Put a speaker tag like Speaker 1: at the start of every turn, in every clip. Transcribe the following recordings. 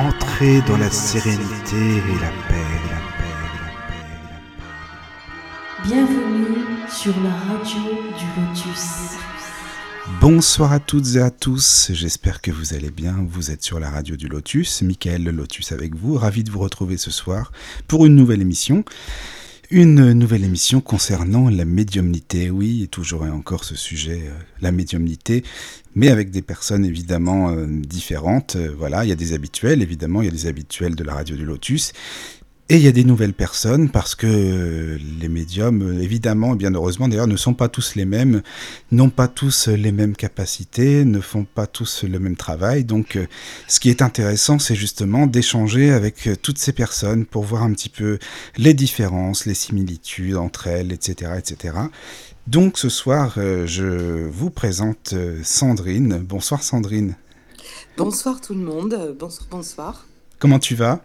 Speaker 1: Entrez dans la sérénité et la paix, la paix, la paix, la paix.
Speaker 2: Bienvenue sur la radio du Lotus.
Speaker 1: Bonsoir à toutes et à tous, j'espère que vous allez bien, vous êtes sur la radio du Lotus, Michael le Lotus avec vous, ravi de vous retrouver ce soir pour une nouvelle émission. Une nouvelle émission concernant la médiumnité, oui, toujours et encore ce sujet, euh, la médiumnité, mais avec des personnes évidemment euh, différentes. Euh, voilà, il y a des habituels, évidemment, il y a des habituels de la radio du Lotus, et il y a des nouvelles personnes parce que les médiums, évidemment, et bien heureusement d'ailleurs, ne sont pas tous les mêmes, n'ont pas tous les mêmes capacités, ne font pas tous le même travail. Donc euh, ce qui est intéressant, c'est justement d'échanger avec euh, toutes ces personnes pour voir un petit peu les différences, les similitudes entre elles, etc. etc. Donc ce soir, euh, je vous présente Sandrine. Bonsoir Sandrine.
Speaker 3: Bonsoir tout le monde, bonsoir, bonsoir.
Speaker 1: Comment tu vas?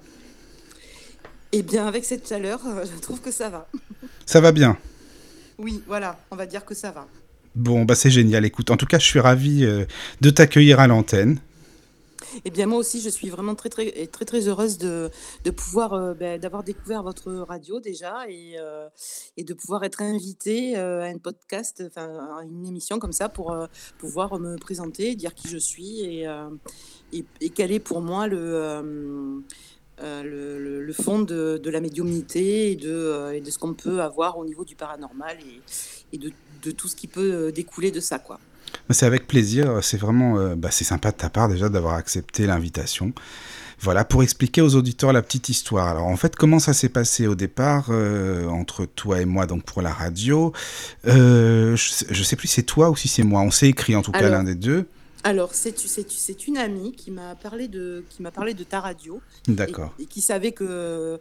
Speaker 3: Eh bien, avec cette chaleur, euh, je trouve que ça va.
Speaker 1: Ça va bien
Speaker 3: Oui, voilà, on va dire que ça va.
Speaker 1: Bon, bah c'est génial. Écoute, en tout cas, je suis ravi euh, de t'accueillir à l'antenne.
Speaker 3: Eh bien, moi aussi, je suis vraiment très, très, très, très heureuse de, de pouvoir, euh, ben, d'avoir découvert votre radio déjà et, et de pouvoir être invitée à un podcast, enfin, à une émission comme ça pour pouvoir me présenter, dire qui je suis et, et, et quel est pour moi le euh, le, le, fond de, de, la médiumnité et de, euh, et de ce qu'on peut avoir au niveau du paranormal et, et de, de, tout ce qui peut euh, découler de ça. quoi.
Speaker 1: C'est avec plaisir, c'est vraiment bah, c'est sympa de ta part déjà d'avoir accepté l'invitation. Voilà, pour expliquer aux auditeurs la petite histoire. Alors en fait, comment ça s'est passé au départ entre toi et moi, donc pour la radio? Je, je sais plus si c'est toi ou si c'est moi. On s'est écrit en tout cas l'un des deux.
Speaker 3: Alors, c'est une amie qui m'a parlé, de, qui parlé de ta radio.
Speaker 1: D'accord.
Speaker 3: Et, et, qui savait que,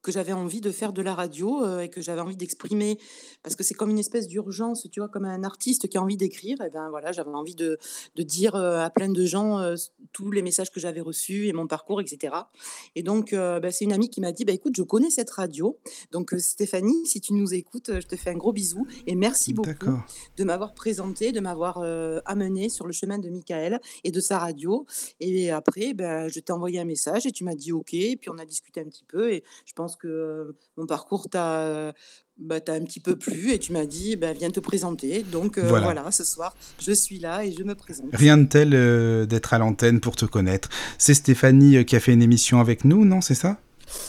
Speaker 3: que j'avais envie de faire de la radio euh, et que j'avais envie d'exprimer parce que c'est comme une espèce d'urgence, tu vois, comme un artiste qui a envie d'écrire. Et ben voilà, j'avais envie de, de dire euh, à plein de gens euh, tous les messages que j'avais reçus et mon parcours, etc. Et donc, euh, ben, c'est une amie qui m'a dit, bah, écoute, je connais cette radio. Donc, Stéphanie, si tu nous écoutes, je te fais un gros bisou et merci beaucoup de m'avoir présenté, de m'avoir euh, amené sur le chemin de Michael et de sa radio. Et après, ben, je t'ai envoyé un message et tu m'as dit OK. Puis on a discuté un petit peu et je pense que mon parcours t'a bah, un petit peu plu et tu m'as dit bah, viens te présenter. Donc euh, voilà. voilà. ce soir, je suis là et je me présente.
Speaker 1: Rien de tel euh, d'être à l'antenne pour te connaître. C'est Stéphanie euh, qui a fait une émission avec nous, non C'est ça?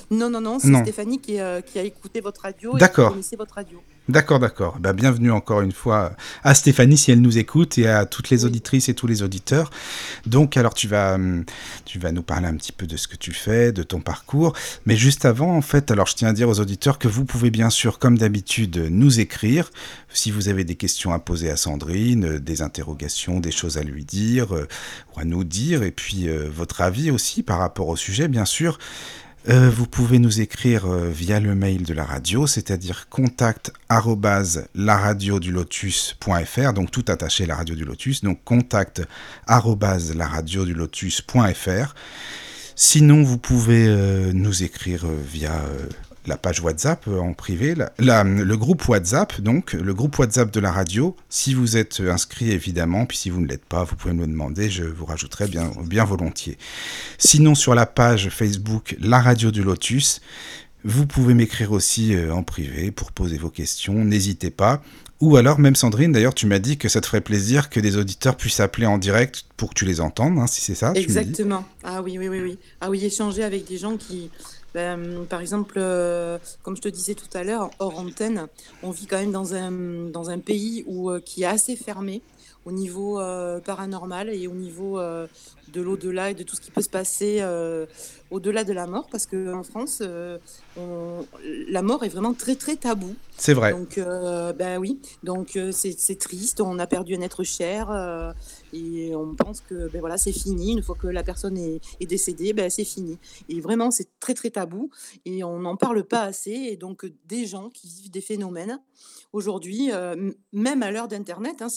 Speaker 3: Non, non, non, c'est Stéphanie qui, euh, qui, a écouté votre radio
Speaker 1: et qui
Speaker 3: connaissait votre radio.
Speaker 1: D'accord, d'accord. Bah, bienvenue encore une fois à Stéphanie si elle nous écoute et à toutes les auditrices et tous les auditeurs. Donc, alors tu vas, hum, tu vas nous parler un petit peu de ce que tu fais, de ton parcours. Mais juste avant, en fait, alors je tiens à dire aux auditeurs que vous pouvez bien sûr, comme d'habitude, nous écrire si vous avez des questions à poser à Sandrine, des interrogations, des choses à lui dire euh, ou à nous dire, et puis euh, votre avis aussi par rapport au sujet, bien sûr. Euh, vous pouvez nous écrire euh, via le mail de la radio, c'est-à-dire contact lotus.fr, donc tout attaché la radio du lotus, donc contact lotus.fr. Sinon, vous pouvez euh, nous écrire via la page WhatsApp en privé, le groupe WhatsApp, donc le groupe WhatsApp de la radio. Si vous êtes inscrit, évidemment, puis si vous ne l'êtes pas, vous pouvez me le demander, je vous rajouterai bien, bien volontiers. Sinon, sur la page Facebook La Radio du Lotus, vous pouvez m'écrire aussi euh, en privé pour poser vos questions, n'hésitez pas. Ou alors, même Sandrine, d'ailleurs, tu m'as dit que ça te ferait plaisir que des auditeurs puissent appeler en direct pour que tu les entendes, hein, si c'est ça.
Speaker 3: Exactement. Ah oui, oui, oui, oui. Ah oui, échanger avec des gens qui, ben, par exemple, euh, comme je te disais tout à l'heure, hors antenne, on vit quand même dans un, dans un pays où, euh, qui est assez fermé au niveau euh, paranormal et au niveau euh, de l'au-delà et de tout ce qui peut se passer euh, au-delà de la mort, parce qu'en France, on, la mort est vraiment très très tabou.
Speaker 1: C'est vrai.
Speaker 3: Donc, ben oui, donc c'est triste, on a perdu un être cher et on pense que ben voilà, c'est fini. Une fois que la personne est, est décédée, ben c'est fini. Et vraiment, c'est très très tabou et on n'en parle pas assez. Et donc, des gens qui vivent des phénomènes aujourd'hui, même à l'heure d'Internet, hein,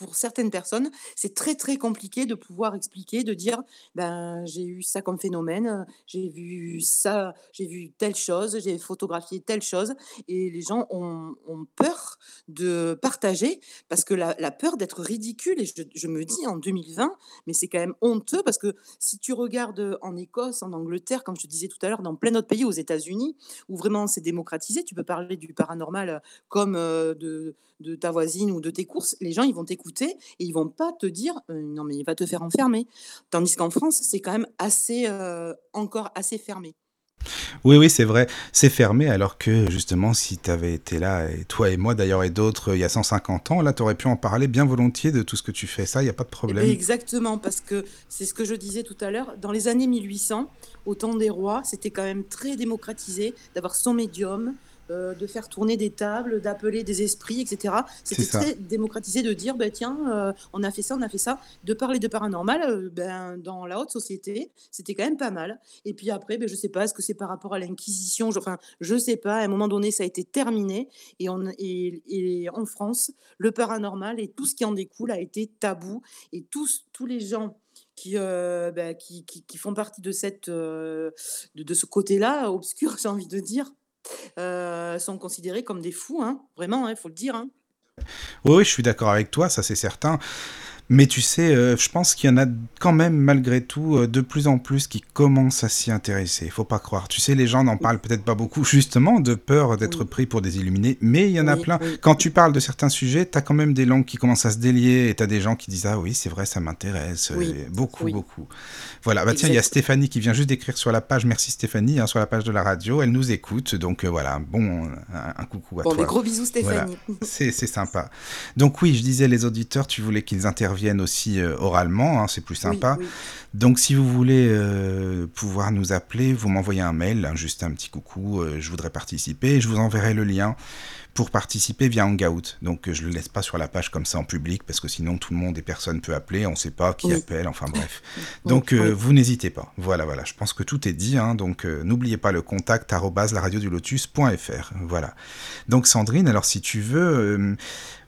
Speaker 3: pour certaines personnes, c'est très, très compliqué de pouvoir expliquer, de dire: «Ben, j'ai eu ça comme phénomène, j'ai vu ça, j'ai vu telle chose, j'ai photographié telle chose» et les gens ont peur de partager parce que la peur d'être ridicule et je me dis en 2020, mais c'est quand même honteux parce que si tu regardes, en Écosse, en Angleterre, comme je te disais tout à l'heure, dans plein d'autres pays, aux États-Unis, où vraiment c'est démocratisé, tu peux parler du paranormal, comme, heu, de de ta voisine ou de tes courses, les gens, ils vont t'écouter et ils vont pas te dire: «Heu, non mais il va te faire enfermer». Tandis qu'en France, c'est quand même assez, heu, encore assez fermé.
Speaker 1: Oui, oui, c'est vrai, c'est fermé alors que justement si tu avais été là et toi et moi d'ailleurs et d'autres, il y a 150 ans, là, tu aurais pu en parler bien volontiers de tout ce que tu fais. Ça, il y a pas de
Speaker 3: beh,
Speaker 1: problème.
Speaker 3: exactement, parce que c'est ce que je disais tout à l'heure, dans les années 1800, au temps des rois, c'était quand même très démocratisé d'avoir son médium, heu, de faire tourner des tables, d'appeler des esprits et cetera.
Speaker 1: C'est
Speaker 3: C'était très démocratisé de dire: «Beh, tiens, heu, on a fait ça, on a fait ça». De parler de paranormal, heu, ben, dans la haute société, c'était quand même pas mal et puis après, beh, je sais pas, est-ce que c'est par rapport à l'inquisition? Je enfin, je sais pas, à un moment donné, ça a été terminé et on et et en France, le paranormal et tout ce qui en découle a été tabou et tous tous les gens qui, bah, qui qui qui font partie de cette, de ce côté-là obscur, j'ai envie de dire, heu, sont considérés comme des fous, hein, vraiment, hein, il faut le dire, hein.
Speaker 1: Oui, je suis d'accord avec toi, ça c'est certain. Mais tu sais, heu, je pense qu'il y en a quand même malgré tout, heu, de plus en plus qui commencent à s'y intéresser. Il faut pas croire. Tu sais, les gens n'en parlent peut-être pas beaucoup justement de peur d'être
Speaker 3: oui,
Speaker 1: pris pour des illuminés, mais il y en a
Speaker 3: oui,
Speaker 1: plein.
Speaker 3: oui,
Speaker 1: Quand tu parles de certains sujets, tu as quand même des langues qui commencent à se délier et tu as des gens qui disent: «Ah oui, c'est vrai, ça m'intéresse»,
Speaker 3: oui,
Speaker 1: beaucoup, beaucoup. Voilà, bah, tiens, il y a. Stéphanie qui vient juste d'écrire sur la page, merci Stéphanie, hein, sur la page de la radio, elle nous écoute, donc voilà, bon, un un coucou à
Speaker 3: Bon, des
Speaker 1: toi.
Speaker 3: gros bisous Stéphanie.
Speaker 1: c'est sympa. Donc oui, je disais les auditeurs, tu voulais qu'ils interviennent aussi euh, oralement, hein, c'est plus sympa.
Speaker 3: oui,
Speaker 1: Donc si vous voulez euh, pouvoir nous appeler, vous m'envoyez un mail, hein, juste un petit coucou, euh, je voudrais participer, et je vous enverrai le lien pour participer via Hangout. Donc je le laisse pas sur la page comme ça en public, parce que sinon tout le monde et personne peut appeler, on sait pas qui
Speaker 3: oui,
Speaker 1: appelle, enfin bref. Donc euh, vous n'hésitez pas. Voilà, voilà, je pense que tout est dit, hein, donc n'oubliez pas le contact arobase laradiodulotus.fr. Voilà. Donc Sandrine, alors si tu veux,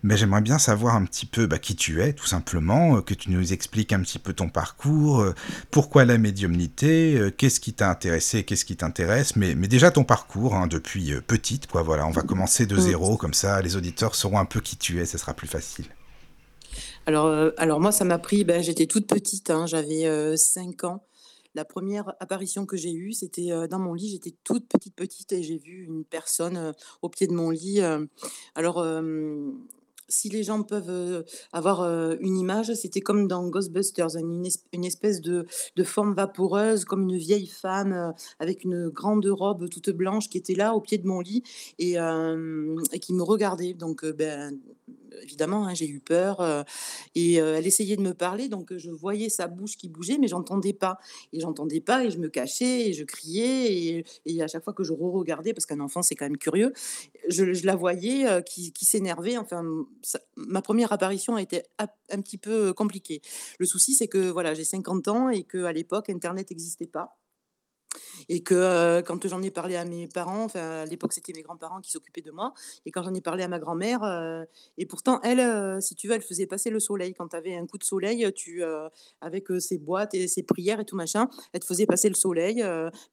Speaker 1: ben, j'aimerais bien savoir un petit peu bah, qui tu es, tout simplement, euh, que tu nous expliques un petit peu ton parcours, euh, pourquoi la médiumnité, euh, qu'est-ce qui t'a intéressé, qu'est-ce qui t'intéresse, mais, mais déjà ton parcours hein, depuis euh, petite, quoi. Voilà, on va commencer de
Speaker 3: Mmh.
Speaker 1: zéro, comme ça les auditeurs sauront un peu qui tu es, ça sera plus facile.
Speaker 3: Alors, alors moi, ça m'a pris, ben, j'étais toute petite, hein, j'avais, heu, 5 ans. La première apparition que j'ai eue, c'était, dans mon lit. J'étais toute petite, petite et j'ai vu une personne, au pied de mon lit. Alors, si les gens peuvent, avoir, une image, c'était comme dans Ghostbusters, une es une espèce de de forme vaporeuse, comme une vieille femme, avec une grande robe toute blanche qui était là, au pied de mon lit et et qui me regardait. Donc, ben, évidemment, hein, j'ai eu peur, heu et heu, elle essayait de me parler, donc heu, je voyais sa bouche qui bougeait, mais j'entendais pas et j'entendais pas et je me cachais et je criais et à chaque fois que je re-regardais, parce qu'un enfant, c'est quand même curieux, je la voyais, qui s'énervait. Enfin, ma première apparition a été un petit peu, compliquée. Le souci, c'est que, voilà, j'ai 50 ans et qu'à l'époque, internet n'existait pas. Et que, quand j'en ai parlé à mes parents, à l'époque c'était mes grands-parents qui s'occupaient de moi et quand j'en ai parlé à ma grand-mère, et pourtant elle, si tu veux, elle faisait passer le soleil. Quand tu avais un coup de soleil, tu, avec, ses boîtes et ses prières et tout machin, elle te faisait passer le soleil.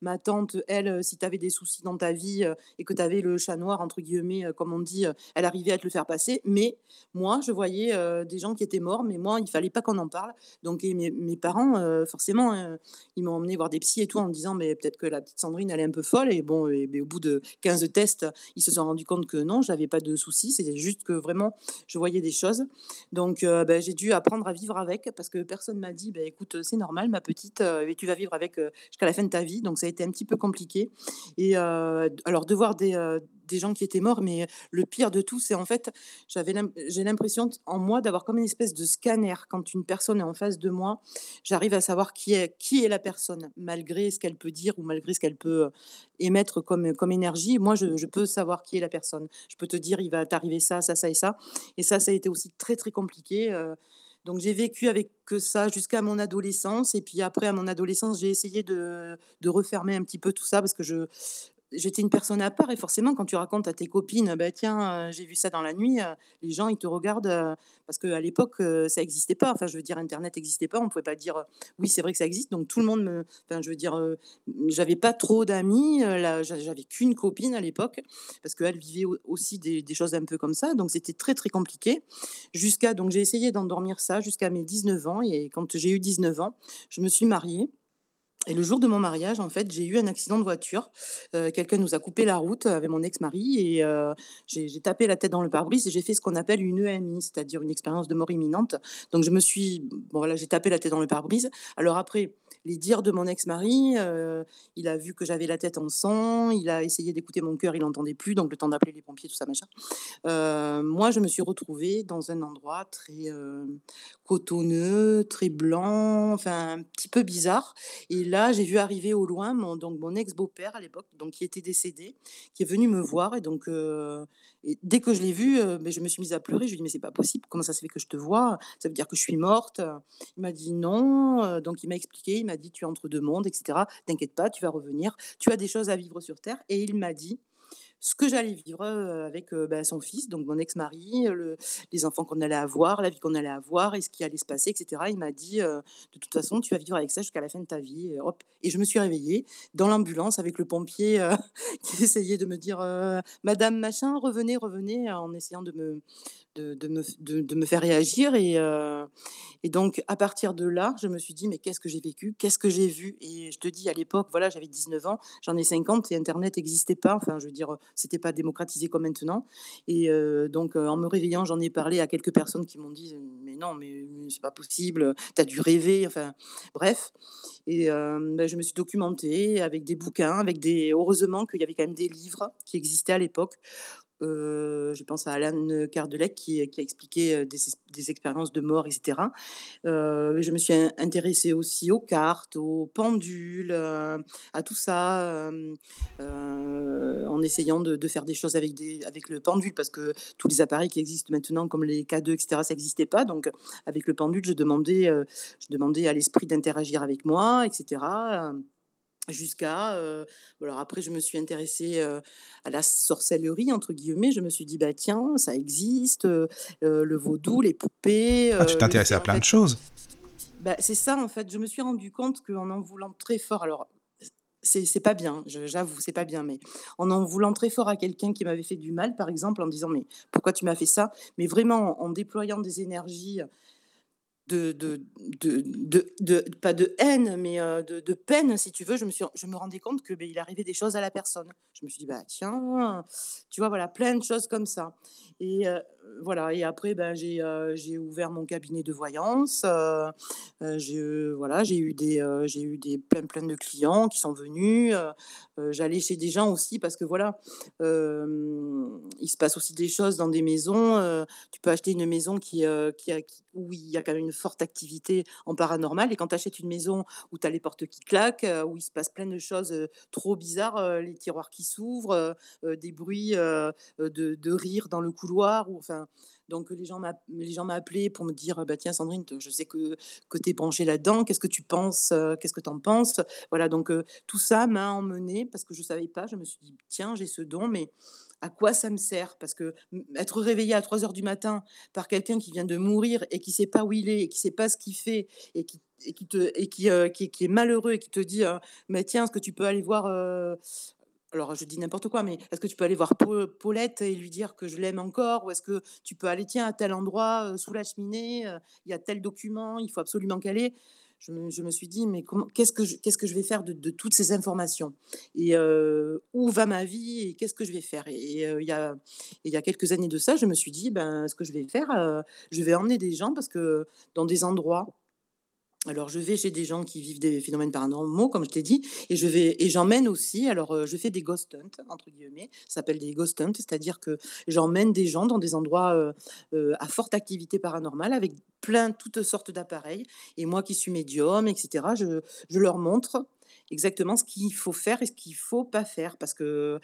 Speaker 3: Ma tante, elle, si tu avais des soucis dans ta vie, et que tu avais le «chat noir» entre guillemets, comme on dit, elle arrivait à te le faire passer. Mais moi, je voyais, des gens qui étaient morts, mais moi, il fallait pas qu'on en parle. Donc mes parents, forcément, heu, ils m'ont emmené voir des psys et tout en me disant: «Mais peut-être que la petite Sandrine, est un peu folle» et bon et au bout de 15 tests, ils se sont rendus compte que non, j'avais pas de soucis. C'était juste que vraiment, je voyais des choses. Donc heu, bah, j'ai dû apprendre à vivre avec parce que personne m'a dit: «Beh, écoute, c'est normal ma petite, et tu vas vivre avec, heu, jusqu'à la fin de ta vie». Donc ça a été un petit peu compliqué et alors de voir des, des gens qui étaient morts, mais le pire de tout, c'est en fait, j'avais j'ai l'impression en moi d'avoir comme une espèce de scanner. Quand une personne est en face de moi, j'arrive à savoir qui est qui est la personne, malgré ce qu'elle peut dire ou malgré ce qu'elle peut, heu, émettre comme, comme énergie. Moi, je peux savoir qui est la personne. Je peux te dire: «Il va t'arriver ça, ça, ça et ça» et ça, ça a été aussi très, très compliqué, donc j'ai vécu avec ça jusqu'à mon adolescence et puis après à mon adolescence, j'ai essayé de de refermer un petit peu tout ça parce que je j'étais une personne à part et forcément quand tu racontes à tes copines: «Bah, tiens, heu, j'ai vu ça dans la nuit», heu, les gens ils te regardent, heu, parce qu'à l'époque, heu, ça existait pas. Enfin, je veux dire internet existait pas, on pouvait pas dire, «Oui, c'est vrai que ça existe», donc tout le monde me enfin, je veux dire, j'avais pas trop d'amis, là, j'a j'avais qu'une copine à l'époque parce qu'elle vivait au aussi des des choses un peu comme ça, donc c'était très, très compliqué. Jusqu'à donc j'ai essayé d'endormir ça jusqu'à mes 19 ans et quand j'ai eu 19 ans, je me suis mariée et le jour de mon mariage, en fait, j'ai eu un accident de voiture. Heu, quelqu'un nous a coupé la route avec mon ex-mari et j'ai j'ai tapé la tête dans le pare-brise et j'ai fait ce qu'on appelle une EMI, c'est-à-dire une expérience de mort imminente. Donc je me suis bon voilà, j'ai tapé la tête dans le pare-brise. Alors après, les dires de mon ex-mari, heu, il a vu que j'avais la tête en sang, il a essayé d'écouter mon cœur, il n'entendait plus, donc le temps d'appeler les pompiers, tout ça machin. Heu, moi, je me suis retrouvée dans un endroit très, heu, cotonneux, très blanc, enfin un petit peu bizarre et là, j'ai vu arriver au loin mon donc mon ex-beau-père à l'époque, donc qui était décédé, qui est venu me voir et donc dès que je l'ai vu, heu, beh, je me suis mise à pleurer. Je lui ai dit: «Mais c'est pas possible, comment ça se fait que je te vois? Ça veut dire que je suis morte?» il m'a dit: «Non», donc il m'a expliqué, m'a dit: «Tu es entre 2 mondes et cetera. T'inquiète pas, tu vas revenir. Tu as des choses à vivre sur terre» et il m'a dit ce que j'allais vivre, heu, avec, heu, bah, son fils, donc mon ex-mari, le les enfants qu'on allait avoir, la vie qu'on allait avoir et ce qui allait se passer et cetera. Il m'a dit, heu: «De toute façon, tu vas vivre avec ça jusqu'à la fin de ta vie» et hop et je me suis réveillée dans l'ambulance avec le pompier, qui essayait de me dire, «Madame machin, revenez, revenez», en essayant de me de me faire réagir et heu et donc à partir de là, je me suis dit: «Mais qu'est-ce que j'ai vécu? Qu'est-ce que j'ai vu?» et je te dis à l'époque, voilà, j'avais 19 ans, j'en ai 50 et internet n'existait pas. Enfin, je veux dire, c'était pas démocratisé comme maintenant et heu, donc heu, en me réveillant, j'en ai parlé à quelques personnes qui m'ont dit: «Mais non, mais c'est pas possible, tu as dû rêver», enfin bref et bah, je me suis documentée avec des bouquins, avec des heureusement qu'il y avait quand même des livres qui existaient à l'époque Heu, je pense à Alan Kardec qui a expliqué, heu, des ex des expériences de mort et cetera. Heu, je me suis in intéressée aussi aux cartes, aux pendules, à tout ça, en essayant de faire des choses avec le pendule parce que tous les appareils qui existent maintenant comme les K2 et cetera, ça n'existait pas donc avec le pendule, je demandais, à l'esprit d'interagir avec moi et cetera, Jusqu'à, heu, alors après je me suis intéressée, à la «sorcellerie» entre guillemets. Je me suis dit: «Bah tiens, ça existe, le vaudou, les poupées»,
Speaker 1: Ah, tu t'intéressais à
Speaker 3: fait
Speaker 1: plein de choses?
Speaker 3: bah, c'est ça en fait, je me suis rendu compte qu'en en voulant très fort alors c'est pas bien, j'avoue, c'est pas bien, mais en en voulant très fort à quelqu'un qui m'avait fait du mal, par exemple, en disant: «Mais pourquoi tu m'as fait ça?» mais vraiment en en déployant des énergies, de de de de pas de haine, mais heu, de peine, si tu veux, je me suis je me rendais compte que, beh, il arrivait des choses à la personne. Je me suis dit: «Bah, tiens», tu vois? Voilà, plein de choses comme ça et heu, voilà et après, ben, j'ai, heu, j'ai ouvert mon cabinet de voyance, heu heu, j'ai, heu, voilà, j'ai eu des, j'ai eu des plein, plein de clients qui sont venus, j'allais chez des gens aussi parce que voilà, il se passe aussi des choses dans des maisons, tu peux acheter une maison qui, qui a où il y a quand même une forte activité en paranormal et quand tu achètes une maison où tu as les portes qui claquent, où il se passe plein de choses, trop bizarres, les tiroirs qui s'ouvrent, des bruits, de de rire dans le couloir ou enfin donc les gens m'appelaient pour me dire: «Bah, tiens Sandrine, je sais que que tu es penchée là-dedans, qu'est-ce que tu penses, heu, qu'est-ce que tu en penses?» voilà donc heu, tout ça m'a emmenée parce que je savais pas, je me suis dit: «Tiens, j'ai ce don mais à quoi ça me sert?» parce que, être réveillé à trois heures du matin par quelqu'un qui vient de mourir et qui sait pas où il est et qui sait pas ce qu'il fait et qui te et qui, heu, qui est malheureux et qui te dit, «Mais tiens, est-ce que tu peux aller voir, heu» alors je dis n'importe quoi, mais est-ce que tu peux aller voir Pau Paulette et lui dire que je l'aime encore? Ou est-ce que tu peux aller, tiens, à tel endroit, heu, sous la cheminée, heu, il y a tel document, il faut absolument qu'elle ait. Je me je me suis dit: «Mais qu'est-ce que je vais faire de toutes ces informations? Et heu, où va ma vie et qu'est-ce que je vais faire?» et il y a quelques années de ça, je me suis dit: «Ben, ce que je vais faire, je vais emmener des gens parce que dans des endroits alors, je vais chez des gens qui vivent des phénomènes paranormaux, comme je t'ai dit, et je vais et j'emmène aussi alors, heu, je fais des ghost hunts entre guillemets, ça s'appelle des ghost hunts, c'est-à-dire que j'emmène des gens dans des endroits, heu heu, à forte activité paranormale avec plein toutes sortes d'appareils. Et moi qui suis médium et cetera, je je leur montre exactement ce qu'il faut faire et ce qu'il faut pas faire. Parce que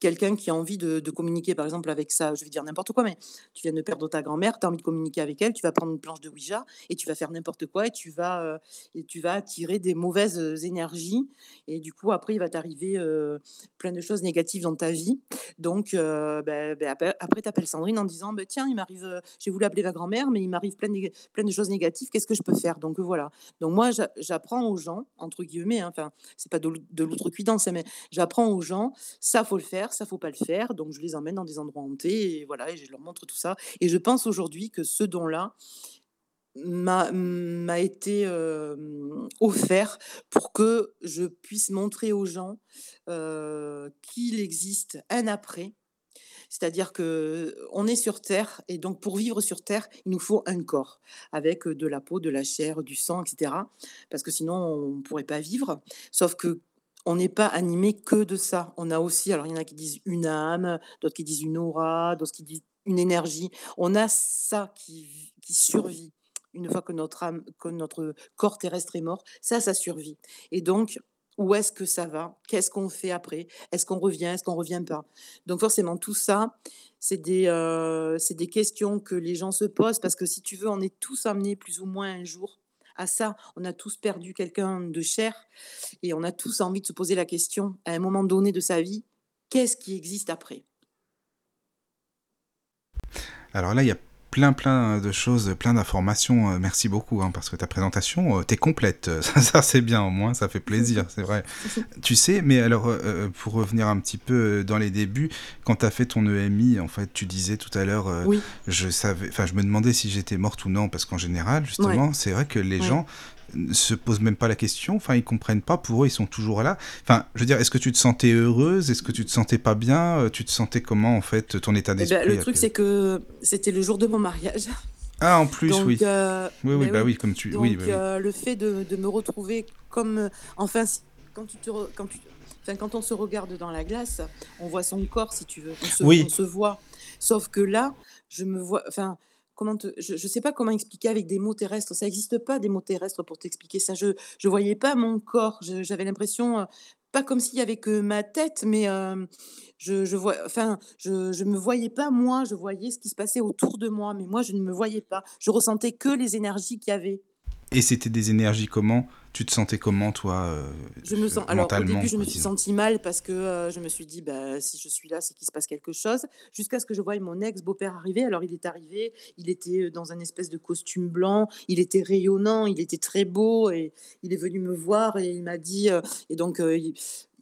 Speaker 3: quelqu'un qui a envie de, communiquer, par exemple, avec ça, je vais dire n'importe quoi, mais tu viens de perdre ta grand-mère, tu as envie de communiquer avec elle, tu vas prendre une planche de Ouija et tu vas faire n'importe quoi et tu vas, euh, et tu vas attirer des mauvaises euh, énergies. Et du coup, après, il va t'arriver euh, plein de choses négatives dans ta vie. Donc, ben- ben après, tu appelles Sandrine en disant ben, Tiens, il m'arrive, j'ai voulu appeler ma grand-mère, mais il m'arrive plein, de- plein de choses négatives, qu'est-ce que je peux faire? Donc, voilà. Donc, moi, j'a- j'apprends aux gens, entre guillemets, hein, enfin, c'est pas de, de l'outrecuidance, hein, mais j'apprends aux gens ça faut le faire, ça faut pas le faire. Donc je les emmène dans des endroits hantés et voilà, et je leur montre tout ça. Et je pense aujourd'hui que ce don-là m'a été euh, offert pour que je puisse montrer aux gens euh, qu'il existe un après. C'est-à-dire que on est sur Terre et donc pour vivre sur Terre, il nous faut un corps avec de la peau, de la chair, du sang, etc. Parce que sinon on ne pourrait pas vivre. Sauf que on n'est pas animé que de ça. On a aussi, alors il y en a qui disent une âme, d'autres qui disent une aura, d'autres qui disent une énergie. On a ça qui, vi- qui survit une fois que notre âme, que notre corps terrestre est mort. Ça, ça survit. Et donc, où est-ce que ça va? Qu'est-ce qu'on fait après? Est-ce qu'on revient? Est-ce qu'on revient pas? Donc forcément, tout ça, c'est des, euh, des questions que les gens se posent parce que si tu veux, on est tous amenés plus ou moins un jour à ça. On a tous perdu quelqu'un de cher et on a tous envie de se poser la question, à un moment donné de sa vie, qu'est-ce qui existe après?
Speaker 1: Alors là, il y a plein plein de choses, plein d'informations. Euh, Merci beaucoup hein, parce que ta présentation, euh, t'es complète. Ça, ça, c'est bien au moins, ça fait plaisir, c'est vrai. Tu sais, mais alors euh, pour revenir un petit peu dans les débuts, quand t'as fait ton EMI, en fait, tu disais tout à l'heure, euh,
Speaker 3: Oui,
Speaker 1: je savais, enfin, je me demandais si j'étais morte ou non parce qu'en général,
Speaker 3: ouais,
Speaker 1: justement, c'est vrai que les
Speaker 3: ouais.
Speaker 1: gens se posent même pas la question, enfin ils comprennent pas, pour eux ils sont toujours là. Enfin, je veux dire, est-ce que tu te sentais heureuse, est-ce que tu te sentais pas bien, Euh, tu te sentais comment en fait, ton état
Speaker 3: Eh ben, le
Speaker 1: d'esprit
Speaker 3: truc,
Speaker 1: après
Speaker 3: c'est que c'était le jour de mon mariage.
Speaker 1: Ah, en plus,
Speaker 3: Donc,
Speaker 1: oui.
Speaker 3: euh,
Speaker 1: Oui, oui, bah
Speaker 3: oui.
Speaker 1: oui, comme tu... Oui,
Speaker 3: Donc,
Speaker 1: bah oui.
Speaker 3: euh, le fait de, de me retrouver comme. enfin, quand, tu te, re- quand, tu, enfin, quand on se regarde dans la glace, on voit son corps, si tu veux. On se, on
Speaker 1: Oui,
Speaker 3: se voit. Sauf que là, je me vois. Enfin, comment je ne sais pas comment expliquer avec des mots terrestres. Ça n'existe pas des mots terrestres pour t'expliquer ça. Je ne voyais pas mon corps. J'avais l'impression. euh, pas comme s'il y avait que ma tête, mais euh, je, je vois, enfin, je, je me voyais pas moi, je voyais ce qui se passait autour de moi, mais moi je ne me voyais pas. Je ressentais que les énergies qu'il y avait.
Speaker 1: Et c'était des énergies comment? Tu te sentais comment, toi, euh,
Speaker 3: Je me sens. Alors, au début, je me suis sentie mal parce que euh, je me suis dit, bah, si je suis là, c'est qu'il se passe quelque chose. Jusqu'à ce que je voie mon ex-beau-père arriver. Alors, il est arrivé, il était euh, dans un espèce de costume blanc, il était rayonnant, il était très beau et il est venu me voir et il m'a dit. euh, et donc,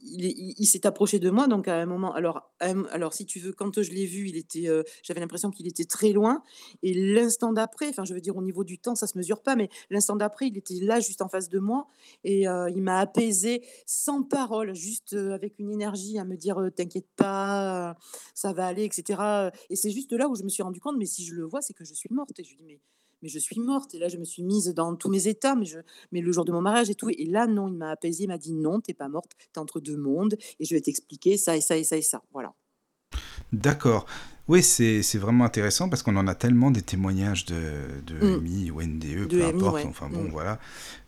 Speaker 3: il, il, est- il- il s'est approché de moi. Donc, à un moment, alors, alors si tu veux, quand je l'ai vu, il était, euh, j'avais l'impression qu'il était très loin. Et l'instant d'après, enfin, je veux dire, au niveau du temps, ça se mesure pas, mais l'instant d'après, il était là, juste en face de moi. Et euh, il m'a apaisé sans parole, juste euh, avec une énergie à me dire t'inquiète pas, ça va aller, etc. Et c'est juste là où je me suis rendu compte, mais si je le vois, c'est que je suis morte. Et je lui dis, mais, mais je suis morte. Et là, je me suis mise dans tous mes états, mais, je, mais le jour de mon mariage et tout. Et là, non, il m'a apaisé, il m'a dit non, t'es pas morte, t'es entre deux mondes, et je vais t'expliquer ça et ça et ça et ça. Voilà.
Speaker 1: D'accord. Oui, c'est vraiment intéressant parce qu'on en a tellement des témoignages de, de
Speaker 3: Mm.
Speaker 1: MI ou NDE,
Speaker 3: De
Speaker 1: peu
Speaker 3: MI,
Speaker 1: importe,
Speaker 3: ouais.
Speaker 1: enfin bon,
Speaker 3: Mm.
Speaker 1: voilà.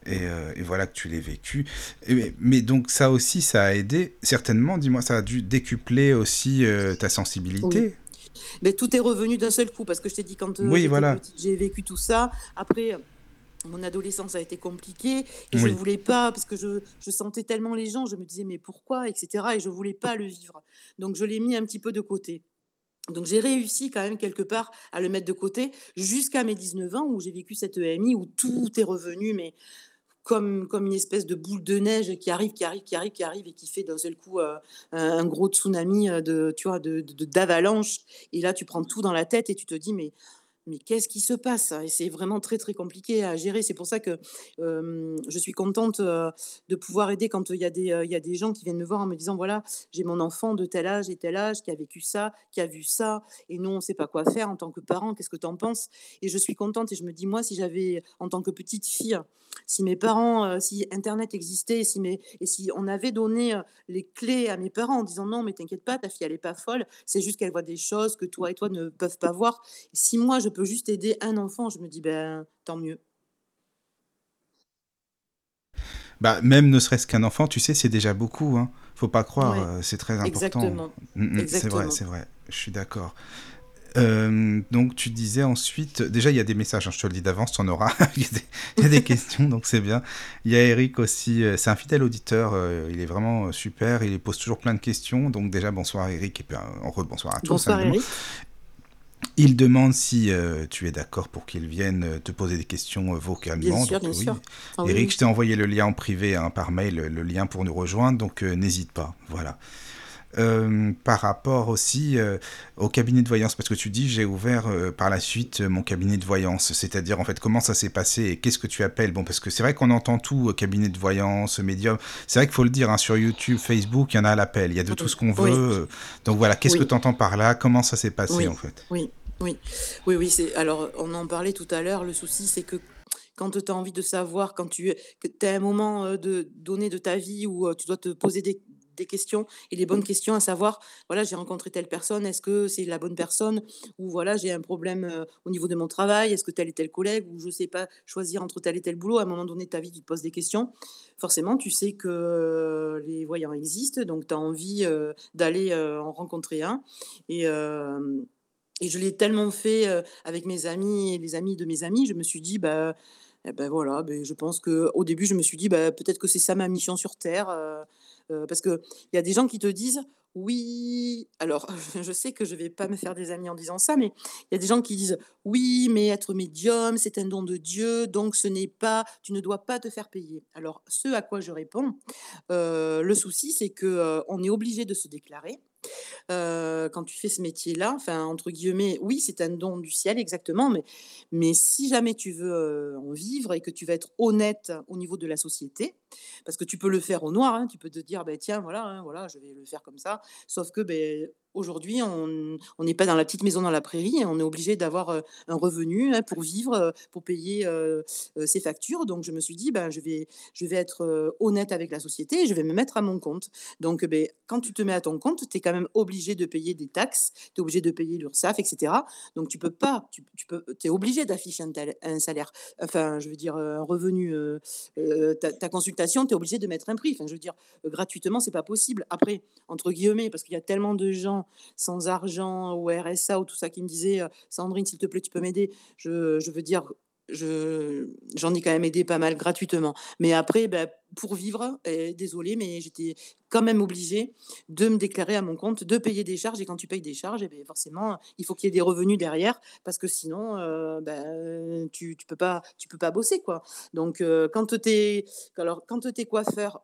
Speaker 1: Et, euh, et voilà que tu l'as vécu. Et- mais, donc ça aussi, ça a aidé, certainement, dis-moi, ça a dû décupler aussi euh, ta
Speaker 3: Oui. Mais tout est revenu d'un seul coup, parce que je t'ai dit, quand euh,
Speaker 1: Oui, voilà.
Speaker 3: petite, j'ai vécu tout ça. Après, mon adolescence a été compliquée et je
Speaker 1: Oui.
Speaker 3: voulais pas, parce que je, je sentais tellement les gens, je me disais, mais pourquoi, etc. Et je voulais pas le vivre. Donc, je l'ai mis un petit peu de côté. Donc j'ai réussi quand même quelque part à le mettre de côté jusqu'à mes 19 ans où j'ai vécu cette EMI où tout est revenu, mais comme, comme une espèce de boule de neige qui arrive, qui arrive, qui arrive, qui arrive et qui fait d'un seul coup euh, un, gros tsunami euh, de, tu vois, de- d'avalanche. Et là, tu prends tout dans la tête et tu te dis, mais, mais qu'est-ce qui se passe? Et c'est vraiment très, très compliqué à gérer. C'est pour ça que je suis contente de pouvoir aider quand il y, a des, y a des gens qui viennent me voir en me disant, voilà, j'ai mon enfant de tel âge et tel âge qui a vécu ça, qui a vu ça, et nous, on ne sait pas quoi faire en tant que parent. Qu'est-ce que tu en penses? Et je suis contente et je me dis, moi, si j'avais, en tant que petite fille, si mes parents, si Internet existait, si mes, et si on avait donné les clés à mes parents en disant non, mais t'inquiète pas, ta fille, elle n'est pas folle, c'est juste qu'elle voit des choses que toi et toi ne peuvent pas voir. Si moi, je peux juste aider un enfant, je me dis, ben, tant mieux.
Speaker 1: Bah, même ne serait-ce qu'un enfant, tu sais, c'est déjà beaucoup. Hein. Faut pas croire,
Speaker 3: Ouais,
Speaker 1: euh, c'est très important.
Speaker 3: exactement,
Speaker 1: Mm, mm, c'est vrai, c'est vrai. Je suis d'accord. Euh, donc tu disais ensuite, déjà il y a des messages, hein, je te le dis d'avance, tu en auras. il, y a des, il y a des questions, donc c'est bien. Il y a Eric aussi, euh, c'est un fidèle auditeur, euh, il est vraiment super, il pose toujours plein de questions. Donc déjà bonsoir Eric et puis en bonsoir à tous.
Speaker 3: Bonsoir
Speaker 1: hein,
Speaker 3: Eric.
Speaker 1: Il demande si euh, tu es d'accord pour qu'il vienne euh, te poser des questions euh,
Speaker 3: Bien
Speaker 1: vocalement.
Speaker 3: sûr,
Speaker 1: Donc
Speaker 3: bien
Speaker 1: oui.
Speaker 3: sûr. Oui,
Speaker 1: Eric,
Speaker 3: oui.
Speaker 1: je t'ai envoyé le lien en privé hein, par mail, le lien pour nous rejoindre, donc euh, n'hésite pas. Voilà. Euh, par rapport aussi euh, au cabinet de voyance, parce que tu dis j'ai ouvert euh, par la suite mon cabinet de voyance, c'est-à-dire en fait comment ça s'est passé et qu'est-ce que tu appelles? Bon, parce que c'est vrai qu'on entend tout, cabinet de voyance, médium, c'est vrai qu'il faut le dire, hein, sur YouTube, Facebook, il y en a à l'appel, il y a de tout ce qu'on veut.
Speaker 3: Oui,
Speaker 1: donc voilà, qu'est-ce que tu entends par là? Comment ça s'est passé
Speaker 3: oui,
Speaker 1: en fait?
Speaker 3: Oui, oui, oui, oui, c'est, alors, on en parlait tout à l'heure, le souci, c'est que quand tu as envie de savoir, quand tu as un moment de, donné de ta vie où tu dois te poser des, des questions et les bonnes questions à savoir, voilà, j'ai rencontré telle personne, est-ce que c'est la bonne personne ou voilà, j'ai un problème euh, au niveau de mon travail, est-ce que tel et tel collègue ou je sais pas choisir entre tel et tel boulot, à un moment donné ta vie, tu te poses des questions. Forcément, tu sais que euh, les voyants existent, donc tu as envie euh, d'aller en rencontrer un et et je l'ai tellement fait, avec mes amis et les amis de mes amis, je me suis dit: «Bah, et bah, voilà, beh, je pense qu'au début, je me suis dit: «Bah, peut-être que c'est ça ma mission sur terre», heu, parce qu'il y a des gens qui te disent: «Oui» alors je sais que je vais pas me faire des amis en disant ça, mais il y a des gens qui disent: «Oui, mais être médium, c'est un don de Dieu, donc ce n'est pas tu ne dois pas te faire payer». Alors ce à quoi je réponds, heu, le souci, c'est que, heu, on est obligé de se déclarer. Heu, quand tu fais ce métier-là, enfin, entre guillemets, oui, c'est un don du ciel exactement, mais mais si jamais tu veux, en vivre et que tu vas être honnête au niveau de la société, parce que tu peux le faire au noir, hein, tu peux te dire: «Beh, tiens, voilà, hein, voilà, je vais le faire comme ça». Sauf que, beh, aujourd'hui, on n'est pas dans la petite maison dans la prairie on est obligé d'avoir, un revenu, hein, pour vivre, pour payer, ses factures. Donc je me suis dit: «Ben, je vais je vais être, honnête avec la société je vais me mettre à mon compte». Donc, beh, quand tu te mets à ton compte, tu es quand même obligé de payer des taxes, tu es obligé de payer l'URSSAF et cetera. Donc tu peux pas, tu peux es obligé d'afficher un salaire, enfin, je veux dire, un revenu, ta consultation, tu es obligé de mettre un prix. Enfin, je veux dire, heu, gratuitement, c'est pas possible. Après, entre guillemets, parce qu'il y a tellement de gens sans argent ou RSA ou tout ça qui me disaient, heu: «Sandrine, s'il te plaît, tu peux m'aider?» je je veux dire, je j'en ai quand même aidé pas mal gratuitement. Mais après, bah, pour vivre et désolée, mais j'étais quand même obligée de me déclarer à mon compte, de payer des charges et quand tu payes des charges et beh, forcément, il faut qu'il y ait des revenus derrière parce que sinon, heu, bah, tu tu peux pas peux pas bosser, quoi. Donc heu, quand tu es alors quand tu es coiffeur,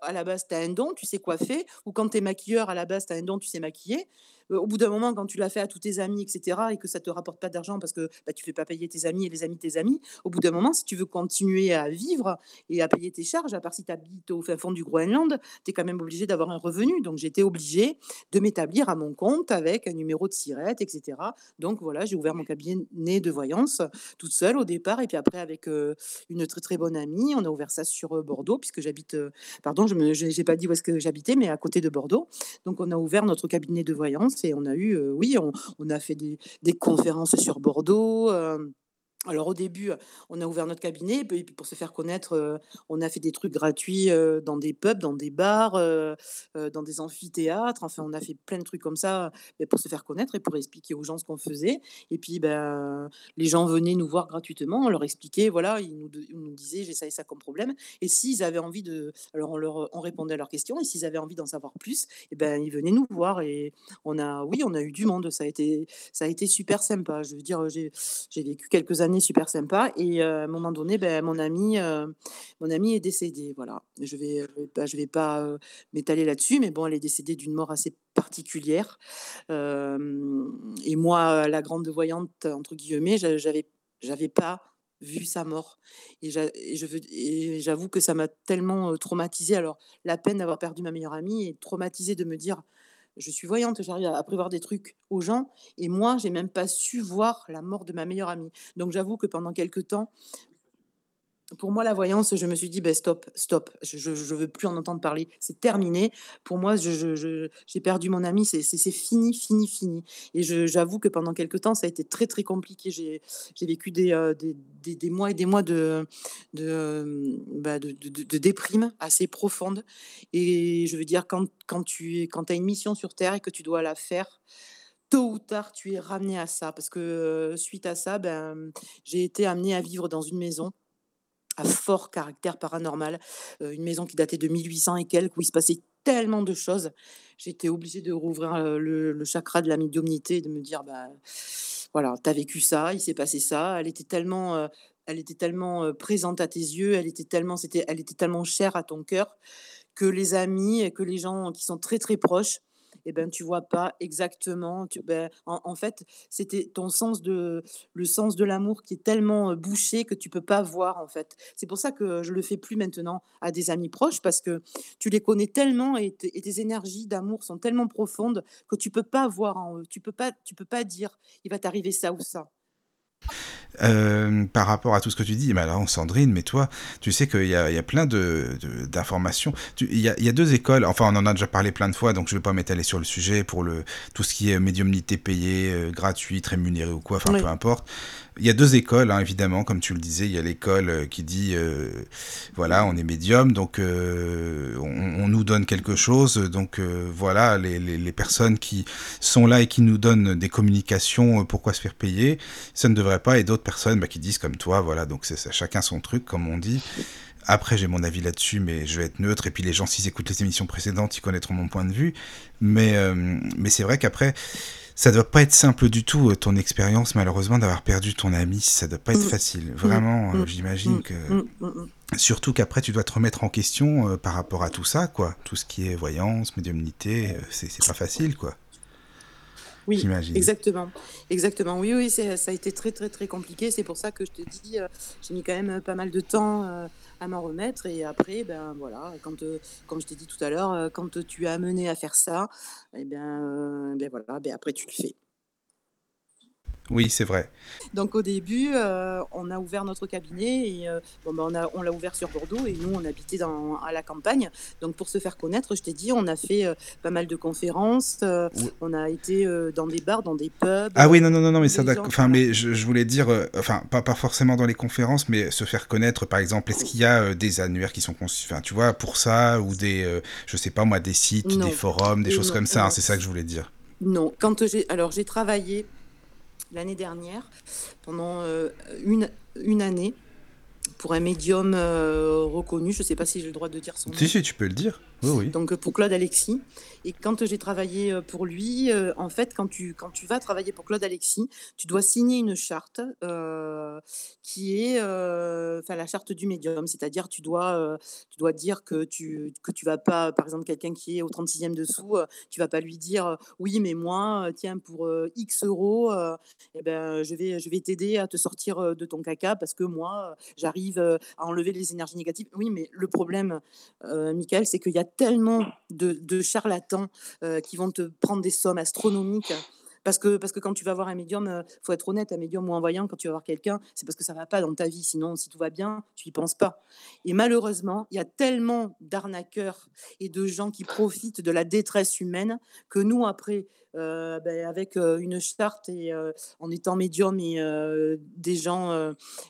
Speaker 3: à la base, tu as un don, tu sais coiffer ou quand tu es maquilleur, à la base, tu as un don, tu sais maquiller. Heu, au bout d'un moment, quand tu l'as fait à tous tes amis et cetera et que ça te rapporte pas d'argent parce que, bah, tu fais pas payer tes amis et les amis de tes amis, au bout d'un moment, si tu veux continuer à vivre et à payer tes charges, à part si tu habites au fin fond du Groenland, tu es quand même obligé d'avoir un revenu. Donc j'étais obligée de m'établir à mon compte avec un numéro de SIRET et cetera. Donc voilà, j'ai ouvert mon cabinet de voyance toute seule au départ et puis après avec, heu, une très, très bonne amie, on a ouvert ça sur, heu, Bordeaux puisque j'habite, pardon, je j'ai pas dit où est-ce que j'habitais, mais à côté de Bordeaux. Donc on a ouvert notre cabinet de voyance et on a eu, heu, oui, on a fait des conférences sur Bordeaux, hem. Alors au début, on a ouvert notre cabinet et puis pour se faire connaître, on a fait des trucs gratuits, dans des pubs, dans des bars, dans des amphithéâtres. Enfin, on a fait plein de trucs comme ça, pour se faire connaître et pour expliquer aux gens ce qu'on faisait et puis, ben, les gens venaient nous voir gratuitement, on leur expliquait, voilà, ils nous disaient: «J'ai ça et ça comme problème» et s'ils avaient envie de alors on leur on répondait à leurs questions et s'ils avaient envie d'en savoir plus et ben, ils venaient nous voir et on a oui, on a eu du monde, ça a été ça a été super sympa. Je veux dire, j'ai vécu quelques années super sympas et heu, à un moment donné, beh, mon ami, heu, mon ami est décédée, voilà. Je vais, bah, je vais pas, m'étaler là-dessus, mais bon, elle est décédée d'une mort assez particulière. Et moi, la grande voyante entre guillemets, j'avais j'avais pas vu sa mort et j'avoue que ça m'a tellement, traumatisée. Alors la peine d'avoir perdu ma meilleure amie et traumatisée de me dire: «Je suis voyante, j'arrive à prévoir des trucs aux gens et moi, j'ai même pas su voir la mort de ma meilleure amie». Donc j'avoue que pendant quelque temps Pour moi, la voyance, je me suis dit: «Beh, stop, stop, je je veux plus en entendre parler, c'est terminé. Pour moi, j'ai perdu mon ami, c'est fini, fini, fini» et j'avoue que pendant quelque temps, ça a été très, très compliqué. J'ai vécu des, heu, des des des mois et des mois hem, bah, de de de déprime assez profonde. Et je veux dire quand quand tu quand as une mission sur terre et que tu dois la faire, tôt ou tard, tu es ramené à ça. Parce que, heu, suite à ça, ben, j'ai été amenée à vivre dans une maison à fort caractère paranormal, heu, une maison qui datait de 1800 et quelques, où il se passait tellement de choses. J'étais obligée de rouvrir, heu, le chakra de la médiumnité et de me dire: «Bah, voilà, tu as vécu ça, il s'est passé ça». Elle était tellement, heu, elle était tellement, présente à tes yeux, elle était tellement c'était elle était tellement chère à ton cœur que les amis que les gens qui sont très, très proches et ben, tu vois pas exactement, tu beh, en fait, c'était ton sens de le sens de l'amour qui est tellement, bouché que tu peux pas voir, en fait. C'est pour ça que je le fais plus maintenant à des amis proches parce que tu les connais tellement et tes énergies d'amour sont tellement profondes que tu peux pas voir en eux. Tu peux pas tu peux pas dire: «Il va t'arriver ça ou ça».
Speaker 1: Hem, par rapport à tout ce que tu dis, mais alors Sandrine, mais toi, tu sais qu'il y a il y a plein de de d'informations. Tu il y a il y a 2 écoles, enfin, on en a déjà parlé plein de fois, donc je vais pas m'étaler sur le sujet pour le tout ce qui est médiumnité payée, heu, gratuite, rémunérée ou quoi, enfin, peu importe. Il y a 2 écoles, hein, évidemment, comme tu le disais. Il y a l'école, heu, qui dit, heu, voilà, on est médium, donc heu, on nous donne quelque chose, donc heu, voilà, les les les personnes qui sont là et qui nous donnent des communications, heu, pourquoi se faire payer? Ça ne devrait pas et d'autres personnes, bah, qui disent comme toi, voilà, donc c'est chacun son truc, comme on dit. Après, j'ai mon avis là-dessus, mais je vais être neutre et puis les gens, s'ils écoutent les émissions précédentes, ils connaîtront mon point de vue. Mais hem, mais c'est vrai qu'après, ça doit pas être simple du tout, heu, ton expérience, malheureusement, d'avoir perdu ton ami. Ça doit pas être
Speaker 3: Mmh.
Speaker 1: facile.
Speaker 3: Mmh.
Speaker 1: Vraiment, heu,
Speaker 3: Mmh.
Speaker 1: j'imagine que surtout qu'après, tu dois te remettre en question, heu, par rapport à tout ça, quoi. Tout ce qui est voyance, médiumnité, c'est pas facile, quoi.
Speaker 3: Oui,
Speaker 1: J'imagine.
Speaker 3: exactement, exactement. Oui, oui, ça a été très, très, très compliqué. C'est pour ça que je te dis, heu, j'ai mis quand même, heu, pas mal de temps, heu, à m'en remettre et après, ben, voilà, quand, comme je t'ai dit tout à l'heure, heu, quand, tu es amené à faire ça et bien, heu, beh, voilà, beh, après tu le fais.
Speaker 1: Oui, c'est vrai.
Speaker 3: Donc au début, heu, on a ouvert notre cabinet et heu, bon, bah, on a on l'a ouvert sur Bordeaux et nous, on habitait dans à la campagne. Donc pour se faire connaître, je t'ai dit, on a fait, heu, pas mal de conférences, on a été, dans des bars, dans des pubs,
Speaker 1: ah oui, non, non, non, non, mais ça
Speaker 3: les
Speaker 1: d'ac
Speaker 3: gens
Speaker 1: enfin,
Speaker 3: voilà.
Speaker 1: mais je je voulais dire, enfin, pas pas forcément dans les conférences, mais se faire connaître, par exemple, est-ce qu'il y a, des annuaires qui sont conçus enfin, tu vois, pour ça ou des, je sais pas moi, des sites, des forums, des
Speaker 3: et
Speaker 1: choses
Speaker 3: non,
Speaker 1: comme ça, hein, c'est ça que je voulais dire.
Speaker 3: non. Quand j'ai alors j'ai travaillé l'année dernière pendant, heu, une une année pour un médium, heu, reconnu. Je ne sais pas si j'ai le droit de dire son
Speaker 1: Si,
Speaker 3: nom.
Speaker 1: si, tu peux le dire. Oui, oui.
Speaker 3: Donc, heu, pour Claude Alexis et quand j'ai travaillé, heu, pour lui, en fait, quand tu quand tu vas travailler pour Claude Alexis, tu dois signer une charte, qui est, enfin la charte du médium. C'est-à-dire tu dois, heu, tu dois dire que tu que tu vas pas par exemple, quelqu'un qui est au 36e dessous, tu vas pas lui dire, «Oui, mais moi, tiens pour, X euros, et ben, je vais je vais t'aider à te sortir, de ton caca parce que moi, j'arrive, à enlever les énergies négatives». Oui, mais le problème, Michael, c'est qu'il y a tellement de charlatans, heu, qui vont te prendre des sommes astronomiques. Parce que parce que quand tu vas voir un médium, heu, faut être honnête, un médium ou un voyant, quand tu vas voir quelqu'un, c'est parce que ça va pas dans ta vie. Sinon, si tout va bien, tu y penses pas. Et malheureusement, il y a tellement d'arnaqueurs et de gens qui profitent de la détresse humaine que nous, après, heu, beh, avec, heu, une charte et heu, en étant médium et des gens,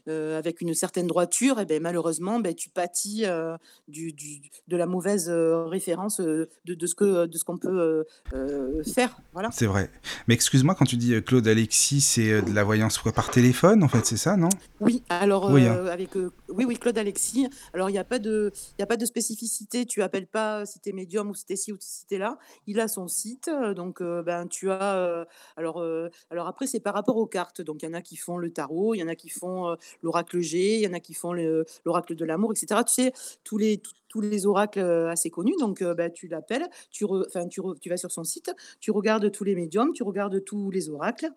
Speaker 3: avec une certaine droiture et beh, malheureusement, beh, tu pâtis, heu, du du de la mauvaise, référence, de de ce que de ce qu'on peut, faire, voilà.
Speaker 1: C'est vrai. Mais excuse-moi, quand tu dis, Claude Alexis, c'est, de la voyance par téléphone, en fait, c'est ça, non?
Speaker 3: Oui, alors,
Speaker 1: Oui, hein?
Speaker 3: avec, oui, oui, Claude Alexis. Alors il y a pas de il y a pas de spécificité, tu appelles pas si tu es médium ou si tu es ci ou si tu es là. Il a son site, donc ben, tu as, alors, alors après c'est par rapport aux cartes, donc il y en a qui font le tarot, il y en a qui font, l'oracle G, il y en a qui font le l'oracle de l'amour et cetera. Tu sais, tous les tous les oracles assez connus. Donc, bah, tu l'appelles, tu, tu, tu vas sur son site, tu regardes tous les médiums, tu regardes tous les oracles.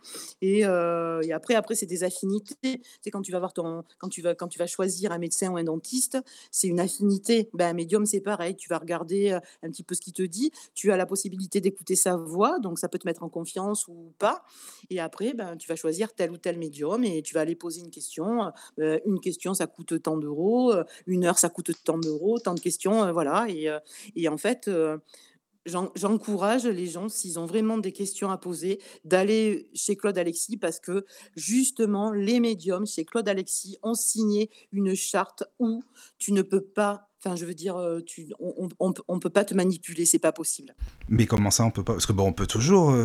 Speaker 3: Et, et après, après c'est des affinités. C'est quand tu vas voir ton, quand tu vas, quand tu vas choisir un médecin ou un dentiste, c'est une affinité. Ben, un médium, c'est pareil. Tu vas regarder un petit peu ce qu'il te dit. Tu as la possibilité d'écouter sa voix, donc ça peut te mettre en confiance ou pas. Et après, ben, tu vas choisir tel ou tel médium et tu vas aller poser une question. une question, ça coûte tant d'euros. Une heure, ça coûte tant d'euros. Tant de questions, voilà. Et, et en fait, j'encourage les gens, s'ils ont vraiment des questions à poser, d'aller chez Claude Alexis parce que justement, les médiums chez Claude Alexis ont signé une charte où tu ne peux pas Enfin, je veux dire, tu, on, on, peut pas te manipuler, c'est pas possible.
Speaker 1: Mais comment ça, on peut pas? Parce que bon, on peut toujours.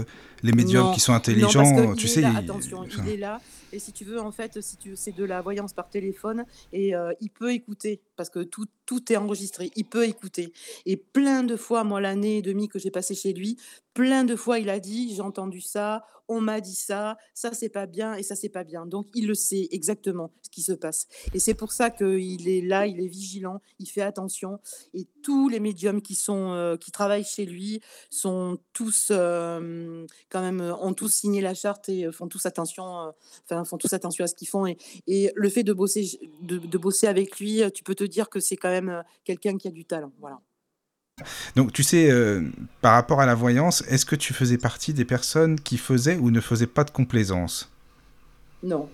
Speaker 1: les médiums qui sont intelligents, tu sais.
Speaker 3: attention, il est là. Et si tu veux, en fait, si tu, c'est de la voyance par téléphone et il peut écouter parce que tout, tout est enregistré. Il peut écouter. Et plein de fois, moi, l'année et demie que j'ai passé chez lui, plein de fois, il a dit j'ai entendu ça, on m'a dit ça, ça c'est pas bien et ça c'est pas bien. Donc il le sait exactement ce qui se passe. Et c'est pour ça qu'il est là, il est vigilant, il fait attention. Et tous les médiums qui sont euh, qui travaillent chez lui sont tous euh, quand même ont tous signé la charte et font tous attention, euh, font tous attention à ce qu'ils font. Et, le fait de bosser de, bosser avec lui, tu peux te dire que c'est quand même quelqu'un qui a du talent. Voilà.
Speaker 1: Donc, tu sais, euh, par rapport à la voyance, est-ce que tu faisais partie des personnes qui faisaient ou ne faisaient pas de complaisance?
Speaker 3: Non.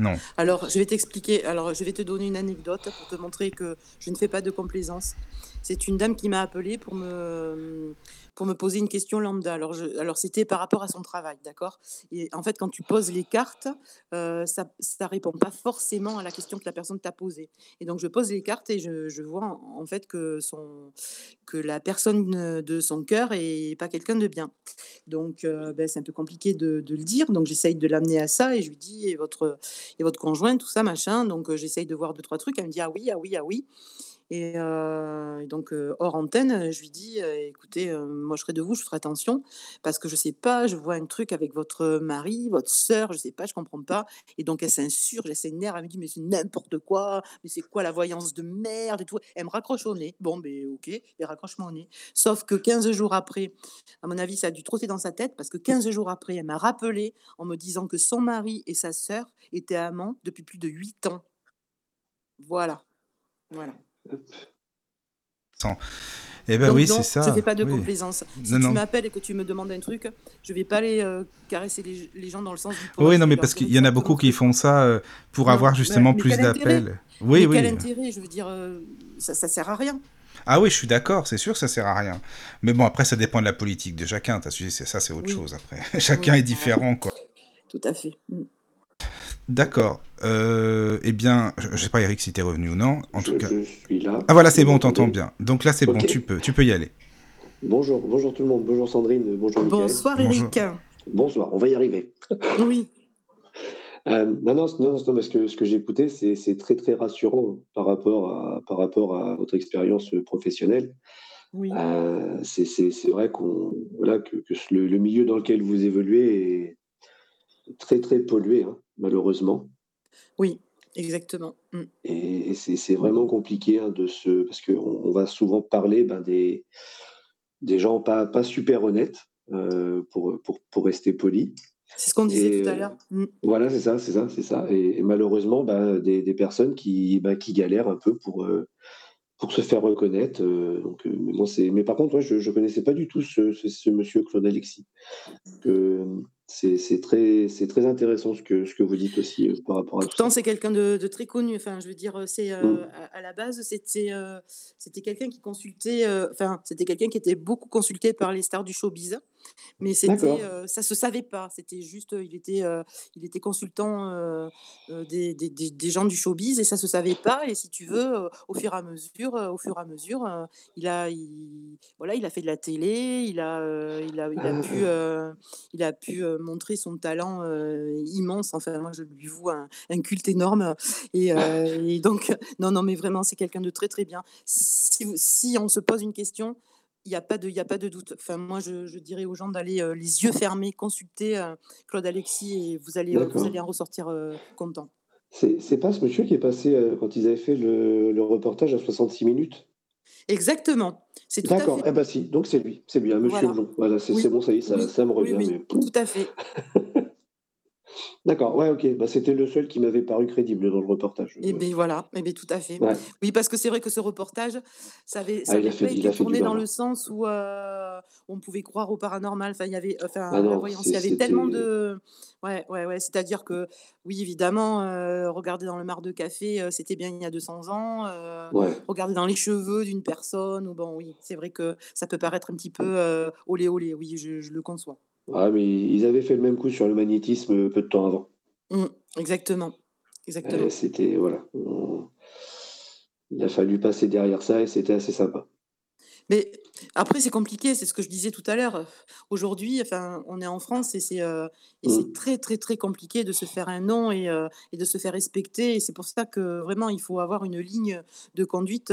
Speaker 1: Non.
Speaker 3: Alors, je vais t'expliquer. Alors, je vais te donner une anecdote pour te montrer que je ne fais pas de complaisance. C'est une dame qui m'a appelé pour me, pour me poser une question lambda. Alors, je, alors c'était par rapport à son travail, d'accord? Et en fait, quand tu poses les cartes, euh, ça répond pas forcément à la question que la personne t'a posée. Et donc, je pose les cartes et je, je vois en, fait que, son, que la personne de son cœur est pas quelqu'un de bien. Donc, euh, ben, c'est un peu compliqué de, de le dire. Donc, j'essaye de l'amener à ça et je lui dis, et votre, et votre conjoint, tout ça, machin. Donc, euh, j'essaye de voir deux, trois trucs. Elle me dit, ah oui, ah oui, ah oui. Et donc, hors antenne, je lui dis écoutez, moi je serai de vous, je ferai attention, parce que je sais pas, je vois un truc avec votre mari, votre sœur, je sais pas, je comprends pas. Et donc, elle s'insurge, elle s'énerve, elle me dit mais c'est n'importe quoi, mais c'est quoi la voyance de merde et tout. Elle me raccroche au nez. Bon, ben ok, elle raccroche mon nez. Sauf que 15 jours après, à mon avis, ça a dû trotter dans sa tête, parce que 15 jours après, elle m'a rappelé en me disant que son mari et sa sœur étaient amants depuis plus de 8 ans. Voilà. Voilà.
Speaker 1: Eh ben oui, c'est ça.
Speaker 3: Ne fais pas de complaisance. Si tu m'appelles et que tu me demandes un truc, je ne vais pas aller euh, caresser les, gens dans le sens du
Speaker 1: Oui, non, mais parce qu'il y en a beaucoup qui font ça euh, pour avoir justement plus d'appels.
Speaker 3: Oui, oui. Quel intérêt Je veux dire, euh, ça, ne sert à rien.
Speaker 1: Ah oui, je suis d'accord, c'est sûr que ça sert à rien. Mais bon, après, ça dépend de la politique de chacun. As ça, c'est autre chose après. chacun est différent, quoi.
Speaker 3: Tout à fait. Mm.
Speaker 1: D'accord. Euh, eh bien, je ne sais pas Eric si tu es revenu ou non. En tout cas.
Speaker 4: Je suis là.
Speaker 1: Ah voilà, c'est bon, on t'entend bien. Donc là, c'est bon, tu peux, tu peux y aller.
Speaker 4: Bonjour, bonjour tout le monde. Bonjour Sandrine. Bonjour
Speaker 3: Bonsoir Eric.
Speaker 4: Bonsoir, on va y arriver.
Speaker 3: oui.
Speaker 4: Euh, non, non, non, non, parce que ce que j'ai écouté, c'est très très rassurant par rapport à, par rapport à votre expérience professionnelle.
Speaker 3: Oui.
Speaker 4: Euh, c'est vrai qu'on voilà, que, que le, le, milieu dans lequel vous évoluez est très très pollué. Hein malheureusement.
Speaker 3: Oui, exactement.
Speaker 4: Mm. Et, c'est vraiment compliqué hein, de se. Parce qu'on on va souvent parler ben, des, des gens pas, pas super honnêtes, euh, pour, pour, pour, rester poli.
Speaker 3: C'est ce qu'on disait tout à l'heure.
Speaker 4: Mm. Voilà, c'est ça, c'est ça, c'est ça. Et, malheureusement, ben, des, des, personnes qui, ben, qui galèrent un peu pour, euh, pour se faire reconnaître. Euh, donc, mais, bon, mais par contre, je ne connaissais pas du tout ce, ce, monsieur Claude Alexis c'est très, très intéressant ce que, ce que vous dites aussi euh, par rapport à
Speaker 3: Pourtant, tout ça. c'est quelqu'un de, de, très connu. Enfin, je veux dire, euh, c'est euh, mm. à, la base, c'était c'était quelqu'un qui consultait. Enfin, c'était quelqu'un qui était beaucoup consulté par les stars du showbiz. Mais c'était, euh, ça se savait pas. C'était juste, il était, euh, il était consultant euh, des, des, des, gens du showbiz et ça se savait pas. Et si tu veux, au fur et à mesure, au fur et à mesure, il a, il, voilà, il a fait de la télé, il a, il a, il a pu, il a pu montrer son talent immense. Enfin, moi, je lui voue un, un culte énorme. Et, et, donc, non, non, mais vraiment, c'est quelqu'un de très, très bien. Si, si on se pose une question, il n'y a, pas de, a pas de doute. Enfin, moi, je, dirais aux gens d'aller euh, les yeux fermés, consulter euh, Claude Alexis et vous allez, euh, vous allez en ressortir content.
Speaker 4: C'est pas ce monsieur qui est passé quand ils avaient fait le, reportage à 66 minutes?
Speaker 3: Exactement, c'est
Speaker 4: D'accord, eh bah si, donc c'est lui, c'est bien Monsieur
Speaker 3: Voilà.
Speaker 4: Blond. Voilà, c'est
Speaker 3: Oui,
Speaker 4: bon, ça y est, ça
Speaker 3: oui,
Speaker 4: ça me revient,
Speaker 3: oui,
Speaker 4: mais
Speaker 3: tout à fait.
Speaker 4: D'accord, ouais, OK, bah, c'était le seul qui m'avait paru crédible dans le reportage,
Speaker 3: Et
Speaker 4: heu,
Speaker 3: beh, voilà, et beh, tout à fait.
Speaker 4: ouais.
Speaker 3: Oui, parce que c'est vrai que ce reportage, ça avait
Speaker 4: Ah,
Speaker 3: ça avait
Speaker 4: fait
Speaker 3: été tourné dans
Speaker 4: hein.
Speaker 3: le sens où, heu, on pouvait croire au paranormal. Enfin, il y avait
Speaker 4: Ah
Speaker 3: enfin, la
Speaker 4: non,
Speaker 3: voyance, il y avait tellement de ouais, ouais, ouais, c'est-à-dire que, oui, évidemment, heu, regarder dans le mar de café, heu, c'était bien il y a 200 ans,
Speaker 4: ouais.
Speaker 3: regarder dans les cheveux d'une personne ou bon, oui, c'est vrai que ça peut paraître un petit peu, olé olé, oui, je je le conçois.
Speaker 4: Ah mais ils avaient fait le même coup sur le magnétisme, heu, peu de temps avant.
Speaker 3: Mmh, exactement, exactement.
Speaker 4: c'était voilà, on il a fallu passer derrière ça et c'était assez sympa.
Speaker 3: Mais après, c'est compliqué, c'est ce que je disais tout à l'heure. heu, aujourd'hui, enfin, on est en France et c'est, heu et c'est
Speaker 4: Mmh.
Speaker 3: très, très, très compliqué de se faire un nom et et de se faire respecter et c'est pour ça que vraiment il faut avoir une ligne de conduite,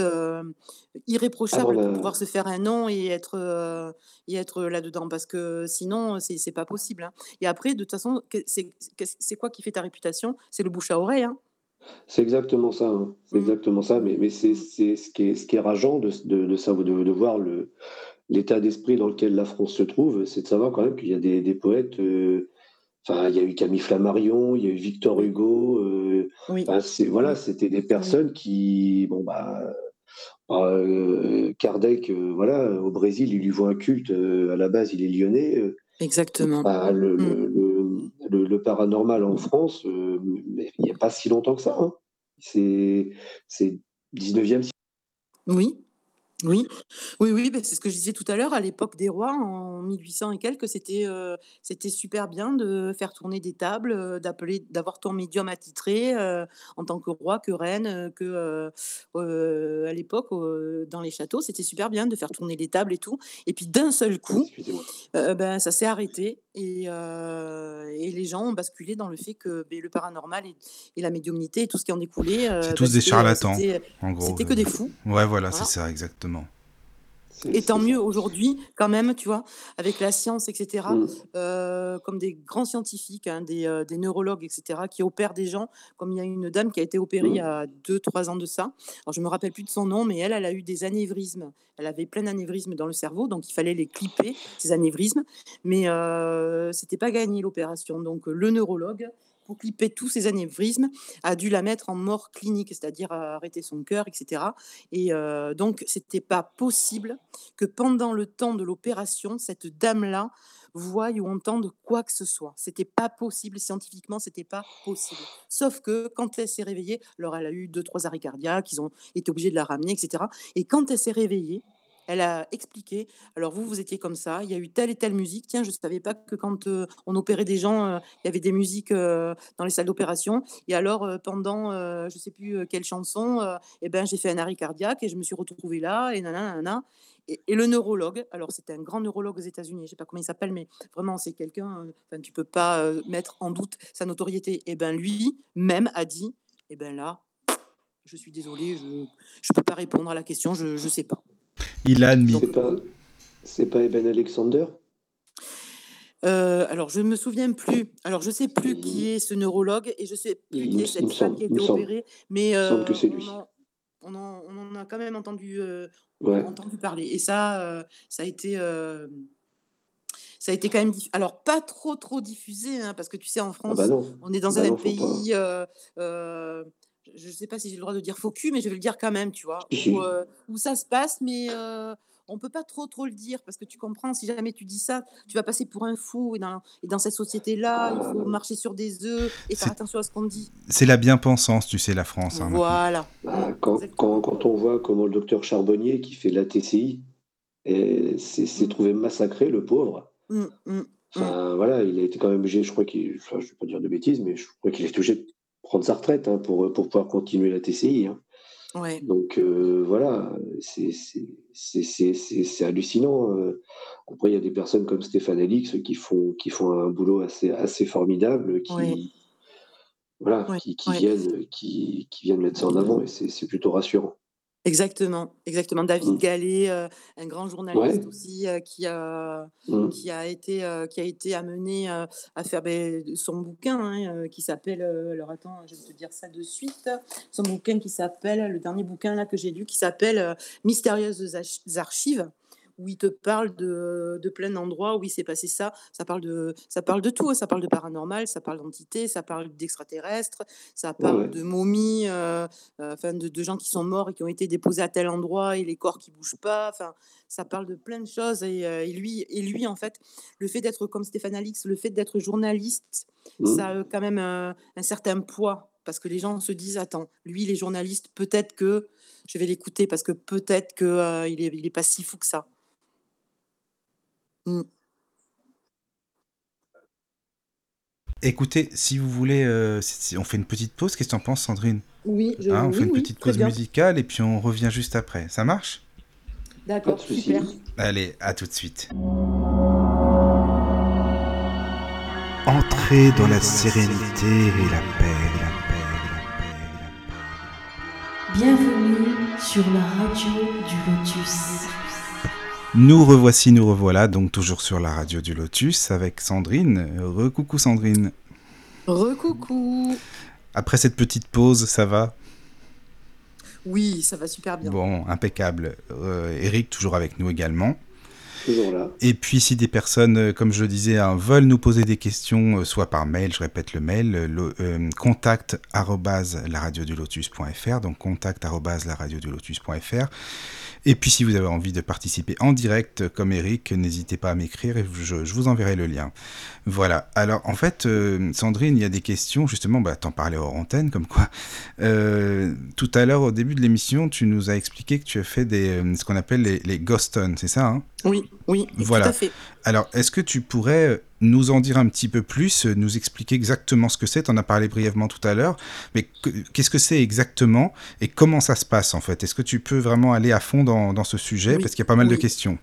Speaker 3: irréprochable pour pouvoir se faire un nom et être, et être là-dedans parce que sinon, c'est pas possible, hein et après de toute façon, c'est quoi qui fait ta réputation? C'est le bouche à oreille, hein.
Speaker 4: C'est exactement ça, hein, c'est
Speaker 3: Mmh.
Speaker 4: exactement ça, mais mais c'est c'est ce qui est ce qui est rageant de de de de de voir l'état d'esprit dans lequel la France se trouve, c'est de savoir quand même qu'il y a des des poètes, enfin, il y a eu Camille Flammarion, il y a eu Victor Hugo,
Speaker 3: oui,
Speaker 4: c'est voilà, c'était des
Speaker 3: oui,
Speaker 4: personnes qui bon, bah, heu, Kardec, heu, voilà, au Brésil, il lui voue un culte, à la base, il est lyonnais,
Speaker 3: exactement.
Speaker 4: bah, le
Speaker 3: Mmh.
Speaker 4: le le le paranormal en France, mais il y a pas si longtemps que ça, hein. C'est c'est 19e siècle.
Speaker 3: Oui. Oui, oui, oui, beh, c'est ce que je disais tout à l'heure, à l'époque des rois, en 1800 et quelques, c'était, heu, c'était super bien de faire tourner des tables, heu, d'appeler d'avoir ton médium attitré, heu, en tant que roi, que reine, que, à l'époque, dans les châteaux, c'était super bien de faire tourner les tables et tout. Et puis d'un seul coup,
Speaker 4: Excusez-moi.
Speaker 3: heu, ben, ça s'est arrêté et les gens ont basculé dans le fait que, beh, le paranormal et et la médiumnité et tout ce qui en découlait,
Speaker 1: C'est tous des
Speaker 3: c'était, heu,
Speaker 1: charlatans,
Speaker 3: c'était
Speaker 1: en gros,
Speaker 3: c'était que des fous,
Speaker 1: ouais, voilà, c'est ça, exactement.
Speaker 3: Et tant mieux aujourd'hui, quand même, tu vois? Avec la science et cetera,
Speaker 4: Mmh.
Speaker 3: heu, comme des grands scientifiques, hein, des, heu, des neurologues et cetera, qui opèrent des gens. Comme il y a une dame qui a été opérée il y a deux, trois ans de ça. Alors je me rappelle plus de son nom, mais elle, elle a eu des anévrismes. Elle avait plein d'anévrismes dans le cerveau, donc il fallait les clipper, ces anévrismes. Mais, heu, c'était pas gagné l'opération. Donc, le neurologue, pour clipper tous ces anévrismes, a dû la mettre en mort clinique, c'est-à-dire, heu, arrêter son cœur et cetera et heu, donc c'était pas possible que pendant le temps de l'opération, cette dame-là voie ou entende quoi que ce soit. C'était pas possible, scientifiquement, c'était pas possible. Sauf que quand elle s'est réveillée, alors elle a eu deux, trois arrêts cardiaques, ils ont été obligés de la ramener, et cetera. Et quand elle s'est réveillée, elle a expliqué, alors vous, vous étiez comme ça, il y a eu telle et telle musique. Tiens, je ne savais pas que quand on opérait des gens, il y avait des musiques dans les salles d'opération. Et alors, pendant, je ne sais plus quelle chanson, eh ben, j'ai fait un arrêt cardiaque et je me suis retrouvée là, et nanana. Et, le neurologue, alors c'était un grand neurologue aux États-Unis, je ne sais pas comment il s'appelle, mais vraiment c'est quelqu'un, enfin tu peux pas mettre en doute sa notoriété. Et ben lui même a dit, et ben là, je suis désolée, je ne peux pas répondre à la question, je ne sais pas.
Speaker 1: Il a admis.
Speaker 4: C'est pas c'est pas Eben Alexander?
Speaker 3: euh, alors je ne me souviens plus, alors je sais plus qui est ce neurologue et je sais plus
Speaker 4: il
Speaker 3: qui est cette femme qui a
Speaker 4: il me
Speaker 3: été
Speaker 4: semble.
Speaker 3: opérée, mais
Speaker 4: Il me semble que
Speaker 3: euh,
Speaker 4: c'est
Speaker 3: on
Speaker 4: lui.
Speaker 3: en, on en, on en a quand même entendu, euh,
Speaker 4: Ouais.
Speaker 3: entendu parler. Et ça, euh, ça a été, euh, ça a été quand même, diff- alors pas trop trop diffusé, hein, parce que tu sais, en
Speaker 4: Ah bah
Speaker 3: France, on est dans
Speaker 4: Bah
Speaker 3: un
Speaker 4: non,
Speaker 3: pays, euh, euh, je ne sais pas si j'ai le droit de dire faux cul, mais je vais le dire quand même, tu vois, où, euh, où ça se passe, mais euh, on peut pas trop trop le dire, parce que tu comprends, si jamais tu dis ça, tu vas passer pour un fou, et dans, et dans cette société-là, il faut marcher sur des œufs et faire attention à ce qu'on dit.
Speaker 1: c'est la bien-pensance, tu sais, la France, hein.
Speaker 3: Voilà,
Speaker 4: bah, quand quand
Speaker 3: exactement.
Speaker 4: quand on voit comment le docteur Charbonnier qui fait la TCI s'est
Speaker 3: Mm,
Speaker 4: trouvé massacré, le pauvre.
Speaker 3: mm, mm, mm.
Speaker 4: Enfin voilà, il a été quand même obligé, je crois qu'il enfin, je vais pas dire de bêtises, mais je crois qu'il est obligé de prendre sa retraite, hein, pour, pour pouvoir continuer la TCI, hein.
Speaker 3: Ouais,
Speaker 4: Donc heu, voilà, c'est hallucinant, heu. Après il y a des personnes comme Stéphane Alix qui font qui font un boulot assez assez formidable,
Speaker 3: ouais,
Speaker 4: qui voilà,
Speaker 3: ouais,
Speaker 4: qui qui viennent, qui qui viennent mettre ça en avant et c'est plutôt rassurant.
Speaker 3: Exactement, exactement. David
Speaker 4: Mmh.
Speaker 3: Gallet, heu, un grand
Speaker 4: Ouais.
Speaker 3: journaliste aussi, heu, qui a
Speaker 4: Mmh.
Speaker 3: qui a été, heu, qui a été amené, à faire, beh, son bouquin, hein, qui s'appelle, alors attends, je vais te dire ça de suite. Son bouquin qui s'appelle le dernier bouquin là que j'ai lu qui s'appelle, «Mystérieuses archives», où il te parle de de plein d'endroits où il s'est passé ça. Ça parle de ça parle de tout, hein, ça parle de paranormal, ça parle d'entités, ça parle d'extraterrestres, ça parle
Speaker 4: ouais.
Speaker 3: de momies, heu heu, enfin de de gens qui sont morts et qui ont été déposés à tel endroit et les corps qui bougent pas, enfin, ça parle de plein de choses et et lui et lui, en fait, le fait d'être comme Stéphane Alix, le fait d'être journaliste, ça
Speaker 4: Mmh.
Speaker 3: a, heu, quand même, heu, un certain poids parce que les gens se disent: «Attends, lui, il est journaliste, peut-être que je vais l'écouter parce que peut-être que, il est il est pas si fou que ça». Mmh.
Speaker 1: Écoutez, si vous voulez, si on fait une petite pause, qu'est-ce que tu en penses Sandrine?
Speaker 3: Oui, je
Speaker 1: Hein, on fait une
Speaker 3: oui,
Speaker 1: petite pause
Speaker 3: bien.
Speaker 1: musicale et puis on revient juste après. Ça marche?
Speaker 3: D'accord, super.
Speaker 1: Allez, à tout de suite. Entrez dans la sérénité et la paix, la paix, la paix, la paix.
Speaker 2: Bienvenue sur la radio du Lotus.
Speaker 1: Nous revoici, nous revoilà, donc toujours sur la radio du Lotus avec Sandrine. Recoucou Sandrine.
Speaker 3: Recoucou.
Speaker 1: Après cette petite pause, ça va?
Speaker 3: Oui, ça va super bien.
Speaker 1: Bon, impeccable. Euh, Eric, toujours avec nous également.
Speaker 4: Toujours là.
Speaker 1: Et puis, si des personnes, euh, comme je le disais, hein, veulent nous poser des questions, euh, soit par mail, je répète le mail, le, euh, contact laradiodulotus.fr, donc contact laradiodulotus.fr. Et puis, si vous avez envie de participer en direct, euh, comme Eric, n'hésitez pas à m'écrire et je, je vous enverrai le lien. Voilà. Alors, en fait, euh, Sandrine, il y a des questions, justement, bah, t'en parlais hors antenne, comme quoi. Euh, tout à l'heure, au début de l'émission, tu nous as expliqué que tu as fait des, ce qu'on appelle les, les ghost hunts, c'est ça, hein?
Speaker 3: Oui, oui,
Speaker 1: Voilà.
Speaker 3: tout à fait.
Speaker 1: Alors, est-ce que tu pourrais nous en dire un petit peu plus, euh, nous expliquer exactement ce que c'est. Tu en as parlé brièvement tout à l'heure, mais que- qu'est-ce que c'est exactement et comment ça se passe en fait? Est-ce que tu peux vraiment aller à fond dans, dans ce sujet?
Speaker 3: Oui,
Speaker 1: Parce qu'il y a pas mal de questions.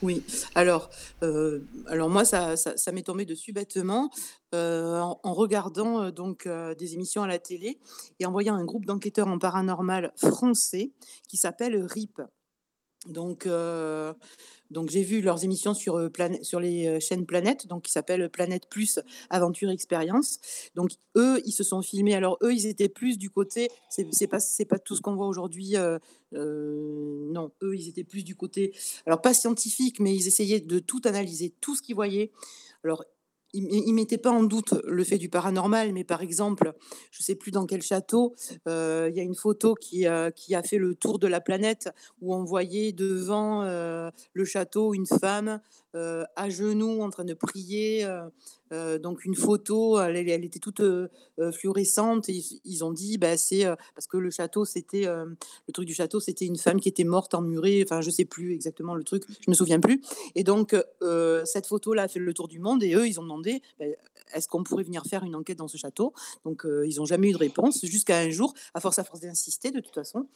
Speaker 3: Oui, alors, heu, alors moi ça ça ça m'est tombé dessus bêtement, heu, en en regardant, donc des émissions à la télé et en voyant un groupe d'enquêteurs en paranormal français qui s'appelle RIP. Donc donc j'ai vu leurs émissions sur, Plané sur les, heu, chaînes Planète, donc qui s'appelle Planète Plus Aventure Expérience. Donc eux, ils se sont filmés alors eux, ils étaient plus du côté c'est pas pas tout ce qu'on voit aujourd'hui, heu, non, eux, ils étaient plus du côté alors pas scientifique, mais ils essayaient de tout analyser, tout ce qu'ils voyaient. Alors ils ils mettaient pas en doute le fait du paranormal, mais par exemple, je sais plus dans quel château, heu, il y a une photo qui, heu, qui a fait le tour de la planète où on voyait devant, heu, le château une femme, heu, à genoux en train de prier, heu heu, donc une photo, elle était toute, fluorescente et ils ont dit: «Bah, c'est, heu» parce que le château c'était, le truc du château, c'était une femme qui était morte emmurée, enfin je sais plus exactement le truc, je me souviens plus et donc cette photo-là a fait le tour du monde et eux, ils ont demandé: «Beh, est-ce qu'on pourrait venir faire une enquête dans ce château?» donc ils ont jamais eu de réponse jusqu'à un jour, à force à force d'insister de toute façon,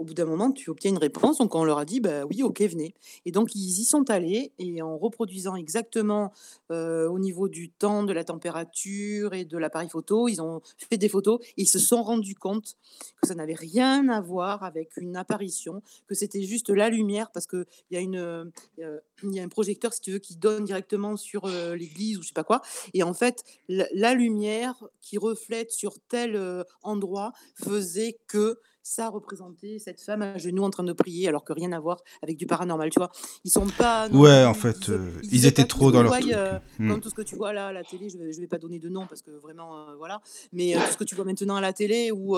Speaker 3: au bout d'un moment, tu obtiens une réponse, donc on leur a dit: «Bah, oui, OK, venez» et donc ils y sont allés. Et en reproduisant exactement, heu, au niveau du temps, de la température et de l'appareil photo, ils ont fait des photos ils se sont rendus compte que ça n'avait rien à voir avec une apparition, que c'était juste la lumière parce qu'il y a une, il y a un projecteur, si tu veux, qui donne directement sur, heu, l'église ou je sais pas quoi. Et en fait, la la lumière qui reflète sur tel, heu, endroit faisait que ça représentait cette femme à genoux en train de prier, alors que rien à voir avec du paranormal, tu vois? Ils sont pas
Speaker 1: Ouais, en fait,
Speaker 3: ils
Speaker 1: euh,
Speaker 3: ils
Speaker 1: ils
Speaker 3: disaient
Speaker 1: étaient trop dans leur
Speaker 3: voit,
Speaker 1: truc.
Speaker 3: heu,
Speaker 1: Hmm.
Speaker 3: comme tout ce que tu vois là à la télé, je vais je vais pas donner de nom parce que vraiment, heu, voilà, mais heu, tout ce que tu vois maintenant à la télé où,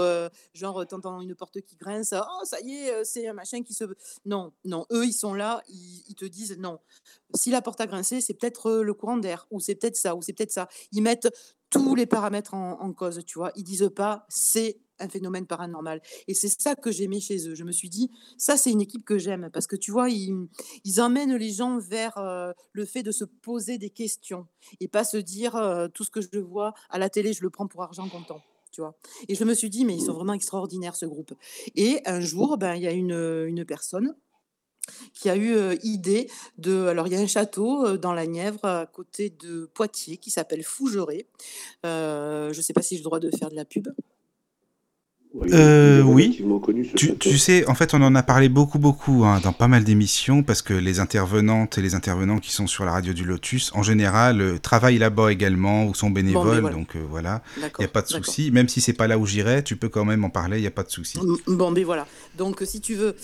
Speaker 3: genre, tu entends une porte qui grince: «Oh ça y est, c'est un machin qui se» non, non, eux, ils sont là, ils ils te disent: «Non, si la porte a grincé, c'est peut-être, le courant d'air ou c'est peut-être ça ou c'est peut-être ça». Ils mettent tous les paramètres en en cause, tu vois? Ils disent pas: «C'est un phénomène paranormal» et c'est ça que j'aimais chez eux. Je me suis dit: «Ça, c'est une équipe que j'aime» parce que tu vois, ils, emmènent les gens vers, heu, le fait de se poser des questions et pas se dire, heu: «Tout ce que je vois à la télé, je le prends pour argent comptant», tu vois? Et je me suis dit: «Mais ils sont vraiment extraordinaires ce groupe» et un jour, ben, il y a une, une personne qui a eu, heu, idée de alors il y a un château, dans la Nièvre, à côté de Poitiers, qui s'appelle Fougeray. Je sais pas si j'ai le droit de faire de la pub?
Speaker 1: Euh, oui. tu, sais, en fait, on en a parlé beaucoup, beaucoup hein, dans pas mal d'émissions parce que les intervenantes et les intervenants qui sont sur la radio du Lotus, en général, euh, travaillent là-bas également ou sont bénévoles. Donc euh, voilà, il n'y a pas de souci. Même si c'est pas là où j'irai, tu peux quand même en parler, il n'y a pas de souci.
Speaker 3: Bon, mais voilà. Donc, si tu veux,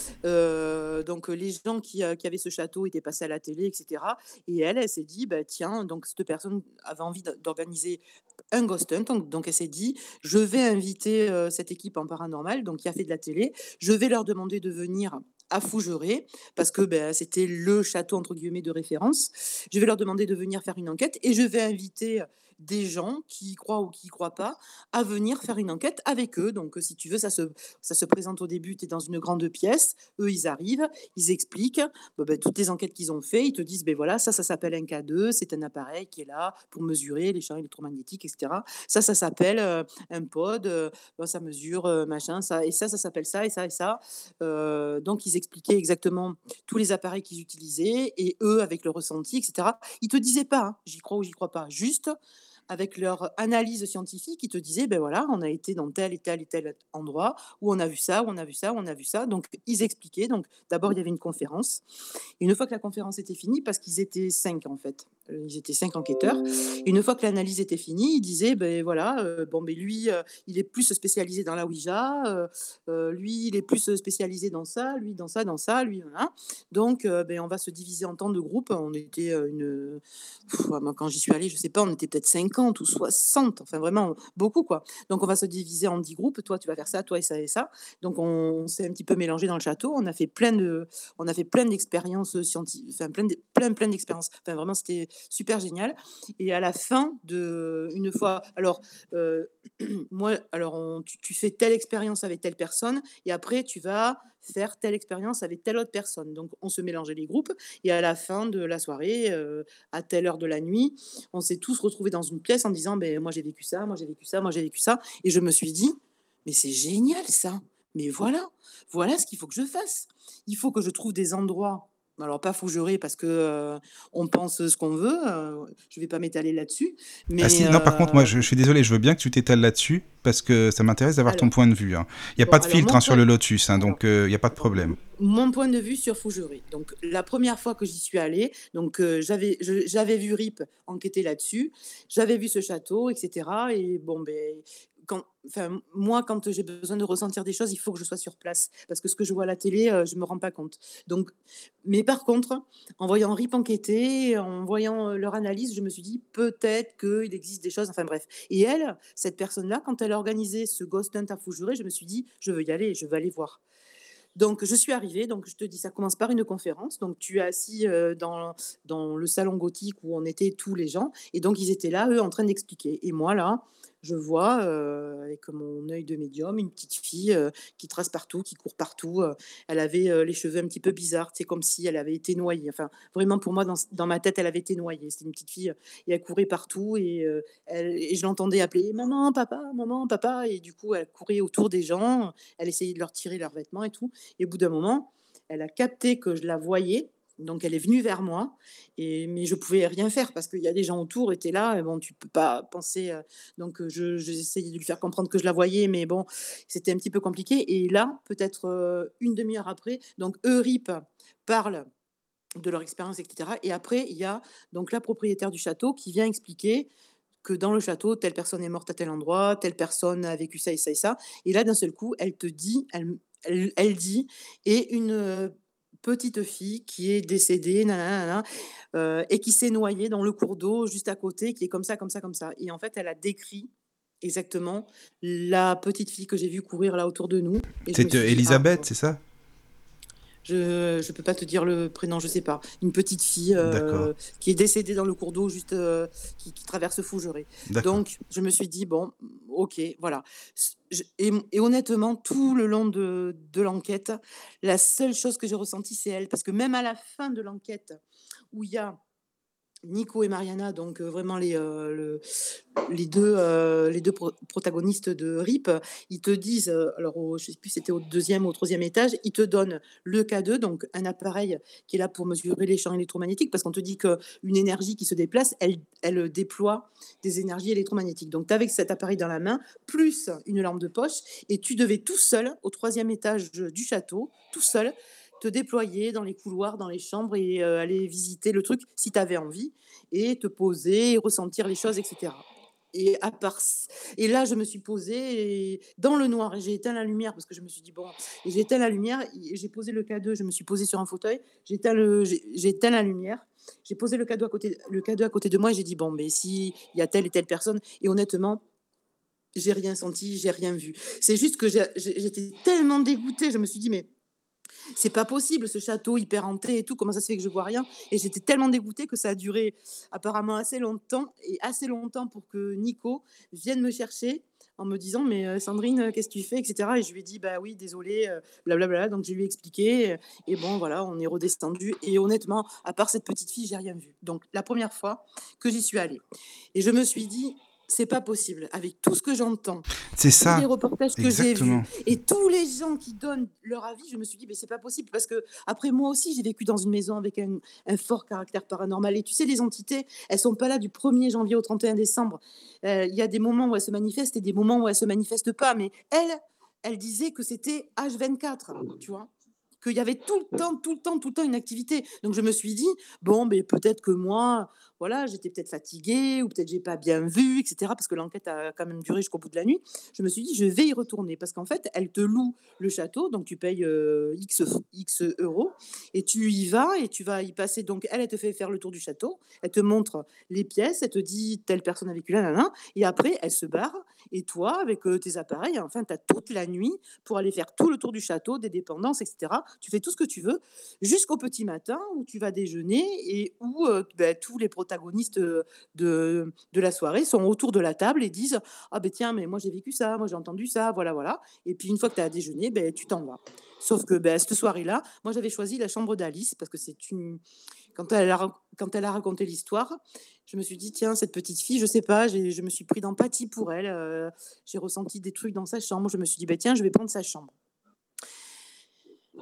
Speaker 3: donc les gens qui, qui, avaient ce château étaient passés à la télé, etc. Et elle, elle s'est dit, bah, tiens, donc cette personne avait envie d'organiser un ghost hunt. Donc, elle s'est dit, je vais inviter cette équipe en paranormal, donc qui a fait de la télé. Je vais leur demander de venir à Fougeray, parce que ben, c'était le château entre guillemets de référence. Je vais leur demander de venir faire une enquête et je vais inviter des gens qui y croient ou qui y croient pas à venir faire une enquête avec eux. Donc, si tu veux, ça se, ça se présente au début, tu es dans une grande pièce, eux, ils arrivent, ils expliquent ben, toutes les enquêtes qu'ils ont fait, ils te disent, ben voilà, ça, ça s'appelle un K2, c'est un appareil qui est là pour mesurer les champs électromagnétiques, etc. Ça, ça s'appelle euh, un pod, euh, ça mesure euh, machin, ça, et ça, ça s'appelle ça, et ça, et ça. donc, ils expliquaient exactement tous les appareils qu'ils utilisaient, et eux, avec le ressenti, etc. Ils te disaient pas, hein, j'y crois ou j'y crois pas, juste avec leur analyse scientifique, ils te disaient, ben voilà, on a été dans tel et tel et tel endroit, où on a vu ça, où on a vu ça, où on a vu ça. Donc, ils expliquaient. Donc, d'abord, il y avait une conférence. Une fois que la conférence était finie, parce qu'ils étaient cinq, en fait, euh, ils étaient cinq enquêteurs. Une fois que l'analyse était finie, ils disaient, ben voilà, euh, bon, ben lui, euh, il est plus spécialisé dans la Ouija, lui, il est plus spécialisé dans ça, lui, dans ça, dans ça, lui, voilà. Donc, ben, on va se diviser en temps de groupe. On était une... quand j'y suis allée, je sais pas, on était peut-être 50 ou 60, enfin vraiment beaucoup, quoi. Donc, on va se diviser en 10 groupes. Toi, tu vas faire ça, toi et ça et ça. Donc, on, s'est un petit peu mélangé dans le château. On a fait plein de, on a fait plein d'expériences scientifiques, enfin, plein, plein, plein d'expériences. Enfin, vraiment, c'était super génial. Et à la fin de une fois, alors euh, moi, alors tu, fais telle expérience avec telle personne, et après tu vas faire telle expérience avec telle autre personne. Donc on se mélangeait les groupes, et à la fin de la soirée, euh, à telle heure de la nuit, on s'est tous retrouvés dans une pièce en disant, ben moi j'ai vécu ça, moi j'ai vécu ça, moi j'ai vécu ça, et je me suis dit, mais c'est génial ça. Mais voilà, voilà ce qu'il faut que je fasse. Il faut que je trouve des endroits alors pas fougerer parce que on pense ce qu'on veut. je vais pas m'étaler là-dessus. Mais
Speaker 1: ah non, par contre, moi, je, suis désolé, je veux bien que tu t'étales là-dessus parce que ça m'intéresse d'avoir ton point de vue. Hein. Il n'y a pas de filtre hein, sur le Lotus, hein, donc il n'y a pas de problème.
Speaker 3: Mon point de vue sur Fougeray. Donc la première fois que j'y suis allée, donc j'avais j'avais vu Rip enquêter là-dessus, j'avais vu ce château, etc. Et bon ben enfin, moi, quand j'ai besoin de ressentir des choses, il faut que je sois sur place. Parce que ce que je vois à la télé, euh, je ne me rends pas compte. Donc, mais par contre, en voyant RIP enquêter, en voyant euh, leur analyse, je me suis dit peut-être qu'il existe des choses. Enfin bref. Et elle, cette personne-là, quand elle a organisé ce Ghost Hunt à je me suis dit je veux y aller, je veux aller voir. Donc, je suis arrivée. Donc, je te dis, ça commence par une conférence. Donc, tu es assis euh, dans, dans le salon gothique où on était tous les gens. Et donc, ils étaient là, eux, en train d'expliquer. Et moi, là, je vois avec mon œil de médium une petite fille qui trace partout, qui court partout. elle avait les cheveux un petit peu bizarres, c'est comme si elle avait été noyée. Enfin, vraiment pour moi, dans, ma tête, elle avait été noyée. C'était une petite fille et elle courait partout et, et je l'entendais appeler maman, papa, maman, papa. Et du coup, elle courait autour des gens, elle essayait de leur tirer leurs vêtements et tout. Et au bout d'un moment, elle a capté que je la voyais donc elle est venue vers moi, et, mais je pouvais rien faire parce qu'il y a des gens autour, étaient là, et bon, tu peux pas penser. Euh, donc je, j'essayais de lui faire comprendre que je la voyais, mais bon, c'était un petit peu compliqué. Et là, peut-être euh, une demi-heure après, donc Eurip parle de leur expérience, etc. Et après, il y a donc la propriétaire du château qui vient expliquer que dans le château, telle personne est morte à tel endroit, telle personne a vécu ça et ça et ça. Et là, d'un seul coup, elle te dit, elle, elle dit, et une petite fille qui est décédée, euh, et qui s'est noyée dans le cours d'eau juste à côté, qui est comme ça, comme ça, comme ça. Et en fait, elle a décrit exactement la petite fille que j'ai vue courir là autour de nous.
Speaker 1: C'est ah, Elisabeth, c'est ça?
Speaker 3: Je ne peux pas te dire le prénom, je sais pas. Une petite fille euh, qui est décédée dans le cours d'eau, juste euh, qui, traverse Fougeray. Donc, je me suis dit, bon, ok, voilà. Et, honnêtement, tout le long de, de l'enquête, la seule chose que j'ai ressentie, c'est elle. Parce que même à la fin de l'enquête, où il y a Nico et Mariana, donc euh, vraiment les, euh, le- les deux, euh, les deux pro- protagonistes de RIP, ils te disent, alors au- je sais plus, c'était au deuxième ou au troisième étage, ils te donnent le K2, donc un appareil qui est là pour mesurer les champs électromagnétiques, parce qu'on te dit qu'une énergie qui se déplace, elle, elle déploie des énergies électromagnétiques. Donc tu avec cet appareil dans la main, plus une lampe de poche, et tu devais tout seul, au troisième étage du château, tout seul, te déployer dans les couloirs, dans les chambres et euh, aller visiter le truc si tu avais envie et te poser ressentir les choses, etc. Et à part et là, je me suis posée dans le noir et j'ai éteint la lumière parce que je me suis dit bon, j'ai éteint la lumière j'ai posé le K2, je me suis posée sur un fauteuil, j'ai éteint le éteint la lumière. J'ai posé le cadeau à côté le cadeau à côté de moi et j'ai dit bon, mais si y a telle et telle personne et honnêtement, j'ai rien senti, j'ai rien vu. C'est juste que j'étais tellement dégoûtée, je me suis dit mais c'est pas possible, ce château hyper hanté et tout, comment ça se fait que je vois rien? Et j'étais tellement dégoûtée que ça a duré apparemment assez longtemps, et assez longtemps pour que Nico vienne me chercher en me disant mais euh, Sandrine euh, qu'est-ce que tu fais etc et je lui ai dit bah oui désolé euh, blablabla. Donc je lui ai expliqué et bon voilà on est redescendu et honnêtement à part cette petite fille j'ai rien vu. Donc la première fois que j'y suis allée. Et je me suis dit c'est pas possible avec tout ce que j'entends
Speaker 1: C'est
Speaker 3: tous
Speaker 1: ça,
Speaker 3: les reportages que j'ai vus et tous les gens qui donnent leur avis, je me suis dit, mais c'est pas possible parce que après moi aussi, j'ai vécu dans une maison avec un, un fort caractère paranormal. Et tu sais, les entités, elles sont pas là du 1er janvier au 31 décembre. Euh, Il y a des moments où elles se manifestent et des moments où elles se manifestent pas. Mais elle, elle disait que c'était H24, tu vois qu'il y avait tout le temps, tout le temps, tout le temps une activité. Donc je me suis dit, bon, mais peut-être que moi, voilà, j'étais peut-être fatiguée ou peut-être j'ai pas bien vu, etc. Parce que l'enquête a quand même duré jusqu'au bout de la nuit. Je me suis dit, je vais y retourner parce qu'en fait, elle te loue le château, donc tu payes euh, X, X euros et tu y vas et tu vas y passer. Donc elle, te fait faire le tour du château, elle te montre les pièces, elle te dit telle personne a vécu là, là, là, et après elle se barre et toi, avec euh, tes appareils, enfin, tu as toute la nuit pour aller faire tout le tour du château, des dépendances, etc. Tu fais tout ce que tu veux jusqu'au petit matin où tu vas déjeuner et où euh, ben, tous les euh, de, la soirée sont autour de la table et disent Ah ben tiens, mais moi j'ai vécu ça, moi j'ai entendu ça, voilà, voilà. Et puis une fois que tu as déjeuné, ben, tu t'en vas. Sauf que ben, cette soirée-là, moi j'avais choisi la chambre d'Alice parce que c'est une. Quand elle, a, quand elle a raconté l'histoire, je me suis dit, tiens, cette petite fille, je sais pas, je me suis pris d'empathie pour elle. euh, j'ai ressenti des trucs dans sa chambre. Je me suis dit, ben, tiens, je vais prendre sa chambre.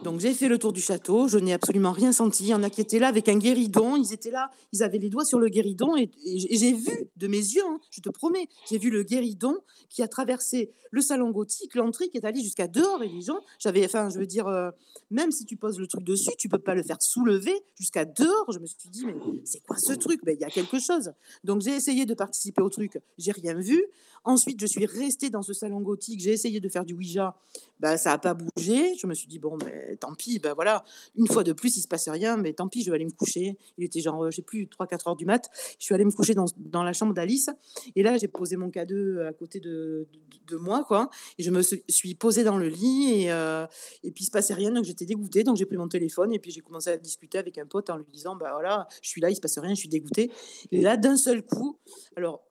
Speaker 3: Donc j'ai fait le tour du château, je n'ai absolument rien senti. Il y en a qui étaient là avec un guéridon, ils étaient là, ils avaient les doigts sur le guéridon et, j'ai vu de mes yeux, hein, je te promets, j'ai vu le guéridon qui a traversé le salon gothique, l'entrée qui est allée jusqu'à dehors et les gens, j'avais, enfin je veux dire, euh, même si tu poses le truc dessus, tu peux pas le faire soulever jusqu'à dehors. Je me suis dit, mais c'est quoi ce truc? Ben, Il y a quelque chose. Donc j'ai essayé de participer au truc, j'ai rien vu. Ensuite, je suis restée dans ce salon gothique, j'ai essayé de faire du Ouija, bah, ça n'a pas bougé. Je me suis dit, bon, ben, tant pis, ben, voilà, une fois de plus, il se passe rien, mais tant pis, je vais aller me coucher. Il était genre, euh, je sais plus, 3-4 heures du mat. Je suis allée me coucher dans, dans la chambre d'Alice. Et là, j'ai posé mon K2 à côté de, de, moi, quoi. Et je me suis- posée dans le lit et, euh, et puis il se passait rien, donc j'étais dégoûtée. Donc j'ai pris mon téléphone et puis j'ai commencé à discuter avec un pote en lui disant, bah voilà, je suis là, il se passe rien, je suis dégoûtée. Et là, d'un seul coup, alors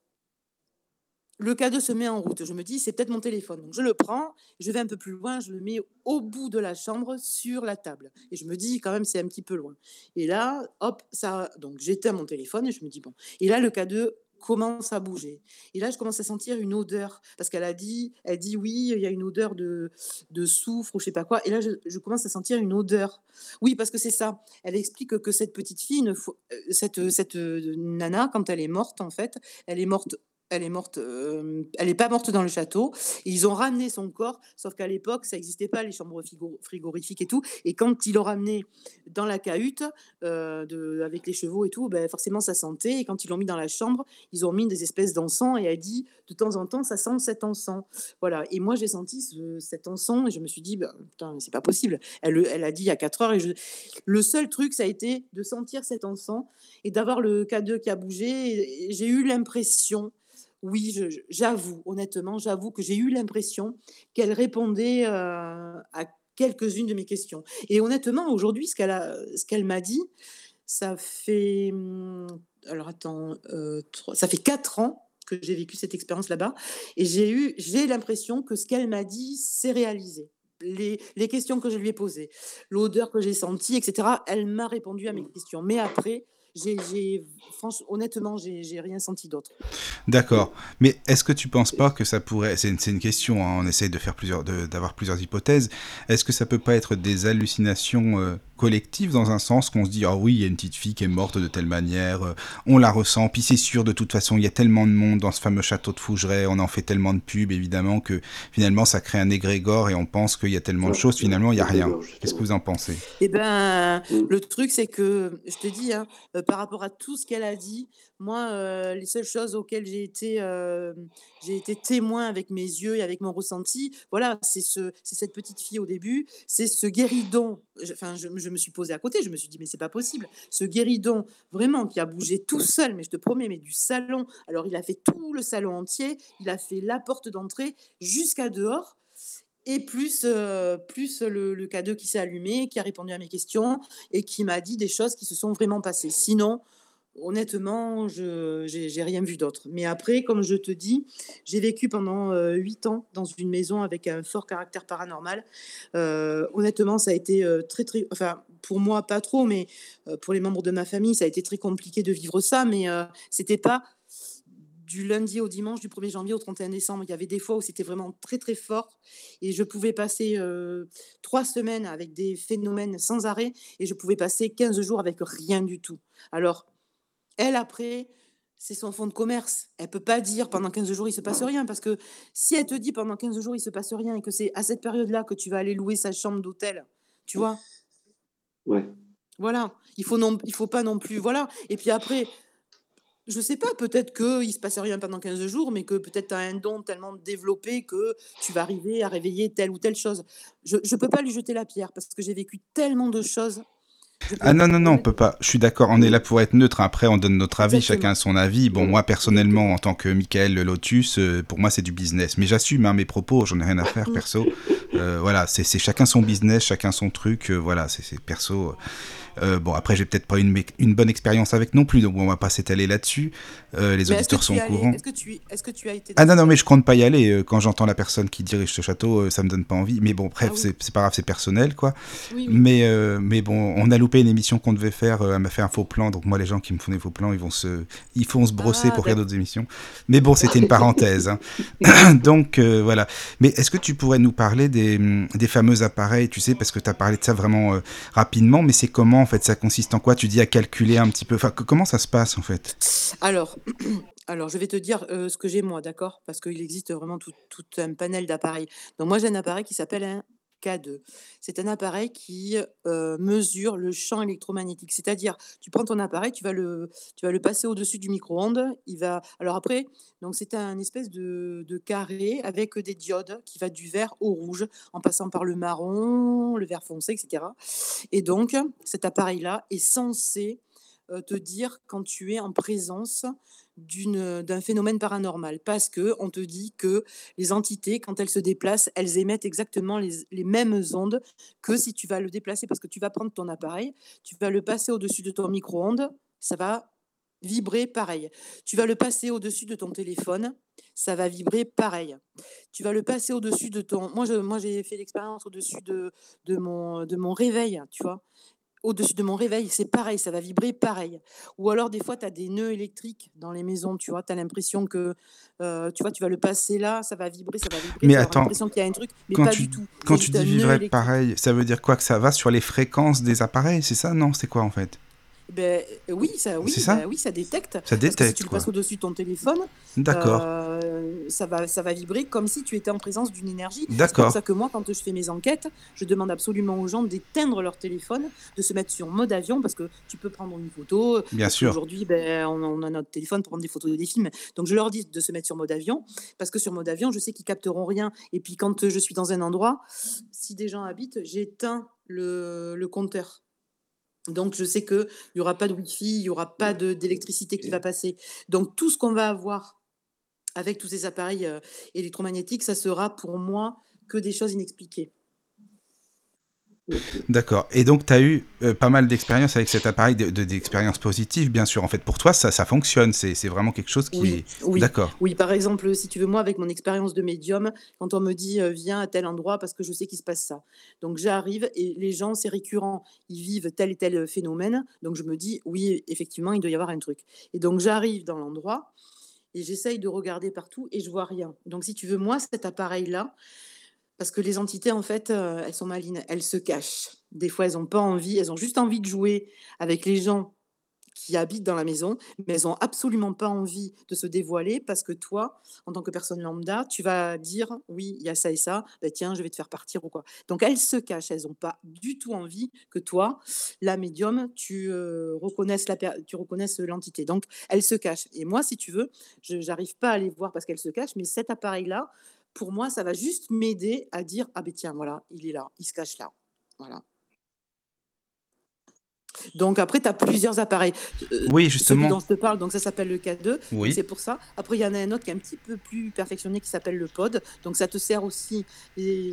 Speaker 3: le cadeau se met en route. Je me dis, c'est peut-être mon téléphone. Donc je le prends, je vais un peu plus loin, je le mets au bout de la chambre sur la table. Et je me dis, quand même, c'est un petit peu loin. Et là, hop, ça. Donc j'éteins mon téléphone et je me dis, bon. Et là, le cadeau commence à bouger. Et là, je commence à sentir une odeur. Parce qu'elle a dit, elle dit, oui, il y a une odeur de, de soufre ou je sais pas quoi. Et là, je, commence à sentir une odeur. Oui, parce que c'est ça. Elle explique que cette petite fille, ne euh, cette, cette euh, nana, quand elle est morte, en fait, elle est morte elle est morte, euh, elle n'est pas morte dans le château. Ils ont ramené son corps, sauf qu'à l'époque, ça n'existait pas, les chambres frigo- frigorifiques et tout. Et quand ils l'ont ramené dans la cahute, euh, avec les chevaux et tout, ben, forcément, ça sentait. Et quand ils l'ont mis dans la chambre, ils ont mis des espèces d'encens. Et elle dit, de temps en temps, ça sent cet encens. Voilà. Et moi, j'ai senti ce- cet encens et je me suis dit, ben, putain, c'est pas possible. Elle, le- elle a dit il y a 4 heures. Et je... le seul truc, ça a été de sentir cet encens et d'avoir le K2 qui a bougé. J'ai eu l'impression oui, j'avoue, honnêtement, j'avoue que j'ai eu l'impression qu'elle répondait euh, à quelques-unes de mes questions. Et honnêtement, aujourd'hui, ce qu'elle m'a dit, ça fait, hum, alors attends, euh, ça fait quatre ans que j'ai vécu cette expérience là-bas, et j'ai eu, j'ai l'impression que ce qu'elle m'a dit s'est réalisé. Les, les questions que je lui ai posées, l'odeur que j'ai sentie, etc. Elle m'a répondu à mes questions. Mais après, j'ai, honnêtement, j'ai rien senti d'autre.
Speaker 1: D'accord. Mais est-ce que tu penses pas que ça pourrait, c'est une, question, hein, on essaye de faire plusieurs, d'avoir plusieurs hypothèses. Est-ce que ça peut pas être des hallucinations euh, collectives dans un sens qu'on se dit, ah oui, il y a une petite fille qui est morte de telle manière, euh, on la ressent, puis c'est sûr de toute façon, il y a tellement de monde dans ce fameux château de Fougeray, on en fait tellement de pubs évidemment que finalement ça crée un égrégore et on pense qu'il y a tellement de choses, finalement il y a rien. Qu'est-ce que vous en pensez?
Speaker 3: Eh ben, le truc, c'est que, je te dis, hein, euh, par rapport à tout ce qu'elle a dit, moi, euh, les seules choses auxquelles j'ai été, euh, j'ai été témoin avec mes yeux et avec mon ressenti, voilà, c'est ce, cette petite fille au début, c'est ce guéridon. Enfin, je, je me suis posée à côté, je me suis dit, mais c'est pas possible. Ce guéridon, vraiment, qui a bougé tout seul, mais je te promets, mais du salon. Alors, il a fait tout le salon entier, il a fait la porte d'entrée jusqu'à dehors. Et plus, euh, plus le, le K2 qui s'est allumé, qui a répondu à mes questions et qui m'a dit des choses qui se sont vraiment passées. Sinon, honnêtement, je j'ai rien vu d'autre. Mais après, comme je te dis, j'ai vécu pendant euh, huit ans dans une maison avec un fort caractère paranormal. Euh, honnêtement, ça a été très, très... Enfin, pour moi, pas trop, mais pour les membres de ma famille, ça a été très compliqué de vivre ça. Mais c'était pas du lundi au dimanche, du 1er janvier au 31 décembre. Il y avait des fois où c'était vraiment très très fort et je pouvais passer euh, trois semaines avec des phénomènes sans arrêt et je pouvais passer 15 jours avec rien du tout. Alors, elle, après, c'est son fonds de commerce. Elle peut pas dire pendant 15 jours il se passe rien parce que si elle te dit pendant 15 jours il se passe rien et que c'est à cette période-là que tu vas aller louer sa chambre d'hôtel, tu vois,
Speaker 4: Ouais.
Speaker 3: voilà, il faut non, il faut pas non plus, voilà. Et puis après, je sais pas, peut-être qu'il se passe rien pendant 15 jours, mais que peut-être tu as un don tellement développé que tu vas arriver à réveiller telle ou telle chose. Je ne peux pas lui jeter la pierre parce que j'ai vécu tellement de choses.
Speaker 1: Ah non, non, non, on peut pas. Je suis d'accord, on est là pour être neutre. Après, on donne notre avis,
Speaker 3: Exactement.
Speaker 1: chacun son avis. Bon, moi, personnellement, en tant que Michael Lotus, euh, pour moi, c'est du business. Mais j'assume hein, mes propos, j'en ai rien à faire, perso. Euh, voilà, c'est chacun son business, chacun son truc. euh, voilà, c'est c'est perso. Euh, bon, après, j'ai peut-être pas une, une bonne expérience avec non plus, donc on va pas s'étaler là-dessus. Euh, les
Speaker 3: Mais
Speaker 1: auditeurs sont au courant.
Speaker 3: Est-ce que, tu, est-ce que tu as été
Speaker 1: Ah non, non, mais je compte pas y aller. euh, Quand j'entends la personne qui dirige ce château, euh, ça me donne pas envie. Mais bon, bref,
Speaker 3: Ah oui.
Speaker 1: c'est pas grave, c'est personnel, quoi.
Speaker 3: Oui, oui.
Speaker 1: Mais, euh, mais bon, on a loupé une émission qu'on devait faire. euh, elle m'a fait un faux plan. Donc, moi, les gens qui me font des faux plans, ils vont se, ils vont se brosser
Speaker 3: Ah,
Speaker 1: pour faire d'autres émissions. Mais bon, c'était une parenthèse. hein. donc, euh, voilà. Mais est-ce que tu pourrais nous parler des, des fameux appareils Tu sais, parce que tu as parlé de ça vraiment euh, rapidement. Mais c'est comment, en fait Ça consiste en quoi? Tu dis à calculer un petit peu. Enfin, comment ça se passe, en fait?
Speaker 3: Alors, alors, je vais te dire euh, ce que j'ai moi, d'accord? Parce qu'il existe vraiment tout, tout un panel d'appareils. Donc, moi, j'ai un appareil qui s'appelle un K2. C'est un appareil qui euh, mesure le champ électromagnétique. C'est-à-dire, tu prends ton appareil, tu vas le, tu vas le passer au-dessus du micro-ondes. Il va. Alors après, donc c'est un espèce de, carré avec des diodes qui va du vert au rouge, en passant par le marron, le vert foncé, etc. Et donc, cet appareil-là est censé te dire quand tu es en présence d'un phénomène paranormal. Parce que on te dit que les entités, quand elles se déplacent, elles émettent exactement les, les mêmes ondes que si tu vas le déplacer, parce que tu vas prendre ton appareil, tu vas le passer au-dessus de ton micro-ondes, ça va vibrer pareil. Tu vas le passer au-dessus de ton téléphone, ça va vibrer pareil. Tu vas le passer au-dessus de ton... Moi, moi j'ai fait l'expérience au-dessus de, de, mon, de mon réveil, tu vois au-dessus de mon réveil, c'est pareil, ça va vibrer pareil. Ou alors, des fois, tu as des nœuds électriques dans les maisons, tu vois, tu as l'impression que, euh, tu vois, tu vas le passer là, ça va vibrer, ça va vibrer.
Speaker 1: Mais attends,
Speaker 3: l'impression qu'il y a un truc, mais
Speaker 1: quand
Speaker 3: pas
Speaker 1: tu-
Speaker 3: du tout.
Speaker 1: Quand tu dis vibrer pareil, ça veut dire quoi? Que ça va sur les fréquences des appareils, c'est ça? Non, c'est quoi en fait?
Speaker 3: Ben, euh, oui, ça, oui,
Speaker 1: ça
Speaker 3: ben oui, ça détecte.
Speaker 1: Ça
Speaker 3: Parce que si
Speaker 1: détecte,
Speaker 3: tu le passes au-dessus de ton téléphone,
Speaker 1: D'accord.
Speaker 3: euh, ça, va, ça va vibrer comme si tu étais en présence d'une énergie. C'est pour ça que moi, quand je fais mes enquêtes, je demande absolument aux gens d'éteindre leur téléphone, de se mettre sur mode avion, parce que tu peux prendre une photo.
Speaker 1: Bien sûr.
Speaker 3: Aujourd'hui, ben, on, on a notre téléphone pour prendre des photos des films. Donc je leur dis de se mettre sur mode avion, parce que sur mode avion, je sais qu'ils capteront rien. Et puis quand je suis dans un endroit, si des gens habitent, j'éteins le, le compteur. Donc, je sais qu'il n'y aura pas de Wi-Fi, il n'y aura pas d'électricité qui va passer. Donc, tout ce qu'on va avoir avec tous ces appareils euh, électromagnétiques, ça sera pour moi que des choses inexpliquées.
Speaker 1: D'accord. Et donc, tu as eu euh, pas mal d'expériences avec cet appareil, d'expériences de, positives, bien sûr. En fait, pour toi, ça, ça fonctionne. C'est vraiment quelque chose qui
Speaker 3: Oui,
Speaker 1: est...
Speaker 3: oui,
Speaker 1: D'accord.
Speaker 3: oui. Par exemple, si tu veux, moi, avec mon expérience de médium, quand on me dit euh, viens à tel endroit parce que je sais qu'il se passe ça. Donc j'arrive et les gens, c'est récurrent, ils vivent tel et tel phénomène. Donc je me dis oui, effectivement, il doit y avoir un truc. Et donc j'arrive dans l'endroit et j'essaye de regarder partout et je vois rien. Donc si tu veux, moi, cet appareil-là, parce que les entités, en fait, heu, elles sont malines, elles se cachent. Des fois, elles ont pas envie, elles ont juste envie de jouer avec les gens qui habitent dans la maison, mais elles ont absolument pas envie de se dévoiler parce que toi, en tant que personne lambda, tu vas dire: «Oui, il y a ça et ça, bah, tiens, je vais te faire partir» ou quoi. Donc elles se cachent, elles ont pas du tout envie que toi, la médium, tu, heu, reconnaisses la tu reconnaisses l'entité. Donc elles se cachent et moi, si tu veux, je j'arrive pas à les voir parce qu'elles se cachent, mais cet appareil-là, pour moi, ça va juste m'aider à dire: «Ah ben tiens, voilà, il est là, il se cache là». Voilà. Donc après, tu as plusieurs appareils. Heu,
Speaker 1: Oui,
Speaker 3: celui
Speaker 1: justement.
Speaker 3: dont je te parle, donc ça s'appelle le K2, donc
Speaker 1: Oui.
Speaker 3: c'est pour ça. Après, il y en a un autre qui est un petit peu plus perfectionné qui s'appelle le Pod. Donc ça te sert aussi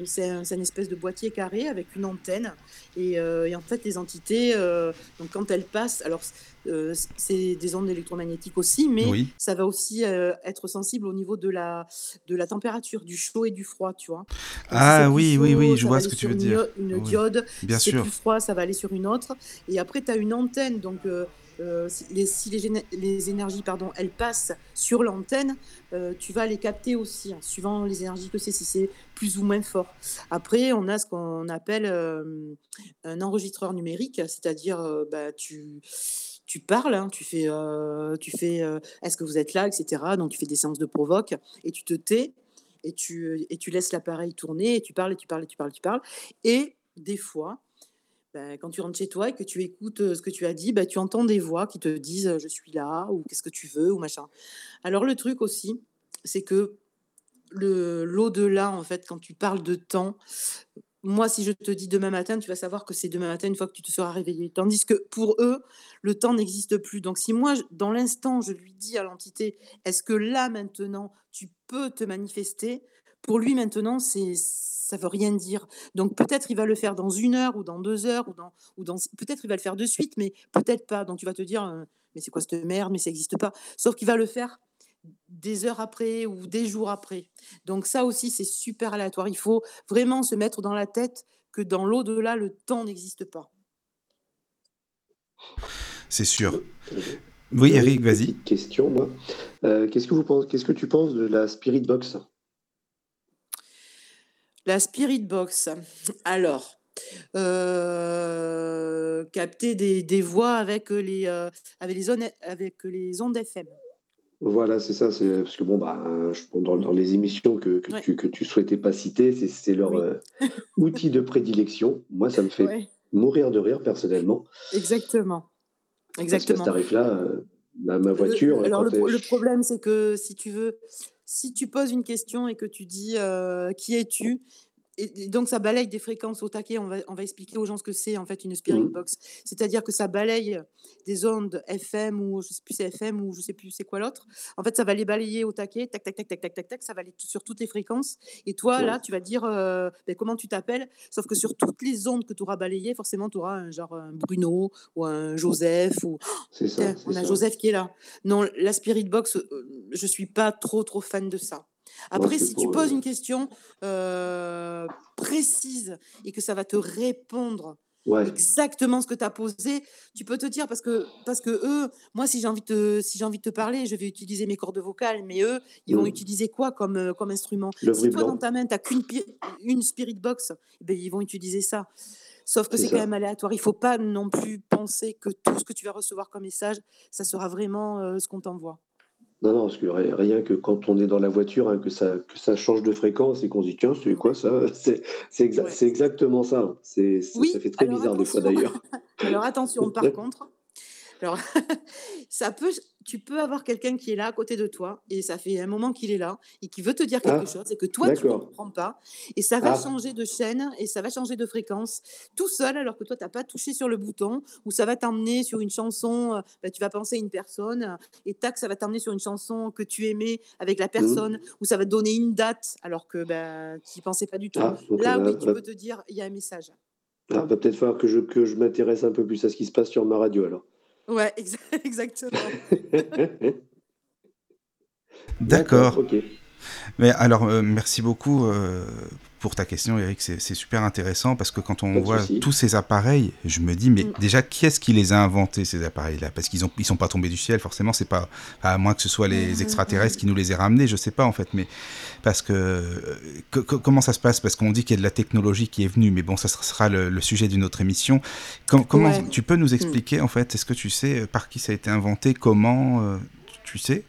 Speaker 3: c'est un c'est une espèce de boîtier carré avec une antenne et et en fait, les entités, heu, donc quand elles passent, alors heu, c'est des ondes électromagnétiques aussi, mais
Speaker 1: Oui.
Speaker 3: ça va aussi, heu, être sensible au niveau de la de la température, du chaud et du froid, tu vois? Si c'est
Speaker 1: Ah oui, oui, oui, je vois ce que tu veux
Speaker 3: une
Speaker 1: dire.
Speaker 3: une
Speaker 1: Oui,
Speaker 3: diode,
Speaker 1: bien
Speaker 3: si c'est plus
Speaker 1: sûr.
Speaker 3: froid, ça va aller sur une autre et après tu as une antenne donc si les si les géné les énergies, pardon, elles passent sur l'antenne, tu vas les capter aussi, hein, suivant les énergies que c'est, si c'est plus ou moins fort. Après, on a ce qu'on appelle, un enregistreur numérique, c'est-à-dire, bah, tu tu parles, hein, tu fais, heu, tu fais, heu: «Est-ce que vous êtes là?» et cetera. Donc tu fais des séances de provoque et tu te tais et tu et tu laisses l'appareil tourner et tu parles et tu parles et tu parles et tu parles et des fois, bah, quand tu rentres chez toi et que tu écoutes, heu, ce que tu as dit, bah, tu entends des voix qui te disent, «Je suis là» ou «Qu'est-ce que tu veux?» ou machin. Alors le truc aussi, c'est que l'au-delà, en fait, quand tu parles de temps, moi, si je te dis demain matin, tu vas savoir que c'est demain matin une fois que tu te seras réveillé. Tandis que pour eux, le temps n'existe plus. Donc si moi, dans l'instant, je lui dis à l'entité: «Est-ce que là, maintenant, tu peux te manifester?» pour lui, maintenant, c'est ça veut rien dire. Donc peut-être il va le faire dans une heure ou dans 2 heures ou dans ou peut-être il va le faire de suite, mais peut-être pas. Donc tu vas te dire, heu: «Mais c'est quoi cette merde? Mais ça existe pas». Sauf qu'il va le faire des heures après ou des jours après. Donc ça aussi, c'est super aléatoire. Il faut vraiment se mettre dans la tête que dans l'au-delà, le temps n'existe pas.
Speaker 1: C'est sûr.
Speaker 4: Heu,
Speaker 1: Oui, Eric, vas-y.
Speaker 4: question, moi. Heu, qu'est-ce que vous pen qu'est-ce que tu penses de la spirit box?
Speaker 3: La spirit box, alors, heu, capter des des voix avec, les, avec les ondes avec les ondes FM.
Speaker 4: Voilà, c'est ça, c'est parce que bon, bah, je dans dans les émissions que que
Speaker 3: Ouais.
Speaker 4: tu que tu souhaitais pas citer, c'est c'est leur,
Speaker 3: Oui.
Speaker 4: heu, outil de prédilection. Moi, ça me fait
Speaker 3: Ouais.
Speaker 4: mourir de rire personnellement
Speaker 3: Exactement,
Speaker 4: parce qu'à ce
Speaker 3: exactement.
Speaker 4: tarif-là, heu, ma ma
Speaker 3: Le
Speaker 4: voiture,
Speaker 3: alors le problème, c'est que si tu veux, si tu poses une question et que tu dis, heu: «Qui es-tu?» Et donc ça balaye des fréquences au taquet. On va on va expliquer aux gens ce que c'est, en fait, une
Speaker 4: mmh
Speaker 3: spirit
Speaker 4: mh.
Speaker 3: box. C'est-à-dire que ça balaye des ondes FM ou je sais plus c'est FM ou je sais plus c'est quoi l'autre. En fait, ça va les balayer au taquet, tac, tac, tac, tac, tac, tac, tac, ça va aller sur toutes les fréquences et toi,
Speaker 4: Ouais,
Speaker 3: là, tu vas dire, heu, beh, comment tu t'appelles, sauf que sur toutes les ondes que tu auras balayées, forcément, tu auras un genre un Bruno ou un Joseph ou
Speaker 4: ça,
Speaker 3: on a
Speaker 4: ça.
Speaker 3: Joseph qui est là. Non, la spirit box, heu, je suis pas trop, trop fan de ça. Après, si tu poses une question, heu, précise et que ça va te répondre
Speaker 4: ouais,
Speaker 3: exactement ce que tu as posé, tu peux te dire parce que parce que eux, moi, si j'ai envie de te si j'ai envie de te parler, je vais utiliser mes cordes vocales, mais eux, ils vont
Speaker 4: mmh,
Speaker 3: utiliser quoi comme, comme instrument?
Speaker 4: le
Speaker 3: Si toi, dans ta main, tu as qu'une pi une spirit box, eh beh, ils vont utiliser ça. Sauf que
Speaker 4: c'est
Speaker 3: quand même aléatoire. Il faut pas non plus penser que tout ce que tu vas recevoir comme message, ça sera vraiment, heu, ce qu'on t'envoie.
Speaker 4: Non, non, parce que ri rien que quand on est dans la voiture, hein, que ça que ça change de fréquence et qu'on se dit: «Tiens, c'est quoi ça?» c'est exa
Speaker 3: ouais.
Speaker 4: exactement ça, hein. C'est ça fait très bizarre des fois d'ailleurs.
Speaker 3: alors attention par contre, Alors, ça peut, tu peux avoir quelqu'un qui est là à côté de toi et ça fait un moment qu'il est là et qui veut te dire quelque
Speaker 4: Ah!
Speaker 3: chose et que toi tu
Speaker 4: D'accord.
Speaker 3: comprends pas et ça va
Speaker 4: Ah!
Speaker 3: changer de chaîne et ça va changer de fréquence tout seul alors que toi tu as pas touché sur le bouton ou ça va t'emmener sur une chanson, euh, bah, tu vas penser à une personne et tac ça va t'emmener sur une chanson que tu aimais avec la
Speaker 4: Mmh.
Speaker 3: personne ou ça va te donner une date alors que bah, tu n'y pensais pas du tout.
Speaker 4: Ah! Donc
Speaker 3: Là oui, tu peux te dire il y a un message.
Speaker 4: Ah, va peut-être falloir que je, que je m'intéresse un peu plus à ce qui se passe sur ma radio alors.
Speaker 3: Ouais, exa exactement.
Speaker 1: D'accord. Mais alors, euh, merci beaucoup euh, pour ta question, Eric. C'est super intéressant parce que quand on
Speaker 4: Pas
Speaker 1: voit tous ces appareils, je me dis, mais
Speaker 3: Mmh.
Speaker 1: déjà, qui est-ce qui les a inventés, ces appareils-là? Parce qu'ils ont, ils sont pas tombés du ciel, forcément. C'est pas, à moins que ce soit les extraterrestres qui nous les aient ramenés, je sais pas en fait. Mais parce que, que- que- comment ça se passe? Parce qu'on dit qu'il y a de la technologie qui est venue, mais bon, ça sera le, le sujet d'une autre émission. Com- comment
Speaker 3: Ouais.
Speaker 1: tu peux nous expliquer en fait Est-ce que tu sais euh, par qui ça a été inventé? Comment euh, Tu sais?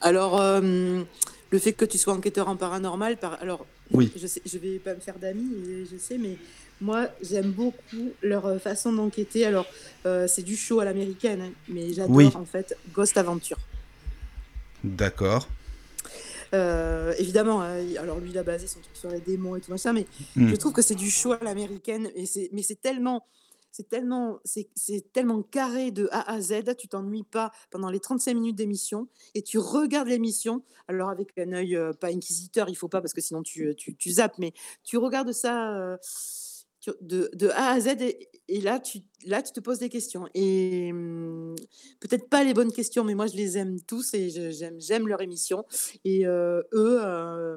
Speaker 3: Alors, euh, le fait que tu sois enquêteur en paranormal, par... alors,
Speaker 1: Oui.
Speaker 3: je sais, je vais pas me faire d'amis, je sais, mais moi, j'aime beaucoup leur euh, façon d'enquêter. Alors, euh, c'est du show à l'américaine, hein, mais j'adore
Speaker 1: Oui.
Speaker 3: en fait Ghost Adventure.
Speaker 1: D'accord.
Speaker 3: Euh, évidemment, hein, alors lui, il a basé son truc sur les démons et tout ça, mais
Speaker 1: Hmm.
Speaker 3: je trouve que c'est du show à l'américaine, et mais c'est tellement, c'est tellement, carré de A à Z, tu t'ennuies pas pendant les 35 minutes d'émission, et tu regardes l'émission, alors avec un œil pas inquisiteur, il faut pas parce que sinon tu, tu, zappes, mais tu regardes ça de, de A à Z, et, et là, tu, là, tu te poses des questions. Et hum, peut-être pas les bonnes questions, mais moi, je les aime tous et j'aime, j'aime leur émission. Et euh, eux, euh,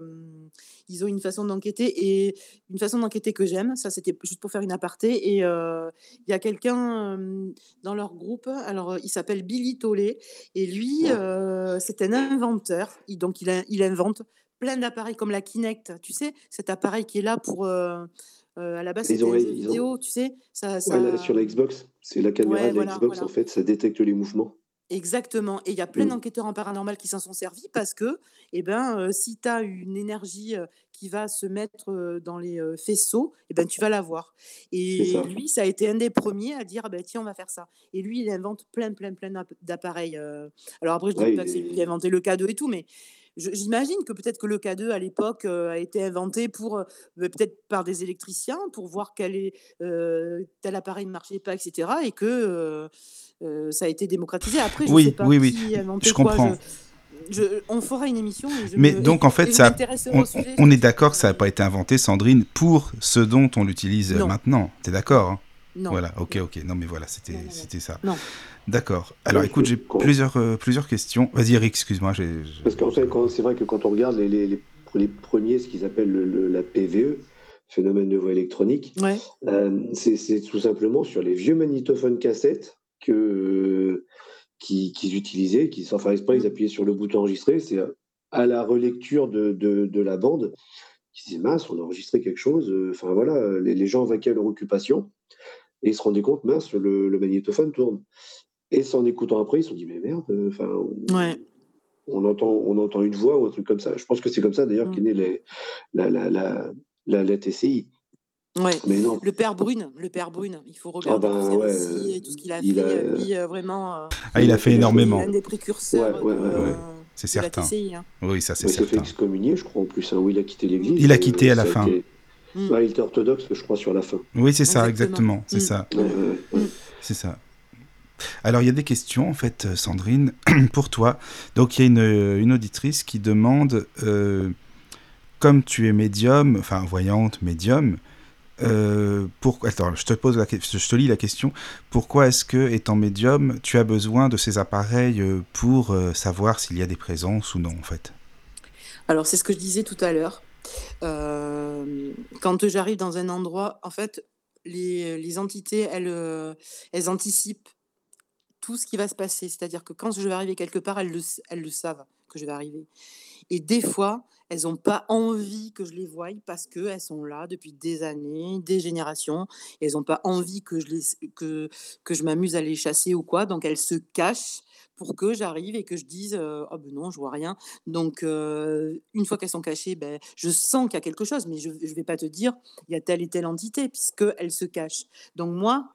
Speaker 3: ils ont une façon d'enquêter et une façon d'enquêter que j'aime. Ça, c'était juste pour faire une aparté. Et euh, il y a quelqu'un euh, dans leur groupe, alors il s'appelle Billy Tollet, et lui, c'est un inventeur. Il- donc, il, invente plein d'appareils comme la Kinect, tu sais, cet appareil qui est là pour. euh, euh, à la base,
Speaker 4: Ils
Speaker 3: c'était jeu
Speaker 4: ils ont-
Speaker 3: tu sais. Ça,
Speaker 4: Ouais,
Speaker 3: ça...
Speaker 4: là, sur la Xbox, c'est la caméra
Speaker 3: Ouais,
Speaker 4: de la
Speaker 3: voilà,
Speaker 4: Xbox,
Speaker 3: voilà.
Speaker 4: en fait, ça détecte les mouvements.
Speaker 3: Exactement. Et il y a plein d'enquêteurs en paranormal qui s'en sont servis parce que, eh ben, euh, si tu as une énergie euh, qui va se mettre euh, dans les faisceaux, eh ben, tu vas la voir. Et
Speaker 4: ça.
Speaker 3: lui, ça a été un des premiers à dire, ah ben, tiens, on va faire ça. Et lui, il invente plein, plein, plein d'app- d'appareils. Alors après, je dis
Speaker 4: Ouais,
Speaker 3: pas que c'est lui qui a inventé le K2 et tout, mais j'imagine que peut-être que le K2 à l'époque euh, a été inventé pour, euh, peut-être par des électriciens, pour voir quel est, euh, tel appareil ne marchait pas, etc. Et que ça a été démocratisé. Après, je
Speaker 1: Oui,
Speaker 3: sais pas
Speaker 1: oui, oui,
Speaker 3: qui
Speaker 1: je
Speaker 3: quoi.
Speaker 1: comprends.
Speaker 3: Je- je- on fera une émission. et je
Speaker 1: Mais
Speaker 3: me-
Speaker 1: donc en fait, ça, on, est d'accord que ça n'a pas été inventé, Sandrine, pour ce dont on l'utilise maintenant. T'es d'accord hein?
Speaker 3: Non.
Speaker 1: Voilà, ok, ok. Non, mais voilà, c'était ça.
Speaker 3: Non.
Speaker 1: D'accord. Alors écoute,
Speaker 4: je
Speaker 1: j'ai
Speaker 4: peux-
Speaker 1: plusieurs, euh, plusieurs questions. Vas-y, Eric, excuse-moi. j'ai- j'ai-
Speaker 4: Parce qu'en fait, quand- c'est vrai que quand on regarde les, les, les- les premiers, ce qu'ils appellent le- le- la PVE, phénomène de voix électronique,
Speaker 3: Ouais.
Speaker 4: euh, c'est c'est tout simplement sur les vieux magnétophones cassettes que, euh, qui- qu'ils utilisaient, qui sans faire exprès, ils appuyaient sur le bouton enregistrer. C'est à la relecture de, de, de la bande qui disaient mince, on a enregistré quelque chose. euh, Enfin voilà, les, les gens vaquaient à leur occupation et ils se rendaient compte, mince, le, le magnétophone tourne. Et en écoutant après, ils se sont dit mais merde, euh, enfin. on-
Speaker 3: Ouais.
Speaker 4: on entend, on entend une voix ou un truc comme ça. Je pense que c'est comme ça d'ailleurs
Speaker 3: Mm.
Speaker 4: qu'est née les- la, la, la, la, la TCI.
Speaker 3: Ouais.
Speaker 4: Mais non,
Speaker 3: Le père Brune, le père Brune, il faut regarder
Speaker 4: ben, ouais,
Speaker 3: récits et tout ce qu'il a
Speaker 4: il
Speaker 3: fait.
Speaker 4: a-
Speaker 3: euh, Lui, euh, vraiment, euh,
Speaker 1: Ah, il a fait
Speaker 4: il a
Speaker 1: énormément.
Speaker 3: un des précurseurs
Speaker 4: Ouais, ouais,
Speaker 3: de,
Speaker 4: ouais,
Speaker 1: ouais.
Speaker 3: euh,
Speaker 1: C'est certain.
Speaker 3: TCI. hein.
Speaker 1: Oui, ça c'est
Speaker 4: il s'est fait
Speaker 1: certain.
Speaker 4: excommunier, je crois, en plus. hein, où il a quitté l'église.
Speaker 1: Il a
Speaker 4: Euh,
Speaker 1: quitté à la fin.
Speaker 4: été-
Speaker 3: Mm.
Speaker 4: Ouais, il était orthodoxe, je crois, sur la fin.
Speaker 1: Oui, c'est ça,
Speaker 3: Exactement.
Speaker 1: C'est
Speaker 3: Mm.
Speaker 1: ça.
Speaker 4: Ouais.
Speaker 1: C'est ça. Alors, il y a des questions, en fait, euh, Sandrine, pour toi. Donc, il y a une, une auditrice qui demande, euh, comme tu es médium, enfin, voyante, médium, euh, pour... Attends, je te, pose la... que- je te lis la question. Pourquoi est-ce que, étant médium, tu as besoin de ces appareils euh, pour euh, savoir s'il y a des présences ou non, en fait?
Speaker 3: Alors, c'est ce que je disais tout à l'heure. Euh, quand j'arrive dans un endroit, en fait, les, les entités, elles, euh, elles anticipent tout ce qui va se passer. C'est-à-dire que quand je vais arriver quelque part, elles le, elles le savent que je vais arriver. Et des fois, elles n'ont pas envie que je les voie parce qu'elles sont là depuis des années, des générations. Elles n'ont pas envie que je, les, que, que je m'amuse à les chasser ou quoi. Donc, elles se cachent pour que j'arrive et que je dise euh, oh ben non je vois rien donc une fois qu'elles sont cachées ben je sens qu'il y a quelque chose mais je ne vais pas te dire il y a telle et telle entité puisque elles se cachent. Donc moi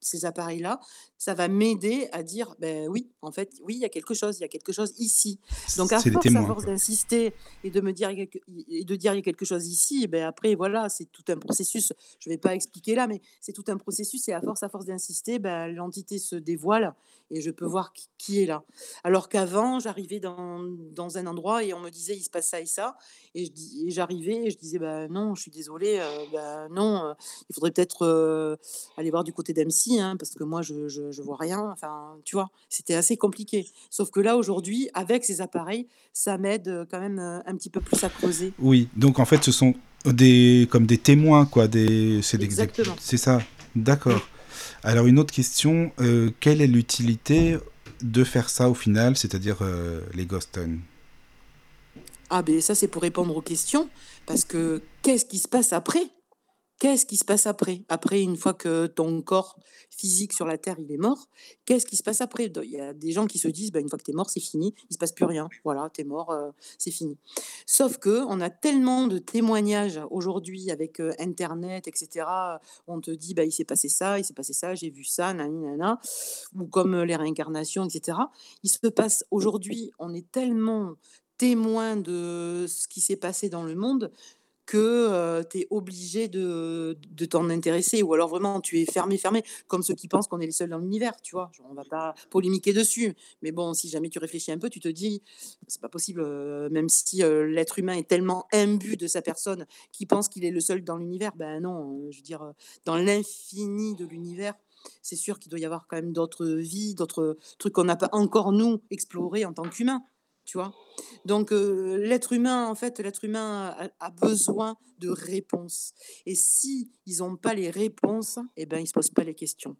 Speaker 3: ces appareils là ça va m'aider à dire ben oui en fait oui il y a quelque chose il y a quelque chose ici donc à force, à force d'insister et de me dire et de dire il y a quelque chose ici, ben après voilà, c'est tout un processus. Je vais pas expliquer là, mais c'est tout un processus et à force, à force d'insister, ben, l'entité se dévoile et je peux voir qui- qui compliqué là. Alors qu'avant, j'arrivais dans, dans un endroit et on me disait il se passe ça et ça. Et j'arrivais et je disais bah non, je suis désolée, euh, bah non, euh, il faudrait peut-être euh, aller voir du côté d'MC hein, parce que moi je, je, je vois rien. Enfin, tu vois, c'était assez compliqué. Sauf que là aujourd'hui, avec ces appareils, ça m'aide euh, quand même un petit peu plus à creuser.
Speaker 1: Oui, donc en fait, ce sont des comme des témoins, quoi. Des, c'est
Speaker 3: Exactement.
Speaker 1: c'est ça. D'accord. Alors une autre question, euh, quelle est l'utilité de faire ça au final, c'est-à-dire euh, les ghost
Speaker 3: Ah ben ça c'est pour répondre aux questions parce que qu'est-ce qui se passe après? Qu'est-ce qui se passe après? Après, une fois que ton corps physique sur la Terre, il est mort, qu'est-ce qui se passe après? Il y a des gens qui se disent, bah, une fois que tu es mort, c'est fini, il se passe plus rien. Voilà, tu es mort, euh, c'est fini. Sauf que on a tellement de témoignages aujourd'hui avec euh, Internet, etc. On te dit, bah, il s'est passé ça, il s'est passé ça, j'ai vu ça, nani, nana, ou comme euh, les réincarnations, etc. Il se passe aujourd'hui, on est tellement témoin de ce qui s'est passé dans le monde que tu es obligé de, de t'en intéresser. Ou alors vraiment, tu es fermé, fermé, comme ceux qui pensent qu'on est les seuls dans l'univers, tu vois. On va pas polémiquer dessus. Mais bon, si jamais tu réfléchis un peu, tu te dis, c'est pas possible, euh, même si euh, l'être humain est tellement imbu de sa personne qu'il pense qu'il est le seul dans l'univers, ben non, euh, je veux dire, euh, dans l'infini de l'univers, c'est sûr qu'il doit y avoir quand même d'autres vies, d'autres trucs qu'on n'a pas encore, nous, explorés en tant qu'humains, tu vois? Donc, euh, l'être humain, en fait, l'être humain a, a besoin de réponses. Et si ils n'ont pas les réponses, eh ben, ils se posent pas les questions.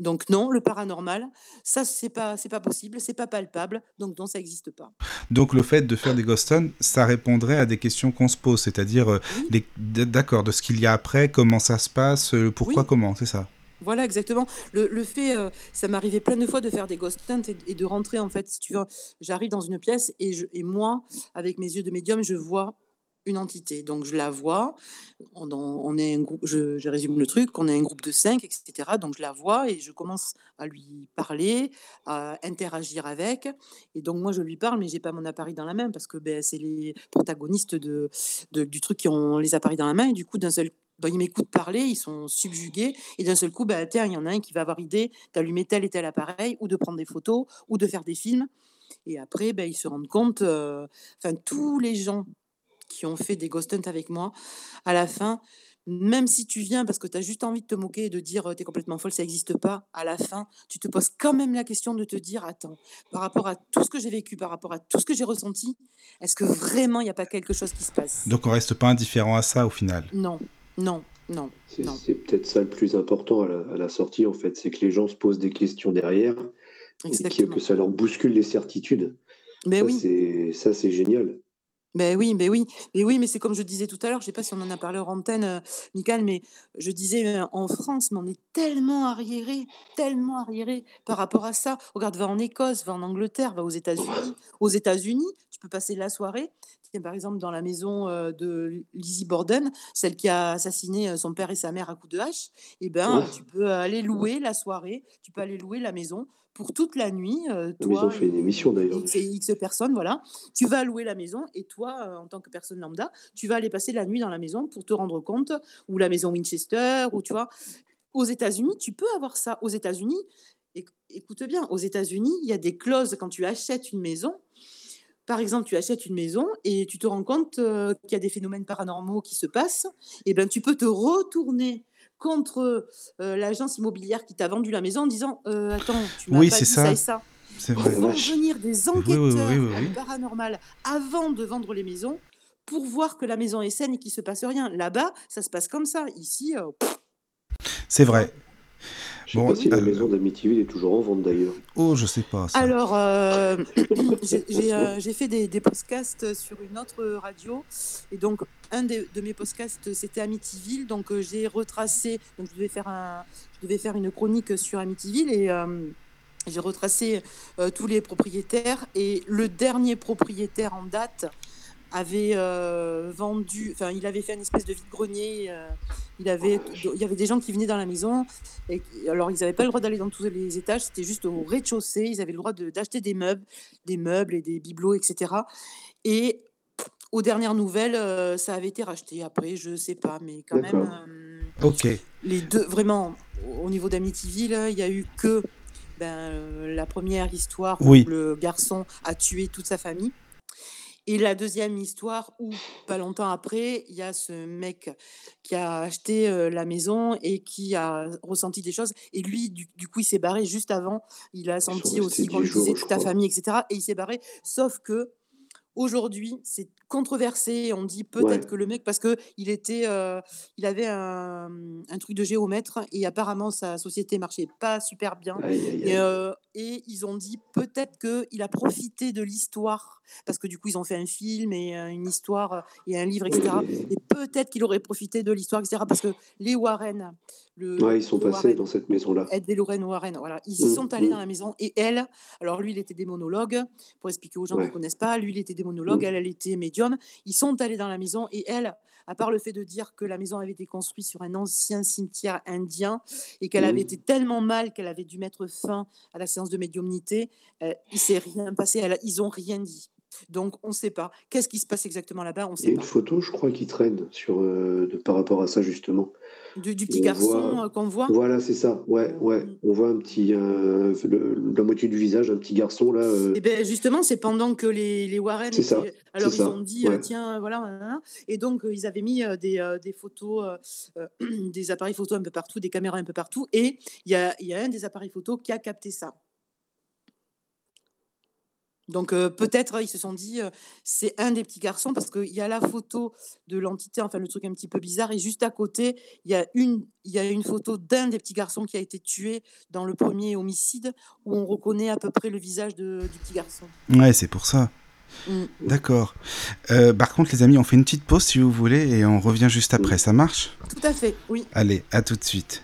Speaker 3: Donc non, le paranormal, ça c'est pas c'est pas possible, c'est pas palpable, donc non, ça n'existe pas.
Speaker 1: Donc le fait de faire des ghost ça répondrait à des questions qu'on se pose, c'est-à-dire,
Speaker 3: Oui.
Speaker 1: d'accord, de ce qu'il y a après, comment ça se passe, pourquoi,
Speaker 3: Oui.
Speaker 1: comment, c'est ça?
Speaker 3: Voilà, exactement. Le, fait, euh, ça m'arrivait plein de fois de faire des ghost hunts et, de rentrer, en fait, si tu veux, j'arrive dans une pièce et, je, et moi, avec mes yeux de médium, je vois une entité. Donc, je la vois. On, est un groupe, je, je résume le truc, on est un groupe de cinq, etc. Donc, je la vois et je commence à lui parler, à interagir avec. Et donc, moi, je lui parle, mais j'ai pas mon appareil dans la main parce que ben, c'est les protagonistes de, de- du truc qui ont les appareils dans la main. Et du coup, d'un seul ben, ils m'écoutent parler, ils sont subjugués, et d'un seul coup, ben, il y en a un qui va avoir idée d'allumer tel et tel appareil, ou de prendre des photos, ou de faire des films. Et après, ben, ils se rendent compte, euh, enfin, tous les gens qui ont fait des ghost hunts avec moi, à la fin, même si tu viens parce que tu as juste envie de te moquer et de dire tu es complètement folle, ça n'existe pas, à la fin, tu te poses quand même la question de te dire attends, par rapport à tout ce que j'ai vécu, par rapport à tout ce que j'ai ressenti, est-ce que vraiment il n'y a pas quelque chose qui se passe?
Speaker 1: Donc on reste pas indifférent à ça au final?
Speaker 3: Non, non, non,
Speaker 4: C'est peut-être ça le plus important à la, à la sortie, en fait, c'est que les gens se posent des questions derrière et que, ça leur bouscule les certitudes.
Speaker 3: Mais
Speaker 4: ça,
Speaker 3: oui.
Speaker 4: ça, c'est génial.
Speaker 3: Ben oui, ben oui, mais oui, mais c'est comme je disais tout à l'heure, je sais pas si on en a parlé en antenne, euh, Michael, mais je disais euh, en France, mais on est tellement arriéré, tellement arriéré par rapport à ça. Regarde, va en Écosse, va en Angleterre, va aux États-Unis. Aux États-Unis, tu peux passer la soirée. Tiens, par exemple, dans la maison euh, de Lizzie Borden, celle qui a assassiné euh, son père et sa mère à coups de hache, eh ben,
Speaker 4: Ouais.
Speaker 3: tu peux aller louer la soirée, tu peux aller louer la maison pour toute la nuit. euh,
Speaker 4: fait une émission, d'ailleurs,
Speaker 3: X, personnes, voilà. Tu vas louer la maison et toi, euh, en tant que personne lambda, tu vas aller passer la nuit dans la maison pour te rendre compte, ou la maison Winchester, ou tu vois. Aux États-Unis, tu peux avoir ça. Aux États-Unis, éc- écoute bien, aux États-Unis, il y a des clauses quand tu achètes une maison. Par exemple, tu achètes une maison et tu te rends compte euh, qu'il y a des phénomènes paranormaux qui se passent. Et ben, tu peux te retourner contre euh, l'agence immobilière qui t'a vendu la maison en disant euh, Attends, tu m'as
Speaker 1: Oui,
Speaker 3: pas dit
Speaker 1: ça.
Speaker 3: ça et ça.
Speaker 1: C'est vrai.
Speaker 3: venir des enquêteurs
Speaker 1: oui,
Speaker 3: paranormal avant de vendre les maisons pour voir que la maison est saine et qu'il se passe rien. Là-bas, ça se passe comme ça. Ici, euh,
Speaker 1: C'est vrai.
Speaker 4: Je sais
Speaker 1: Bon,
Speaker 4: pas si la
Speaker 1: euh,
Speaker 4: maison d'Amityville est toujours en vente, d'ailleurs.
Speaker 1: Oh, je sais pas. Ça.
Speaker 3: Alors, euh, j'ai euh, j'ai fait des, des podcasts sur une autre radio. Et donc, un des- de mes podcasts, c'était Amityville. Donc, euh, j'ai retracé. Donc, je devais, faire un, je devais faire une chronique sur Amityville. Et euh, j'ai retracé euh, tous les propriétaires. Et le dernier propriétaire en date avait euh, vendu, enfin, il avait fait une espèce de vide-grenier. euh, il, avait, il y avait des gens qui venaient dans la maison. Et, alors, ils n'avaient pas le droit d'aller dans tous les étages, c'était juste au rez-de-chaussée. Ils avaient le droit de- d'acheter des meubles, des meubles et des bibelots, etc. Et aux dernières nouvelles, euh, ça avait été racheté. Après, je sais pas, mais quand même, euh,
Speaker 1: Ok.
Speaker 3: les deux, vraiment, au au niveau d'Amityville, il y a eu que ben, la première histoire où
Speaker 1: Oui.
Speaker 3: le garçon a tué toute sa famille. Et la deuxième histoire où, pas longtemps après, il y a ce mec qui a acheté euh, la maison et qui a ressenti des choses. Et lui, du, du coup, il s'est barré juste avant. Il a senti aussi qu'on
Speaker 4: 10
Speaker 3: lui disait toute ta famille, etc. Et il s'est barré. Sauf que aujourd'hui, c'est controversé. On dit peut-être
Speaker 4: Ouais.
Speaker 3: que le mec, parce que il était, euh, il avait un, un truc de géomètre et apparemment sa société marchait pas super bien.
Speaker 4: Aïe, aïe,
Speaker 3: Et,
Speaker 4: aïe.
Speaker 3: euh, et ils ont dit peut-être qu'il a profité de l'histoire, parce que du coup, ils ont fait un film et euh, une histoire et un livre, etc.
Speaker 4: Et-
Speaker 3: Et peut-être qu'il aurait profité de l'histoire, etc. Parce que les Warren, le,
Speaker 4: Ouais, ils sont passés
Speaker 3: Warren,
Speaker 4: dans cette maison-là.
Speaker 3: Ed et Lorraine Warren, voilà, ils y
Speaker 4: Mm,
Speaker 3: sont allés
Speaker 4: mm.
Speaker 3: dans la maison et elle, alors lui, il était démonologue, pour expliquer aux gens qui ne connaissent pas, lui, il était démonologue,
Speaker 4: Mm.
Speaker 3: elle, elle était médium. Ils sont allés dans la maison et elle, à part le fait de dire que la maison avait été construite sur un ancien cimetière indien et qu'elle avait
Speaker 4: Mm.
Speaker 3: été tellement mal qu'elle avait dû mettre fin à la séance de médiumnité, euh, il s'est rien passé, elle, ils ont rien dit. Donc on ne sait pas. Qu'est-ce qui se passe exactement là-bas? On ne
Speaker 4: Il y a
Speaker 3: sait
Speaker 4: une photo, je crois, qui traîne sur, euh, de, par rapport à ça, justement.
Speaker 3: Du, du petit
Speaker 4: On
Speaker 3: garçon euh, qu'on voit?
Speaker 4: Voilà, c'est ça. Ouais, ouais.
Speaker 3: Mm.
Speaker 4: On voit un petit, euh, le- la moitié du visage, un petit garçon là. euh,
Speaker 3: Et ben justement, c'est pendant que les, les Warren
Speaker 4: C'est ça,
Speaker 3: Alors ils
Speaker 4: ça,
Speaker 3: ont dit,
Speaker 4: ouais.
Speaker 3: tiens, voilà, et donc ils avaient mis des, des photos, des appareils photo un peu partout, des caméras un peu partout, et il y a, il y a un des appareils photo qui a capté ça. Donc euh, peut-être ils se sont dit, euh, c'est un des petits garçons, parce qu'il y a la photo de l'entité, enfin le truc un petit peu bizarre, et juste à côté, il y a une, il y a une photo d'un des petits garçons qui a été tué dans le premier homicide, où on reconnaît à peu près le visage de- du petit garçon.
Speaker 1: Ouais, c'est pour ça.
Speaker 3: Mm.
Speaker 1: D'accord. Euh, par contre, les amis, on fait une petite pause si vous voulez et on revient juste après. Ça marche?
Speaker 3: Tout à fait, oui.
Speaker 1: Allez, à tout de suite.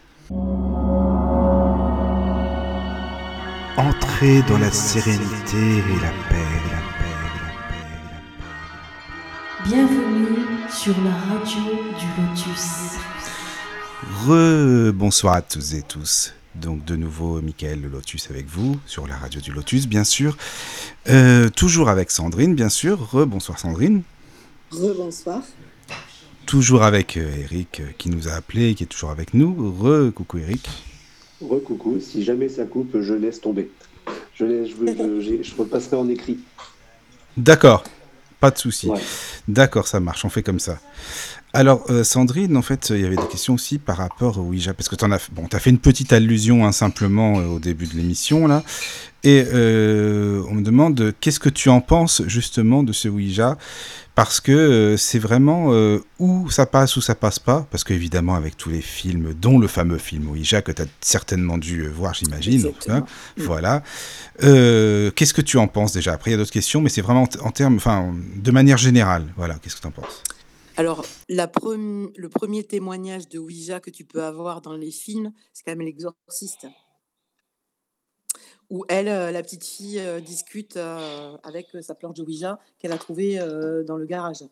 Speaker 1: Entrez dans la sérénité et la paix, la paix, la paix, la paix.
Speaker 2: Bienvenue sur la radio du Lotus.
Speaker 1: Re, bonsoir à tous et tous. Donc de nouveau, Michael le Lotus avec vous, sur la radio du Lotus, bien sûr. Euh, toujours avec Sandrine, bien sûr. Re, bonsoir Sandrine.
Speaker 3: Rebonsoir.
Speaker 1: Toujours avec euh, Eric euh, qui nous a appelé, qui est toujours avec nous. Re, coucou Eric.
Speaker 4: Recoucou, si jamais ça coupe, je laisse tomber. Je, laisse, je, je, j'ai- je repasserai en écrit.
Speaker 1: D'accord, pas de souci.
Speaker 4: Ouais.
Speaker 1: D'accord, ça marche, on fait comme ça. Alors, euh, Sandrine, en fait, il y avait des questions aussi par rapport au Ouija, parce que tu as, bon, as fait une petite allusion hein, simplement euh, au début de l'émission, là, et euh, on me demande qu'est-ce que tu en penses justement de ce Ouija, parce que euh, c'est vraiment euh, où ça passe, où ça passe pas, parce qu'évidemment, avec tous les films, dont le fameux film Ouija, que tu as certainement dû euh, voir, j'imagine, hein, voilà. Euh, qu'est-ce que tu en penses déjà? Après, il y a d'autres questions, mais c'est vraiment en, en termes, enfin, de manière générale, voilà, qu'est-ce que tu en penses?
Speaker 3: Alors, la premi- le premier témoignage de Ouija que tu peux avoir dans les films, c'est quand même l'exorciste. Où elle, euh, la petite fille, euh, discute euh, avec sa planche de Ouija qu'elle a trouvée dans le garage.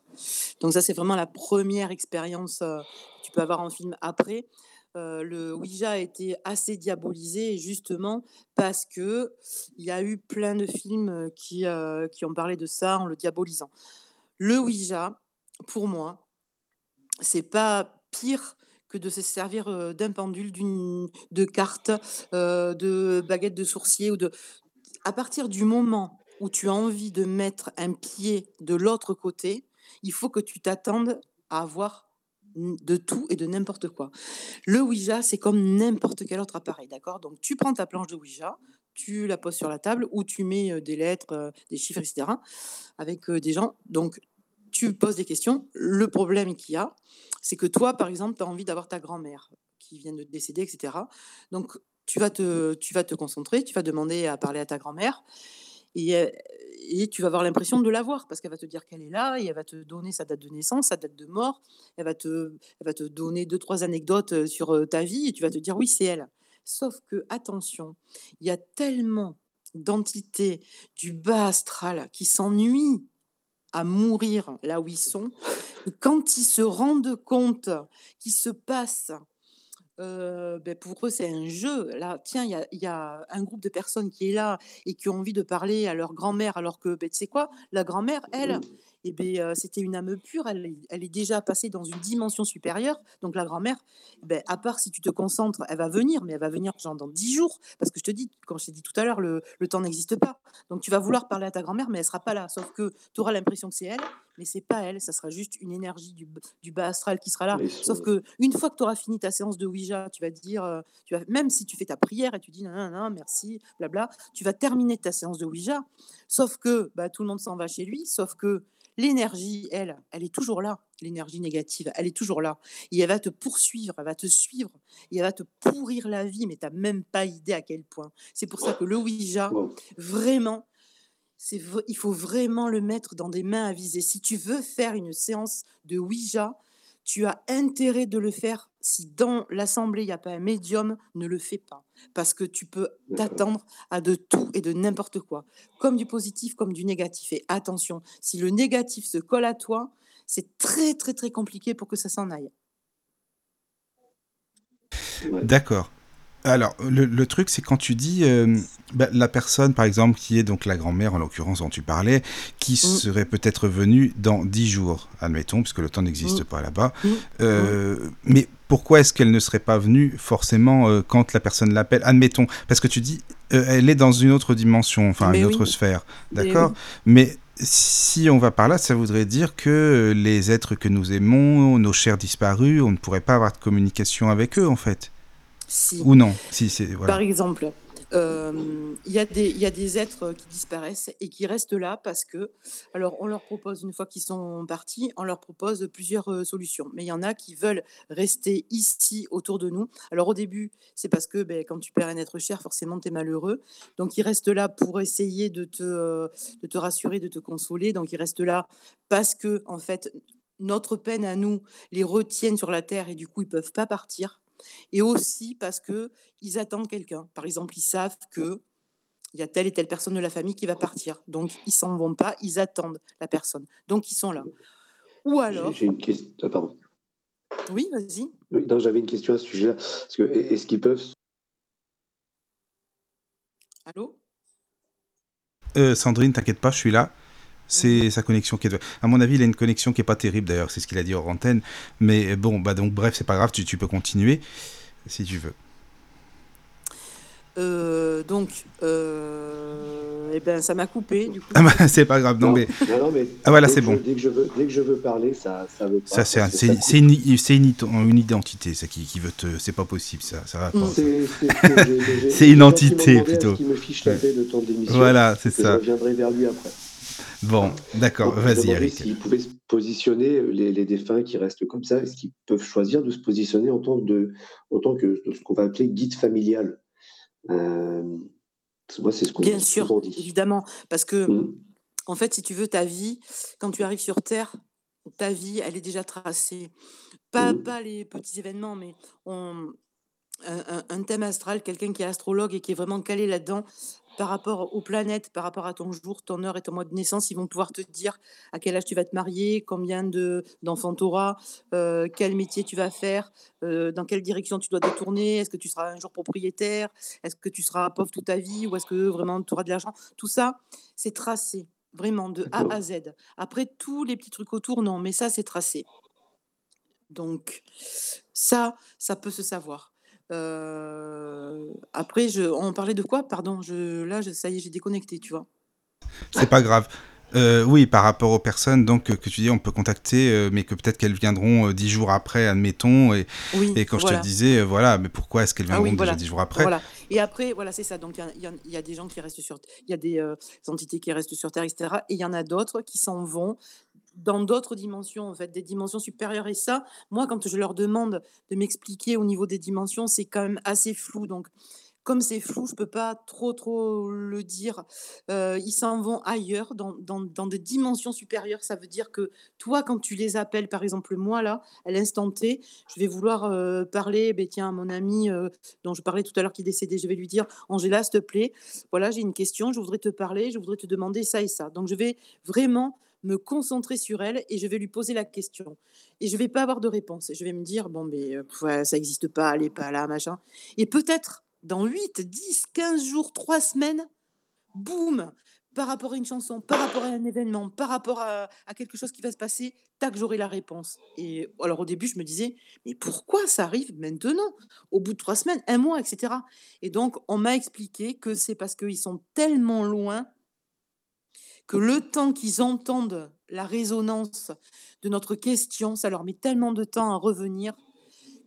Speaker 3: Donc ça, c'est vraiment la première expérience que tu peux avoir en film. Après, le Ouija a été assez diabolisé, justement parce que il y a eu plein de films qui, qui ont parlé de ça en le diabolisant. Le Ouija, pour moi, c'est pas pire que de se servir euh, d'un pendule, d'une de euh, de baguettes de sourcier ou de. À partir du moment où tu as envie de mettre un pied de l'autre côté, il faut que tu t'attendes à avoir de tout et de n'importe quoi. Le Ouija, c'est comme n'importe quel autre appareil, d'accord? Donc tu prends ta planche de Ouija, tu la poses sur la table ou tu mets euh, des lettres, des chiffres, etc. avec des gens. Donc tu poses des questions. Le problème qu'il y a, c'est que toi, par exemple, tu as envie d'avoir ta grand-mère qui vient de décéder, etc. Donc, tu vas, te, tu vas te concentrer, tu vas demander à parler à ta grand-mère et, et tu vas avoir l'impression de la voir parce qu'elle va te dire qu'elle est là et elle va te donner sa date de naissance, sa date de mort. Elle va te, elle va te donner deux, trois anecdotes euh, sur euh, ta vie et tu vas te dire oui, c'est elle. Sauf que, attention, il y a tellement d'entités du bas astral qui s'ennuient à mourir là où ils sont, quand ils se rendent compte qu'il se passe euh, ben, pour eux, c'est un jeu. Là, tiens, il y y a un groupe de personnes qui est là et qui ont envie de parler à leur grand-mère, alors que, ben, tu sais quoi, la grand-mère, elle, eh ben, euh, c'était une âme pure, elle, est- elle est déjà passée dans une dimension supérieure. Donc la grand-mère, ben, à part si tu te concentres, elle va venir, mais elle va venir genre dans 10 jours. Parce que je te dis, comme je t'ai dit tout à l'heure, le, le temps n'existe pas. Donc tu vas vouloir parler à ta grand-mère, mais elle sera pas là. Sauf que tu auras l'impression que c'est elle, mais c'est pas elle. Ça sera juste une énergie du, du bas astral qui sera là. Sauf que une fois que tu auras fini ta séance de Ouija, tu vas dire, euh, tu vas, même si tu fais ta prière et tu dis non, non, non, merci, blabla, tu vas terminer ta séance de Ouija. Sauf que bah, tout le monde s'en va chez lui, sauf que l'énergie, elle, elle est toujours là. L'énergie négative, elle est toujours là. Et elle va te poursuivre, elle va te suivre, et elle va te pourrir la vie, mais tu n'as même pas idée à quel point. C'est pour ça que le Ouija, vraiment, il faut vraiment le mettre dans des mains avisées. Si tu veux faire une séance de Ouija, tu as intérêt de le faire. Si dans l'assemblée, il n'y a pas un médium, ne le fais pas. Parce que tu peux t'attendre à de tout et de n'importe quoi. Comme du positif, comme du négatif. Et attention, si le négatif se colle à toi, c'est très, très, très compliqué pour que ça s'en aille.
Speaker 1: D'accord. Alors, le, le truc, c'est quand tu dis euh, bah, la personne, par exemple, qui est donc la grand-mère, en l'occurrence, dont tu parlais, qui serait peut-être venue dans 10 jours, admettons, puisque le temps n'existe
Speaker 3: Mm.
Speaker 1: pas là-bas.
Speaker 3: Mm.
Speaker 1: Euh, Mais pourquoi est-ce qu'elle ne serait pas venue forcément euh, quand la personne l'appelle? Admettons, parce que tu dis, elle est dans une autre dimension, enfin
Speaker 3: Mais
Speaker 1: une
Speaker 3: oui.
Speaker 1: autre sphère,
Speaker 3: Mais
Speaker 1: d'accord?
Speaker 3: oui.
Speaker 1: Mais si on va par là, ça voudrait dire que les êtres que nous aimons, nos chers disparus, on ne pourrait pas avoir de communication avec eux, en fait.
Speaker 3: Si.
Speaker 1: Ou non Si, c'est voilà.
Speaker 3: Par exemple, euh, il y, a des- il y a des êtres qui disparaissent et qui restent là parce que, alors on leur propose, une fois qu'ils sont partis, on leur propose plusieurs euh, solutions. Mais il y en a qui veulent rester ici autour de nous. Alors au début, c'est parce que ben, quand tu perds un être cher, forcément tu es malheureux. Donc ils restent là pour essayer de te, euh, de te rassurer, de te consoler. Donc ils restent là parce que, en fait, notre peine à nous les retiennent sur la terre et du coup ils peuvent pas partir et aussi parce que ils attendent quelqu'un. Par exemple, ils savent que il y a telle et telle personne de la famille qui va partir. Donc, ils s'en vont pas, ils attendent la personne. Donc, ils sont là. Ou alors,
Speaker 4: j'ai une question. Ah, pardon.
Speaker 3: oui, vas-y.
Speaker 4: Oui, non, j'avais une question à ce sujet-là. Est-ce qu'ils peuvent
Speaker 3: Allô?
Speaker 1: Euh, Sandrine, t'inquiète pas, je suis là. C'est sa connexion qui est. À mon avis, il a une connexion qui est pas terrible d'ailleurs, c'est ce qu'il a dit hors antenne. Mais bon, bah donc bref, c'est pas grave, tu, tu peux continuer si tu veux.
Speaker 3: Euh, Donc, euh, eh ben, ça m'a coupé. Du coup,
Speaker 1: Ah bah, c'est pas grave, non, mais
Speaker 4: non, non, mais
Speaker 1: Ah, voilà, c'est bon.
Speaker 4: dès, que je veux, dès que je veux parler, ça ça veut pas.
Speaker 1: ça c'est un- c'est
Speaker 4: ça
Speaker 1: une, c'est une, une identité, ça qui, qui veut te. C'est pas possible, ça. ça va pas.
Speaker 4: C'est
Speaker 1: une entité, plutôt.
Speaker 4: ce qu'il me fiche la paix de temps d'émission.
Speaker 1: Voilà, c'est
Speaker 4: que Je
Speaker 1: ça.
Speaker 4: reviendrai vers lui après.
Speaker 1: Bon, d'accord, vas-y, Eric.
Speaker 4: S'ils pouvaient se positionner, les, les défunts qui restent comme ça, est-ce qu'ils peuvent choisir de se positionner en tant, de, en tant que de ce qu'on va appeler guide familial? Euh, Moi, c'est ce qu'on
Speaker 3: bien sûr,
Speaker 4: dit.
Speaker 3: évidemment. Parce que,
Speaker 4: Mm.
Speaker 3: en fait, si tu veux, ta vie, quand tu arrives sur Terre, ta vie, elle est déjà tracée. Pas,
Speaker 4: Mm.
Speaker 3: pas les petits événements, mais on, un, un- un thème astral, quelqu'un qui est astrologue et qui est vraiment calé là-dedans, par rapport aux planètes, par rapport à ton jour, ton heure et ton mois de naissance, ils vont pouvoir te dire à quel âge tu vas te marier, combien de- d'enfants tu auras, euh, quel métier tu vas faire, euh, dans quelle direction tu dois te tourner, est-ce que tu seras un jour propriétaire, est-ce que tu seras pauvre toute ta vie ou est-ce que vraiment tu auras de l'argent? Tout ça, c'est tracé, vraiment, de A à Z. Après, tous les petits trucs autour, non, mais ça, c'est tracé. Donc, ça, ça peut se savoir. Euh, après, je, on parlait de quoi? Pardon, je, là, je- ça y est, j'ai déconnecté, tu vois.
Speaker 1: C'est pas grave. Euh, oui, par rapport aux personnes donc, que tu dis, on peut contacter, euh, mais que peut-être qu'elles viendront dix jours après, admettons. Et,
Speaker 3: Oui,
Speaker 1: et quand
Speaker 3: voilà.
Speaker 1: je te disais, voilà, mais pourquoi est-ce qu'elles
Speaker 3: Ah
Speaker 1: viendront déjà
Speaker 3: voilà.
Speaker 1: dix jours après?
Speaker 3: Voilà. Et après, voilà, c'est ça. Donc, il y y, a- il y a des gens qui restent sur il y a des entités qui restent sur Terre, etc. Et il y en a d'autres qui s'en vont dans d'autres dimensions, en fait, des dimensions supérieures. Et ça, moi, quand je leur demande de m'expliquer au niveau des dimensions, c'est quand même assez flou. Donc, comme c'est flou, je peux pas trop, trop le dire. Euh, ils s'en vont ailleurs, dans, dans, dans des dimensions supérieures. Ça veut dire que toi, quand tu les appelles, par exemple, moi, là, à l'instant T, je vais vouloir euh, parler, ben, tiens, mon ami euh, dont je parlais tout à l'heure qui est décédé, je vais lui dire, Angela, s'il te plaît, voilà, j'ai une question, je voudrais te parler, je voudrais te demander ça et ça. Donc, je vais vraiment me concentrer sur elle et je vais lui poser la question. Et je vais pas avoir de réponse. Je vais me dire, bon, mais euh, ça n'existe pas, elle n'est pas là, machin. Et peut-être dans 8, 10, 15 jours, 3 semaines, boum, par rapport à une chanson, par rapport à un événement, par rapport à, quelque chose qui va se passer, tac, j'aurai la réponse. Et alors au début, je me disais, mais pourquoi ça arrive maintenant, au bout de trois semaines, un mois, etc. Et donc, on m'a expliqué que c'est parce qu'ils sont tellement loin que le temps qu'ils entendent la résonance de notre question, ça leur met tellement de temps à revenir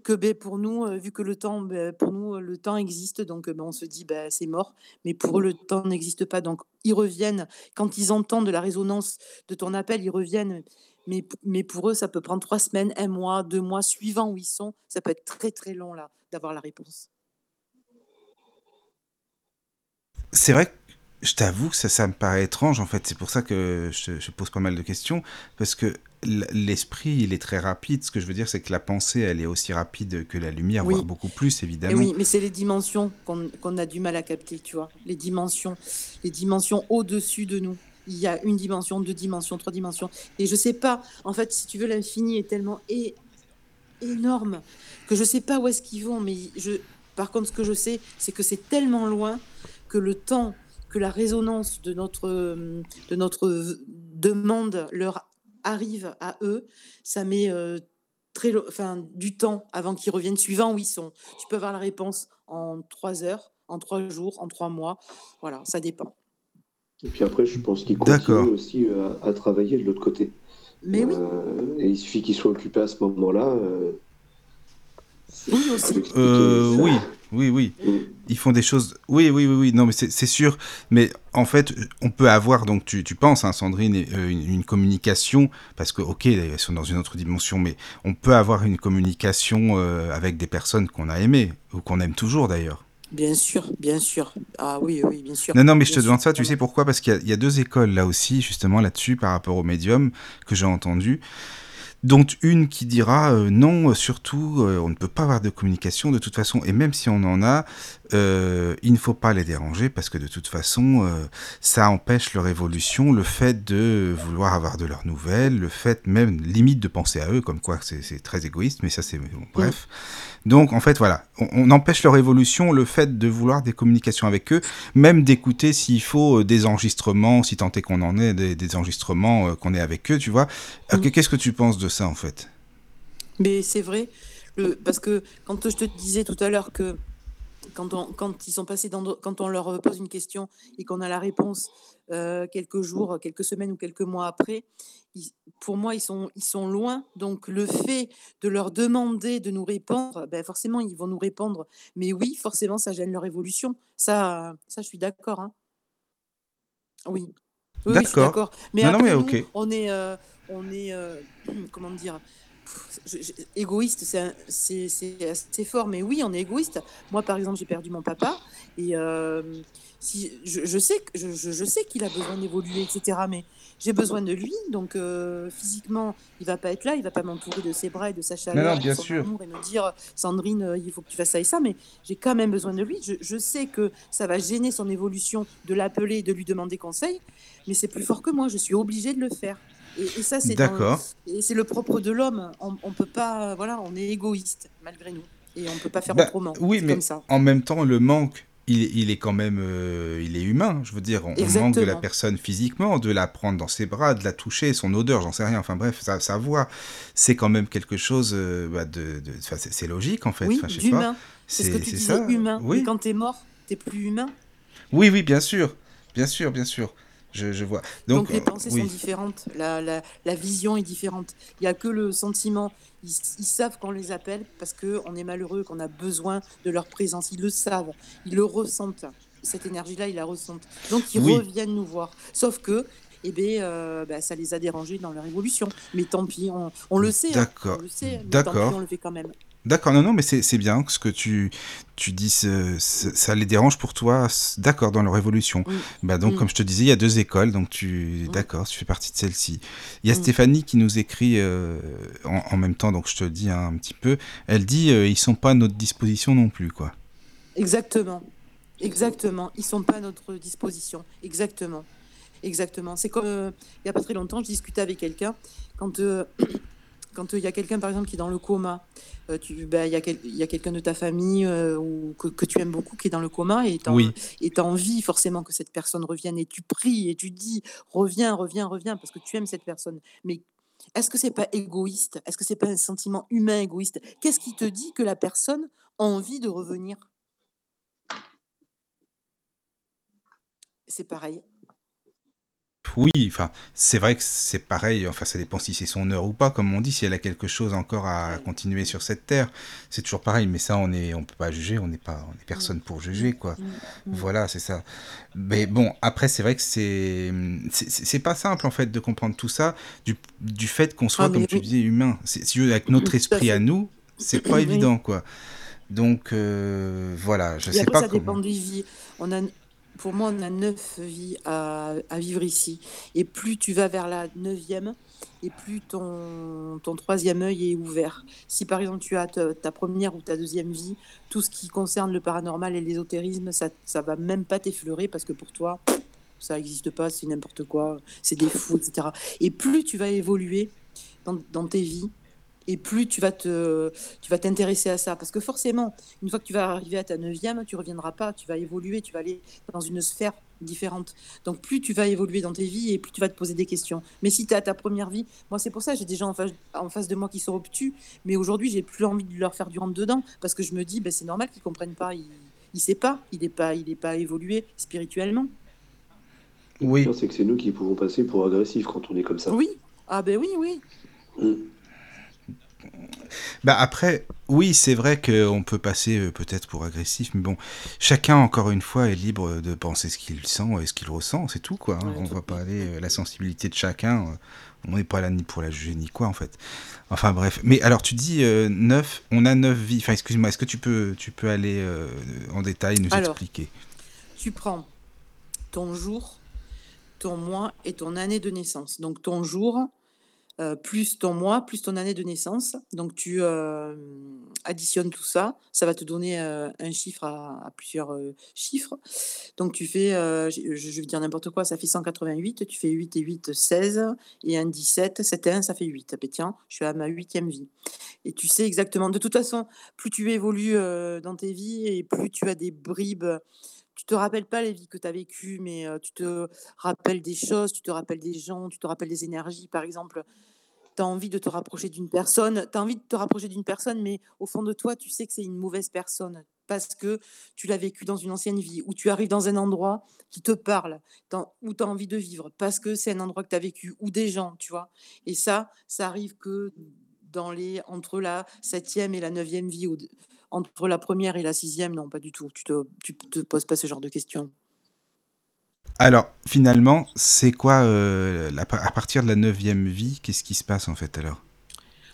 Speaker 3: que ben, pour nous, euh, vu que le temps, ben, pour nous, le temps existe, donc ben, on se dit ben, c'est mort, mais pour eux, le temps n'existe pas. Donc ils reviennent, quand ils entendent la résonance de ton appel, ils reviennent. Mais, mais pour eux, ça peut prendre trois semaines, un mois, deux mois, suivant où ils sont. Ça peut être très très long là d'avoir la réponse.
Speaker 1: C'est vrai que je t'avoue que ça, ça me paraît étrange en fait. C'est pour ça que je, je, pose pas mal de questions. Parce que l'esprit, il est très rapide. Ce que je veux dire, c'est que la pensée, elle est aussi rapide que la lumière, voire beaucoup plus, évidemment.
Speaker 3: oui, mais c'est les dimensions qu'on a du mal à capter, tu vois. Les dimensions, les dimensions au-dessus de nous. Il y a une dimension, deux dimensions, trois dimensions. Et je sais pas, en fait, si tu veux, l'infini est tellement énorme que je sais pas où est-ce qu'ils vont. Mais je, par contre, ce que je sais, c'est que c'est tellement loin que le temps, que la résonance de notre, de notre demande leur arrive à eux, ça met très, enfin, du temps avant qu'ils reviennent, suivant où ils sont. Tu peux avoir la réponse en trois heures, en trois jours, en trois mois. Voilà, ça dépend.
Speaker 4: Et puis après, je pense qu'ils continuent aussi à, travailler de l'autre côté.
Speaker 3: Mais oui.
Speaker 4: Et il suffit qu'ils soient occupés à ce moment-là.
Speaker 3: Oui, aussi.
Speaker 1: oui, oui, oui. Ils font des choses. Oui, oui, oui, oui. Non, mais c'est sûr. Mais en fait, on peut avoir, donc tu, tu penses, hein, Sandrine, euh, une, communication, parce que, ok, elles sont dans une autre dimension, mais on peut avoir une communication euh, avec des personnes qu'on a aimées, ou qu'on aime toujours d'ailleurs.
Speaker 3: Bien sûr, bien sûr. Ah oui, oui, bien sûr.
Speaker 1: Non, non, mais je te demande ça, tu sais pourquoi? Parce qu'il y, y, a deux écoles là aussi, justement, là-dessus, par rapport au médium, que j'ai entendu dont une qui dira euh, non, surtout, euh, on ne peut pas avoir de communication de toute façon, et même si on en a, euh, il ne faut pas les déranger parce que de toute façon, ça empêche leur évolution, le fait de vouloir avoir de leurs nouvelles, le fait même limite de penser à eux, comme quoi c'est très égoïste, mais ça c'est bref. Donc en fait voilà, on, empêche leur évolution, le fait de vouloir des communications avec eux, même d'écouter s'il faut des enregistrements, si tant est qu'on en est, des, enregistrements qu'on est avec eux, tu vois. Mm. Qu'est-ce que tu penses de ça en fait
Speaker 3: Mais c'est vrai, le, parce que quand je te disais tout à l'heure que quand, on, quand ils sont passés dans, quand on leur pose une question et qu'on a la réponse quelques jours, quelques semaines ou quelques mois après, pour moi, ils sont, ils sont loin. Donc, le fait de leur demander de nous répondre, ben forcément, ils vont nous répondre. Mais oui, forcément, ça gêne leur évolution. Ça, ça je suis d'accord. Hein. Oui.
Speaker 1: oui. d'accord.
Speaker 3: Mais, non, mais ok. on est, euh, on est euh, comment dire, égoïste, c'est assez fort, mais oui, on est égoïste. Moi, par exemple, j'ai perdu mon papa et euh, si, je, je, sais, je, je sais qu'il a besoin d'évoluer, etc. Mais j'ai besoin de lui, donc euh, physiquement, il va pas être là, il va pas m'entourer de ses bras et de sa chaleur,
Speaker 1: bien sûr.
Speaker 3: et me dire Sandrine, il faut que tu fasses ça et ça, mais j'ai quand même besoin de lui. Je, sais que ça va gêner son évolution de l'appeler et de lui demander conseil, mais c'est plus fort que moi, je suis obligée de le faire. Et, ça, c'est le propre de l'homme. On, on peut pas, voilà, on est égoïste malgré nous et on peut pas faire
Speaker 1: bah,
Speaker 3: autrement.
Speaker 1: Oui, mais
Speaker 3: ça.
Speaker 1: en même temps, le manque il, est quand même euh, il est humain, je veux dire, on, manque de la personne physiquement, de la prendre dans ses bras, de la toucher, son odeur, j'en sais rien, enfin bref, sa, sa voix, c'est quand même quelque chose euh, bah, de, c'est logique en fait.
Speaker 3: Oui, d'humain. C'est ce que tu disais, humain. Oui. Mais quand t'es mort, t'es plus humain.
Speaker 1: Oui, oui, bien sûr, bien sûr, bien sûr. Je, vois.
Speaker 3: Donc, les pensées sont différentes, la, la, la, vision est différente. Il n'y a que le sentiment. Ils, savent qu'on les appelle parce qu'on est malheureux, qu'on a besoin de leur présence. Ils le savent, ils le ressentent. Cette énergie-là, ils la ressentent. Donc ils reviennent nous voir. Sauf que eh bien, euh, bah, ça les a dérangés dans leur évolution. Mais tant pis, on, on le sait.
Speaker 1: Hein. D'accord.
Speaker 3: on le sait,
Speaker 1: D'accord.
Speaker 3: on le fait quand même.
Speaker 1: D'accord, non, non, mais c'est bien ce que tu, tu dis, ça les dérange pour toi, d'accord, dans leur évolution. Bah donc, comme je te disais, il y a deux écoles, donc tu, d'accord, tu fais partie de celle-ci. Il y a Stéphanie qui nous écrit euh, en, même temps, donc je te dis un petit peu, elle dit, euh, ils sont pas à notre disposition non plus, quoi.
Speaker 3: Exactement, exactement, ils sont pas à notre disposition, exactement. Exactement. C'est comme, heu, il y a pas très longtemps, je discutais avec quelqu'un quand, heu, quand, heu, il y a quelqu'un, par exemple, qui est dans le coma, tu bah, il y a quel quelqu'un de ta famille, heu, ou que que tu aimes beaucoup qui est dans le coma et tu as
Speaker 1: Oui.
Speaker 3: et tu as envie forcément que cette personne revienne et tu pries et tu dis: «Reviens, reviens, reviens» parce que tu aimes cette personne. Mais est-ce que c'est pas égoïste? Est-ce que c'est pas un sentiment humain égoïste? Qu'est-ce qui te dit que la personne a envie de revenir? C'est pareil.
Speaker 1: Oui, enfin, c'est vrai que c'est pareil, enfin, ça dépend si c'est son heure ou pas, comme on dit, si elle a quelque chose encore à continuer sur cette terre, c'est toujours pareil, mais ça, on est, on peut pas juger, on n'est pas, on est personne pour juger, quoi. Voilà, c'est ça. Mais bon, après, c'est vrai que c'est, c'est pas simple, en fait, de comprendre tout ça, du, du fait qu'on
Speaker 3: Ah
Speaker 1: soit, comme
Speaker 3: mais
Speaker 1: tu disais, humain. Si avec notre esprit à nous, c'est pas évident, quoi. Donc, euh, voilà, je
Speaker 3: Et
Speaker 1: sais
Speaker 3: après,
Speaker 1: pas
Speaker 3: ça dépend. On a, pour moi, on a neuf vies à, vivre ici. Et plus tu vas vers la neuvième, et plus ton, ton troisième œil est ouvert. Si par exemple tu as ta, première ou ta deuxième vie, tout ce qui concerne le paranormal et l'ésotérisme, ça, ça va même pas t'effleurer parce que pour toi, ça n'existe pas, c'est n'importe quoi, c'est des fous, etc. Et plus tu vas évoluer dans tes vies, et plus tu vas te, tu vas t'intéresser à ça. Parce que forcément, une fois que tu vas arriver à ta neuvième, tu reviendras pas, tu vas évoluer, tu vas aller dans une sphère différente. Donc plus tu vas évoluer dans tes vies et plus tu vas te poser des questions. Mais si tu as ta première vie, moi c'est pour ça, j'ai des gens en face, en face de moi qui sont obtus, mais aujourd'hui j'ai plus envie de leur faire du rentre dedans, parce que je me dis, ben, c'est normal qu'ils comprennent pas, il, il sait pas, il n'est pas, il est pas évolué spirituellement.
Speaker 4: Le
Speaker 1: Oui,
Speaker 4: c'est que c'est nous qui pouvons passer pour agressifs quand on est comme ça.
Speaker 3: Oui, ah ben oui, oui.
Speaker 4: Mm.
Speaker 1: Bah après, oui, c'est vrai qu'on peut passer euh, peut-être pour agressif, mais bon, chacun, encore une fois, est libre de penser ce qu'il sent et ce qu'il ressent, c'est tout, quoi. hein.
Speaker 3: Ouais,
Speaker 1: On
Speaker 3: tout-
Speaker 1: va pas aller, euh, la sensibilité de chacun, euh, on n'est pas là ni pour la juger ni quoi, en fait. Enfin bref. Mais alors, tu dis euh, neuf, on a neuf vies. Enfin, excuse-moi, est-ce que tu peux, tu peux aller euh, en détail nous
Speaker 3: Alors,
Speaker 1: expliquer?
Speaker 3: tu prends ton jour, ton mois et ton année de naissance. Donc ton jour, euh, plus ton mois, plus ton année de naissance. Donc tu euh, additionnes tout ça, ça va te donner euh, un chiffre à, à plusieurs euh, chiffres. Donc tu fais, euh, je, je vais dire n'importe quoi, ça fait 188, tu fais 8 et 8, 16, et un 17, 7 et 1, ça fait 8. Ah ben tiens, je suis à ma huitième vie. Et tu sais exactement, de toute façon, plus tu évolues dans tes vies et plus tu as des bribes tu te rappelles pas les vies que tu as vécues, mais tu te rappelles des choses, tu te rappelles des gens, tu te rappelles des énergies. Par exemple, tu as envie de te rapprocher d'une personne, tu as envie de te rapprocher d'une personne, mais au fond de toi, tu sais que c'est une mauvaise personne parce que tu l'as vécu dans une ancienne vie ou tu arrives dans un endroit qui te parle, où tu as envie de vivre parce que c'est un endroit que tu as vécu ou des gens, tu vois? Et ça, ça arrive que dans les entre la septième et la neuvième vie entre la première et la sixième, non, pas du tout. Tu te, tu te poses pas ce genre de questions.
Speaker 1: Alors, finalement, c'est quoi, euh, la- à partir de la neuvième vie, qu'est-ce qui se passe, en fait, alors?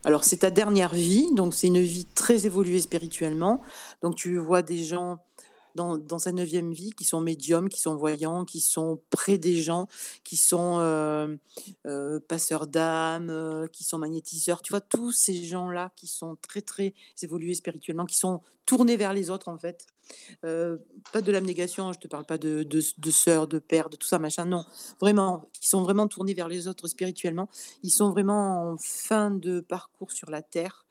Speaker 3: Alors, c'est ta dernière vie, donc c'est une vie très évoluée spirituellement. Donc, tu vois des gens dans, sa neuvième vie qui sont médiums, qui sont voyants, qui sont près des gens, qui sont euh, euh, passeurs d'âme, euh, qui sont magnétiseurs. Tu vois, tous ces gens-là qui sont très, très évolués spirituellement, qui sont tournés vers les autres, en fait. Pas de l'abnégation, je te parle pas de, de, de sœurs, de pères, de tout ça, machin, non. Vraiment, qui sont vraiment tournés vers les autres spirituellement. Ils sont vraiment en fin de parcours sur la Terre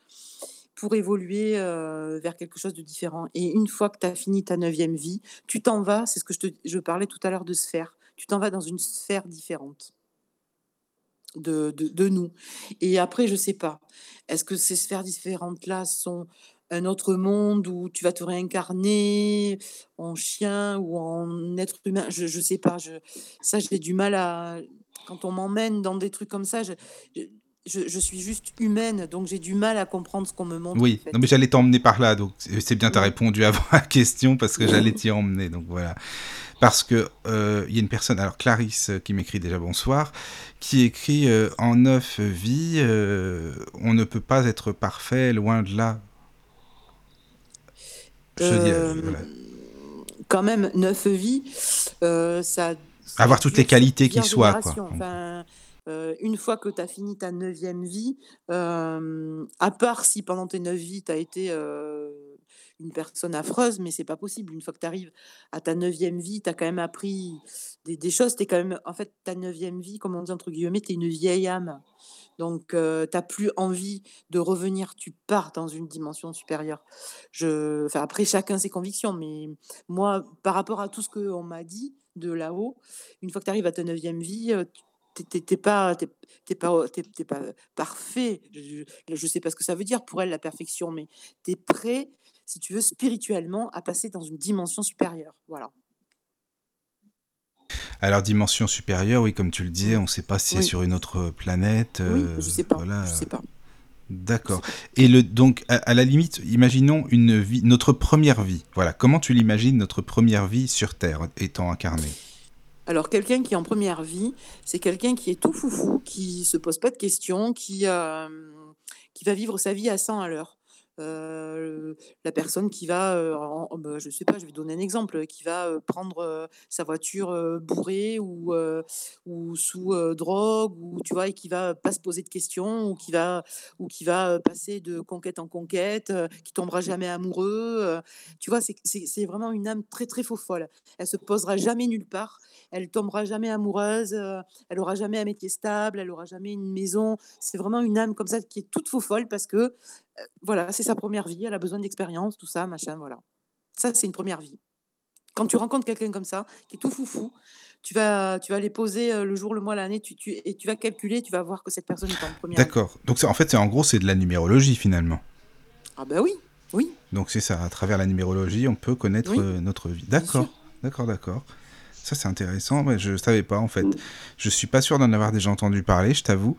Speaker 3: pour évoluer vers quelque chose de différent. Et une fois que tu as fini ta neuvième vie, tu t'en vas, c'est ce que je, te, parlais tout à l'heure de sphère, tu t'en vas dans une sphère différente de, nous. Et après, je sais pas, est-ce que ces sphères différentes-là sont un autre monde où tu vas te réincarner en chien ou en être humain? Je ne sais pas. Je, ça, j'ai du mal à... Quand on m'emmène dans des trucs comme ça, je, je suis juste humaine, donc j'ai du mal à comprendre ce qu'on me montre.
Speaker 1: Oui,
Speaker 3: en fait.
Speaker 1: non mais j'allais t'emmener par là, donc c'est bien, t'as
Speaker 3: Ouais.
Speaker 1: répondu avant la question parce que j'allais t'y emmener, donc voilà. Parce que euh, il y a une personne, alors Clarisse euh, qui m'écrit déjà bonsoir, qui écrit euh, en neuf vies, euh, on ne peut pas être parfait, loin de là. Je dis, euh,
Speaker 3: Euh,
Speaker 1: voilà.
Speaker 3: quand même, neuf vies, euh, ça,
Speaker 1: Avoir toutes les qualités qui soient, quoi.
Speaker 3: Enfin, euh, une fois que tu as fini ta neuvième vie, euh, à part si pendant tes neuf vies, tu as été euh, une personne affreuse, mais c'est pas possible. Une fois que tu arrives à ta neuvième vie, tu as quand même appris des, des choses. Es quand même, en fait, ta neuvième vie, comme on dit entre guillemets, tu es une vieille âme. Donc, tu n'as plus envie de revenir, tu pars dans une dimension supérieure. Je, enfin, après, chacun ses convictions, mais moi, par rapport à tout ce qu'on m'a dit de là-haut, une fois que tu arrives à ta neuvième vie, t'es pas, t'es pas, t'es pas parfait. Je, je sais pas ce que ça veut dire pour elle la perfection, mais tu es prêt, si tu veux, spirituellement, à passer dans une dimension supérieure. Voilà.
Speaker 1: Alors, dimension supérieure, oui, comme tu le disais, on ne sait pas si c'est sur une autre planète.
Speaker 3: Oui, je sais pas. Je sais pas.
Speaker 1: D'accord. Et le, donc, à, la limite, imaginons une vie, notre première vie. Voilà. Comment tu l'imagines, notre première vie sur Terre étant incarnée?
Speaker 3: Alors, quelqu'un qui est en première vie, c'est quelqu'un qui est tout foufou, qui se pose pas de questions, qui, euh, qui va vivre sa vie à 100 à l'heure. Euh, la personne qui va, euh, bah, je sais pas, je vais donner un exemple, qui va prendre sa voiture bourrée ou, ou sous drogue, ou tu vois, et qui va pas se poser de questions, ou qui va, ou qui va passer de conquête en conquête, qui tombera jamais amoureux. tu vois, c'est vraiment une âme très très faux folle. Elle se posera jamais nulle part elle tombera jamais amoureuse, euh, elle aura jamais un métier stable, elle aura jamais une maison. C'est vraiment une âme comme ça qui est toute faux folle parce que euh, voilà, c'est sa première vie, elle a besoin d'expérience, tout ça, machin, voilà. Ça, c'est une première vie. Quand tu rencontres quelqu'un comme ça, qui est tout foufou, tu vas, tu vas les poser euh, le jour, le mois, l'année, tu, tu, et tu vas calculer, tu vas voir que cette personne est en première.
Speaker 1: D'accord. Donc en fait, en gros, c'est de la numérologie finalement.
Speaker 3: Ah ben oui, oui.
Speaker 1: Donc c'est ça, à travers la numérologie, on peut connaître notre vie. D'accord, d'accord, d'accord. Ça, c'est intéressant. mais je ne savais pas, en fait. Je suis pas sûr d'en avoir déjà entendu parler, je t'avoue.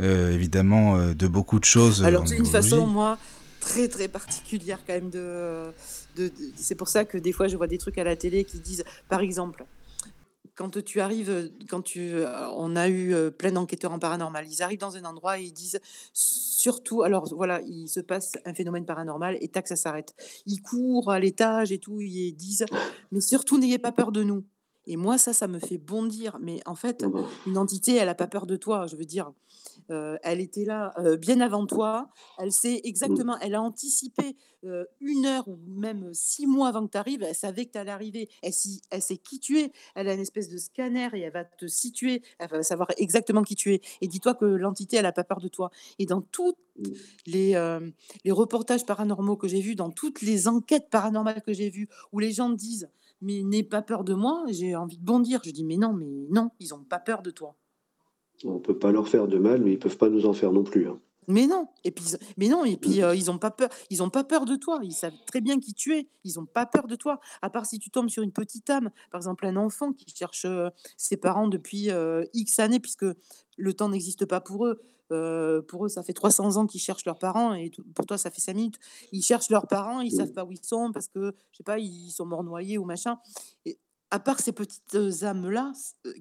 Speaker 1: Euh, évidemment, euh, de beaucoup de choses.
Speaker 3: Alors, c'est une façon, moi, très, très particulière, quand même, de. de, c'est pour ça que des fois, je vois des trucs à la télé qui disent, par exemple, quand tu arrives, quand tu, euh, on a eu plein d'enquêteurs en paranormal, ils arrivent dans un endroit et ils disent surtout, alors voilà, il se passe un phénomène paranormal et tac, ça s'arrête. Ils courent à l'étage et tout, ils disent, mais surtout n'ayez pas peur de nous. Et moi, ça, ça me fait bondir. Mais en fait, mmh une entité, elle n'a pas peur de toi. Je veux dire, elle était là bien avant toi. Elle sait mmh. exactement, elle a anticipé une heure ou même six mois avant que tu arrives. Elle savait que tu allais arriver. Elle, elle sait qui tu es. Elle a une espèce de scanner et elle va te situer. Elle va savoir exactement qui tu es. Et dis-toi que l'entité, elle n'a pas peur de toi. Et dans tous mmh. les, les reportages paranormaux que j'ai vus, dans toutes les enquêtes paranormales que j'ai vues, où les gens disent mais n'aie pas peur de moi. J'ai envie de bondir. Je dis, mais non, mais non, ils n'ont pas peur de toi.
Speaker 4: On peut pas leur faire de mal, mais ils peuvent pas nous en faire non plus. Hein.
Speaker 3: Mais non, et puis, mais non, et puis euh, ils n'ont pas peur. Ils ont pas peur de toi. Ils savent très bien qui tu es. Ils n'ont pas peur de toi. À part si tu tombes sur une petite âme, par exemple un enfant qui cherche euh, ses parents depuis euh, X années, puisque le temps n'existe pas pour eux. Euh, pour eux, ça fait 300 ans qu'ils cherchent leurs parents et pour toi, ça fait 5 minutes. Ils cherchent leurs parents, ils savent pas où ils sont parce que, je sais pas, ils sont morts noyés ou machin. Et à part ces petites âmes-là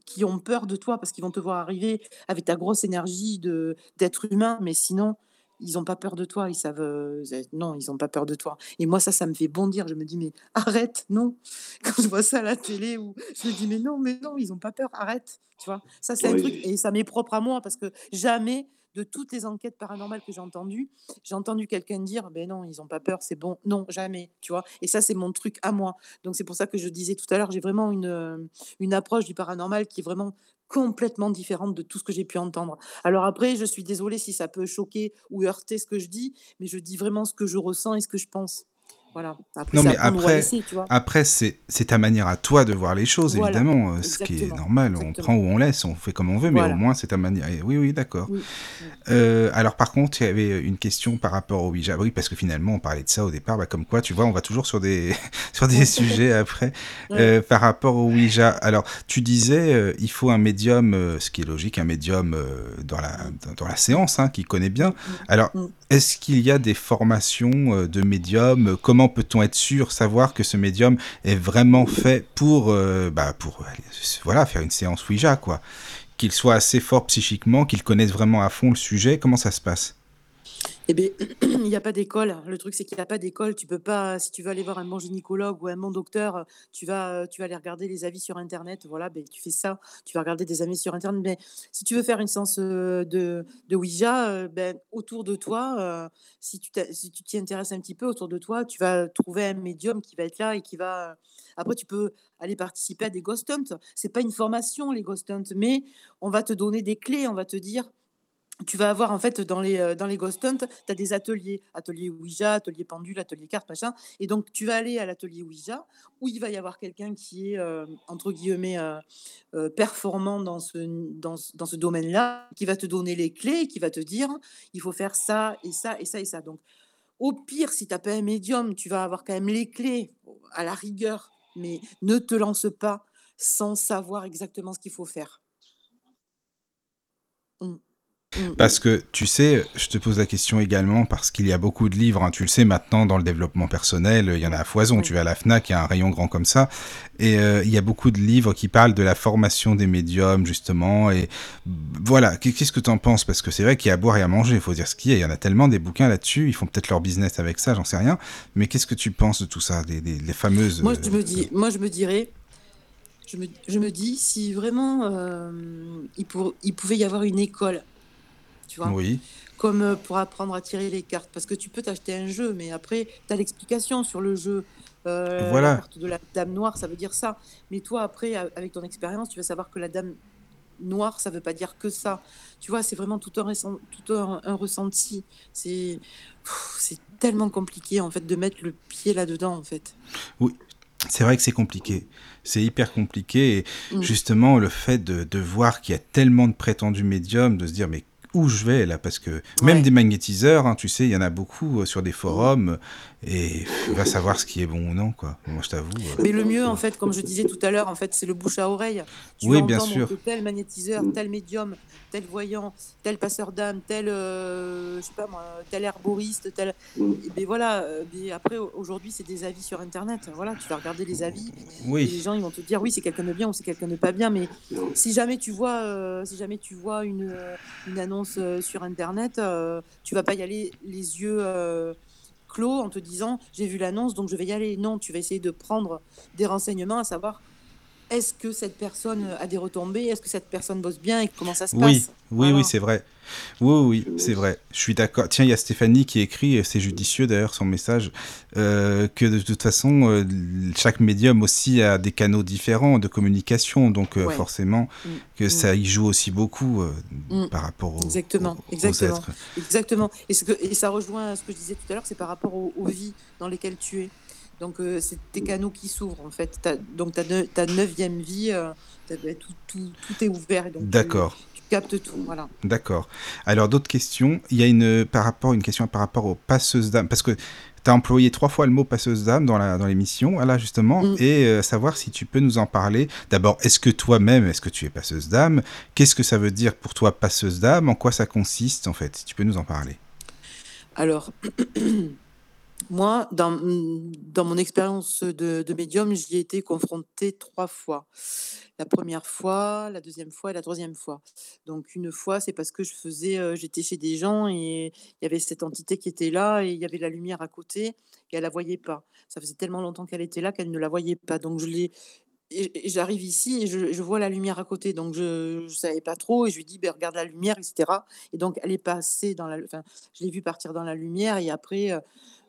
Speaker 3: qui ont peur de toi parce qu'ils vont te voir arriver avec ta grosse énergie de d'être humain, mais sinon, ils n'ont pas peur de toi, ils savent. Euh, non, ils n'ont pas peur de toi. Et moi, ça, ça me fait bondir. Je me dis, mais arrête, non. Quand je vois ça à la télé, ou je me dis, mais non, mais non, ils n'ont pas peur, arrête. Tu vois, ça, c'est un truc, et ça m'est propre à moi parce que jamais de toutes les enquêtes paranormales que j'ai entendues, j'ai entendu quelqu'un dire ben non, ils n'ont pas peur, c'est bon. Non, jamais, tu vois. Et ça, c'est mon truc à moi. Donc c'est pour ça que je disais tout à l'heure, j'ai vraiment une, euh, une approche du paranormal qui est vraiment complètement différente de tout ce que j'ai pu entendre. Alors après, je suis désolée si ça peut choquer ou heurter ce que je dis, mais je dis vraiment ce que je ressens et ce que je pense. Voilà.
Speaker 1: Après, non, mais après, après c'est ta manière à toi de voir les choses, évidemment, euh, ce qui est normal. On prend ou on laisse, on fait comme on veut, mais au moins c'est ta manière. Oui, oui, d'accord. Euh, alors, par contre, il y avait une question par rapport au Ouija. Oui, parce que finalement, on parlait de ça au départ, bah, comme quoi, tu vois, on va toujours sur des, sur des sujets après. Euh, par rapport au Ouija, alors, tu disais, il faut un médium, ce qui est logique, un médium dans, la, dans, la séance, hein, qui connaît bien. Alors, est-ce qu'il y a des formations de médiums? Comment peut-on être sûr, savoir que ce médium est vraiment fait pour, euh, bah, pour voilà, faire une séance Ouija, quoi? Qu'il soit assez fort psychiquement, qu'il connaisse vraiment à fond le sujet, comment ça se passe?
Speaker 3: Eh beh, il y a pas d'école. Le truc, c'est qu'il y a pas d'école. Tu peux pas si tu veux aller voir un bon gynécologue ou un bon docteur, tu vas, tu vas aller regarder les avis sur internet. Voilà, beh, tu fais ça. Tu vas regarder des avis sur internet. Mais si tu veux faire une séance, heu, de de Ouija, heu, ben, autour de toi, heu, si tu si tu t'y intéresses un petit peu autour de toi, tu vas trouver un médium qui va être là et qui va, après tu peux aller participer à des ghost hunt. C'est pas une formation les ghost hunt, mais on va te donner des clés. On va te dire tu vas avoir en fait dans les, heu, dans les ghost hunt, tu as des ateliers, atelier Ouija, atelier pendule, atelier carte, machin et donc tu vas aller à l'atelier Ouija où il va y avoir quelqu'un qui est, heu, entre guillemets, heu, «performant» dans ce dans dans ce domaine-là, qui va te donner les clés, qui va te dire: «Il faut faire ça et ça et ça et ça». Donc au pire, si tu as pas un médium, tu vas avoir quand même les clés, à la rigueur, mais ne te lance pas sans savoir exactement ce qu'il faut faire. Mmh. Mmh
Speaker 1: Parce
Speaker 3: mh.
Speaker 1: que tu sais, je te pose la question également parce qu'il y a beaucoup de livres, hein, tu le sais maintenant dans le développement personnel, il y en a à foison. Tu vas à la Fnac, il y a un rayon grand comme ça et heu, il y a beaucoup de livres qui parlent de la formation des médiums justement et voilà. Qu'est qu'est-ce que tu en penses? Parce que c'est vrai qu'il y a à boire et à manger, il faut dire ce qu'il y a. Il y en a tellement des bouquins là-dessus, ils font peut-être leur business avec ça, j'en sais rien. Mais qu'est-ce que tu penses de tout ça? Des des les fameuses,
Speaker 3: Moi, je me dis moi, je me dirais je me je me dis si vraiment, il pour il pouvait y avoir une école, tu vois?
Speaker 1: Oui.
Speaker 3: Comme, heu, pour apprendre à tirer les cartes. Parce que tu peux t'acheter un jeu, mais après tu as l'explication sur le jeu. La
Speaker 1: Voilà.
Speaker 3: carte de la dame noire, ça veut dire ça. Mais toi après, avec ton expérience, tu vas savoir que la dame noire, ça veut pas dire que ça. Tu vois? C'est vraiment tout un réssen tout un un ressenti. C'est c'est tellement compliqué en fait de mettre le pied là-dedans, en fait.
Speaker 1: Oui, c'est vrai que c'est compliqué. C'est hyper compliqué et
Speaker 3: Mmh.
Speaker 1: justement le fait de de voir qu'il y a tellement de prétendus médiums, de se dire: «Mais où je vais là?» parce que même des magnétiseurs, hein, tu sais, il y en a beaucoup, heu, sur des forums et va savoir ce qui est bon ou non, quoi. Moi, je t'avoue, heu
Speaker 3: Mais le mieux, en fait, comme je disais tout à l'heure, en fait, c'est le bouche à oreille. Tu
Speaker 1: Oui, bien
Speaker 3: que
Speaker 1: sûr.
Speaker 3: tel magnétiseur, tel médium, tel voyant, tel passeur d'âme, tel, heu, je sais pas moi, tel herboriste, tel et beh, voilà, heu, beh, après au aujourd'hui, c'est des avis sur internet. Voilà, tu vas regarder les avis et les
Speaker 1: Oui.
Speaker 3: gens, ils vont te dire: «Oui, c'est quelqu'un de bien ou c'est quelqu'un de pas bien». Mais si jamais tu vois, si jamais tu vois une, une annonce, sur internet, heu, tu vas pas y aller les yeux, clos en te disant: «J'ai vu l'annonce, donc je vais y aller». Non, tu vas essayer de prendre des renseignements, à savoir est-ce que cette personne, a des retombées? Est-ce que cette personne bosse bien et comment ça se
Speaker 1: Oui,
Speaker 3: passe?
Speaker 1: oui, oui, c'est vrai. Oui, oui, c'est vrai. Je suis d'accord. Tiens, il y a Stéphanie qui écrit, et c'est judicieux d'ailleurs son message, heu, que de toute façon, heu, l chaque médium aussi a des canaux différents de communication, donc
Speaker 3: Ouais.
Speaker 1: forcément
Speaker 3: Mmh.
Speaker 1: que
Speaker 3: Mmh.
Speaker 1: ça y joue aussi beaucoup,
Speaker 3: Mmh.
Speaker 1: par rapport aux aux
Speaker 3: Exactement,
Speaker 1: aux
Speaker 3: exactement,
Speaker 1: êtres.
Speaker 3: exactement et ce que et ça rejoint ce que je disais tout à l'heure, c'est par rapport aux aux vies dans lesquelles tu es. Donc heu, c'est tes canaux qui s'ouvrent en fait. As donc ta neu ta 9e vie, heu, tu beh, tout tout tout est ouvert tu
Speaker 1: D'accord.
Speaker 3: tu captes tout, voilà.
Speaker 1: D'accord. Alors d'autres questions? Il y a une, par rapport une question par rapport aux passeuses d'âme, parce que tu as employé 3 fois le mot passeuse d'âme dans la dans l'émission, là, justement
Speaker 3: Mmh.
Speaker 1: et savoir si tu peux nous en parler. D'abord, est-ce que toi-même, est-ce que tu es passeuse d'âme? Qu'est-ce que ça veut dire pour toi passeuse d'âme? En quoi ça consiste, en fait? Si tu peux nous en parler.
Speaker 3: Alors, moi, dans, dans mon expérience de de médium, j'y ai été confrontée 3 fois. La 1re fois, la 2e fois et la 3e fois. Donc une fois, c'est parce que je faisais, heu, j'étais chez des gens et il y avait cette entité qui était là et il y avait la lumière à côté et elle la voyait pas. Ça faisait tellement longtemps qu'elle était là qu'elle ne la voyait pas. Donc je l'ai j'arrive ici et je je vois la lumière à côté, donc je je savais pas trop et je lui dis: «Beh, regarde la lumière» et cetera et donc elle est passée dans la enfin, je l'ai vue partir dans la lumière et après,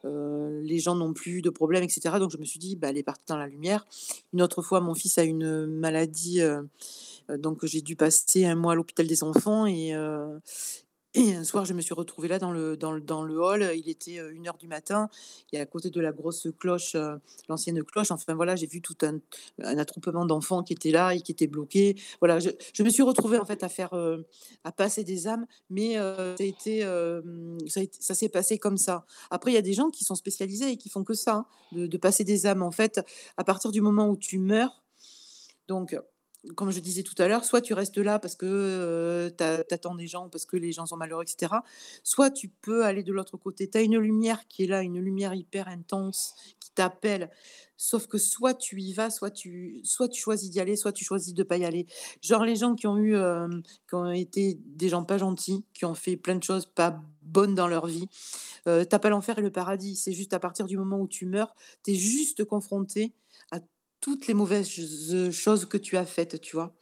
Speaker 3: heu, les gens n'ont plus de problème et cetera. Donc je me suis dit: «Bah, elle est partie dans la lumière». Une autre fois, mon fils a une, maladie, heu heu, donc j'ai dû passer 1 mois à l'hôpital des enfants et et un soir, je me suis retrouvée là dans le dans le dans le hall, il était, heu, 1:00 du matin et à côté de la grosse cloche, heu, l'ancienne cloche, enfin voilà, j'ai vu tout un attroupement d'enfants qui étaient là et qui étaient bloqués. Voilà, je me suis retrouvée en fait à faire, heu, à passer des âmes, mais a a ça s'est passé comme ça. Après, il y a des gens qui sont spécialisés et qui font que ça, hein, de de passer des âmes. En fait, à partir du moment où tu meurs, donc comme je disais tout à l'heure, soit tu restes là parce que, heu, tu attends des gens, parce que les gens sont malheureux et cetera. Soit tu peux aller de l'autre côté. Tu as une lumière qui est là, une lumière hyper intense qui t'appelle. Sauf que soit tu y vas, soit tu, soit tu choisis d'y aller, soit tu choisis de pas y aller. Genre les gens qui ont eu, euh, qui ont été des gens pas gentils, qui ont fait plein de choses pas bonnes dans leur vie. Euh, t'as pas l'enfer et le paradis. C'est juste à partir du moment où tu meurs, tu es juste confronté toutes les mauvaises choses que tu as faites, tu vois.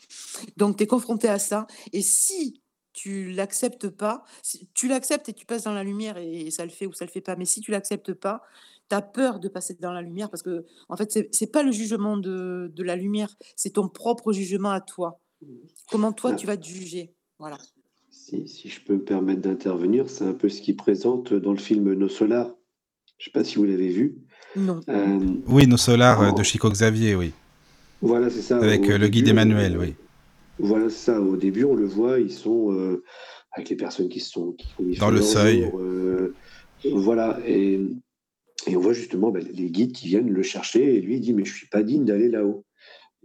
Speaker 3: Donc tu es confronté à ça. Et si tu l'acceptes pas, tu l'acceptes et tu passes dans la lumière et ça le fait ou ça le fait pas. Mais si tu l'acceptes pas, tu as peur de passer dans la lumière parce que, en fait, c'est pas le jugement de, de la lumière, c'est ton propre jugement à toi. Comment toi, tu vas te juger? Voilà.
Speaker 4: Si, si je peux me permettre d'intervenir, c'est un peu ce qui présente dans le film Nos Solars. Je sais pas si vous l'avez vu.
Speaker 3: Non.
Speaker 1: Euh, oui, Nos Solars euh, de Chico Xavier, oui.
Speaker 4: Voilà, c'est ça.
Speaker 1: Avec euh, le guide Emmanuel, oui.
Speaker 4: Voilà, ça. Au début, on le voit, ils sont avec les personnes qui sont qui
Speaker 1: dans le seuil.
Speaker 4: voilà, et et on voit justement ben, les guides qui viennent le chercher et lui il dit mais je suis pas digne d'aller là-haut.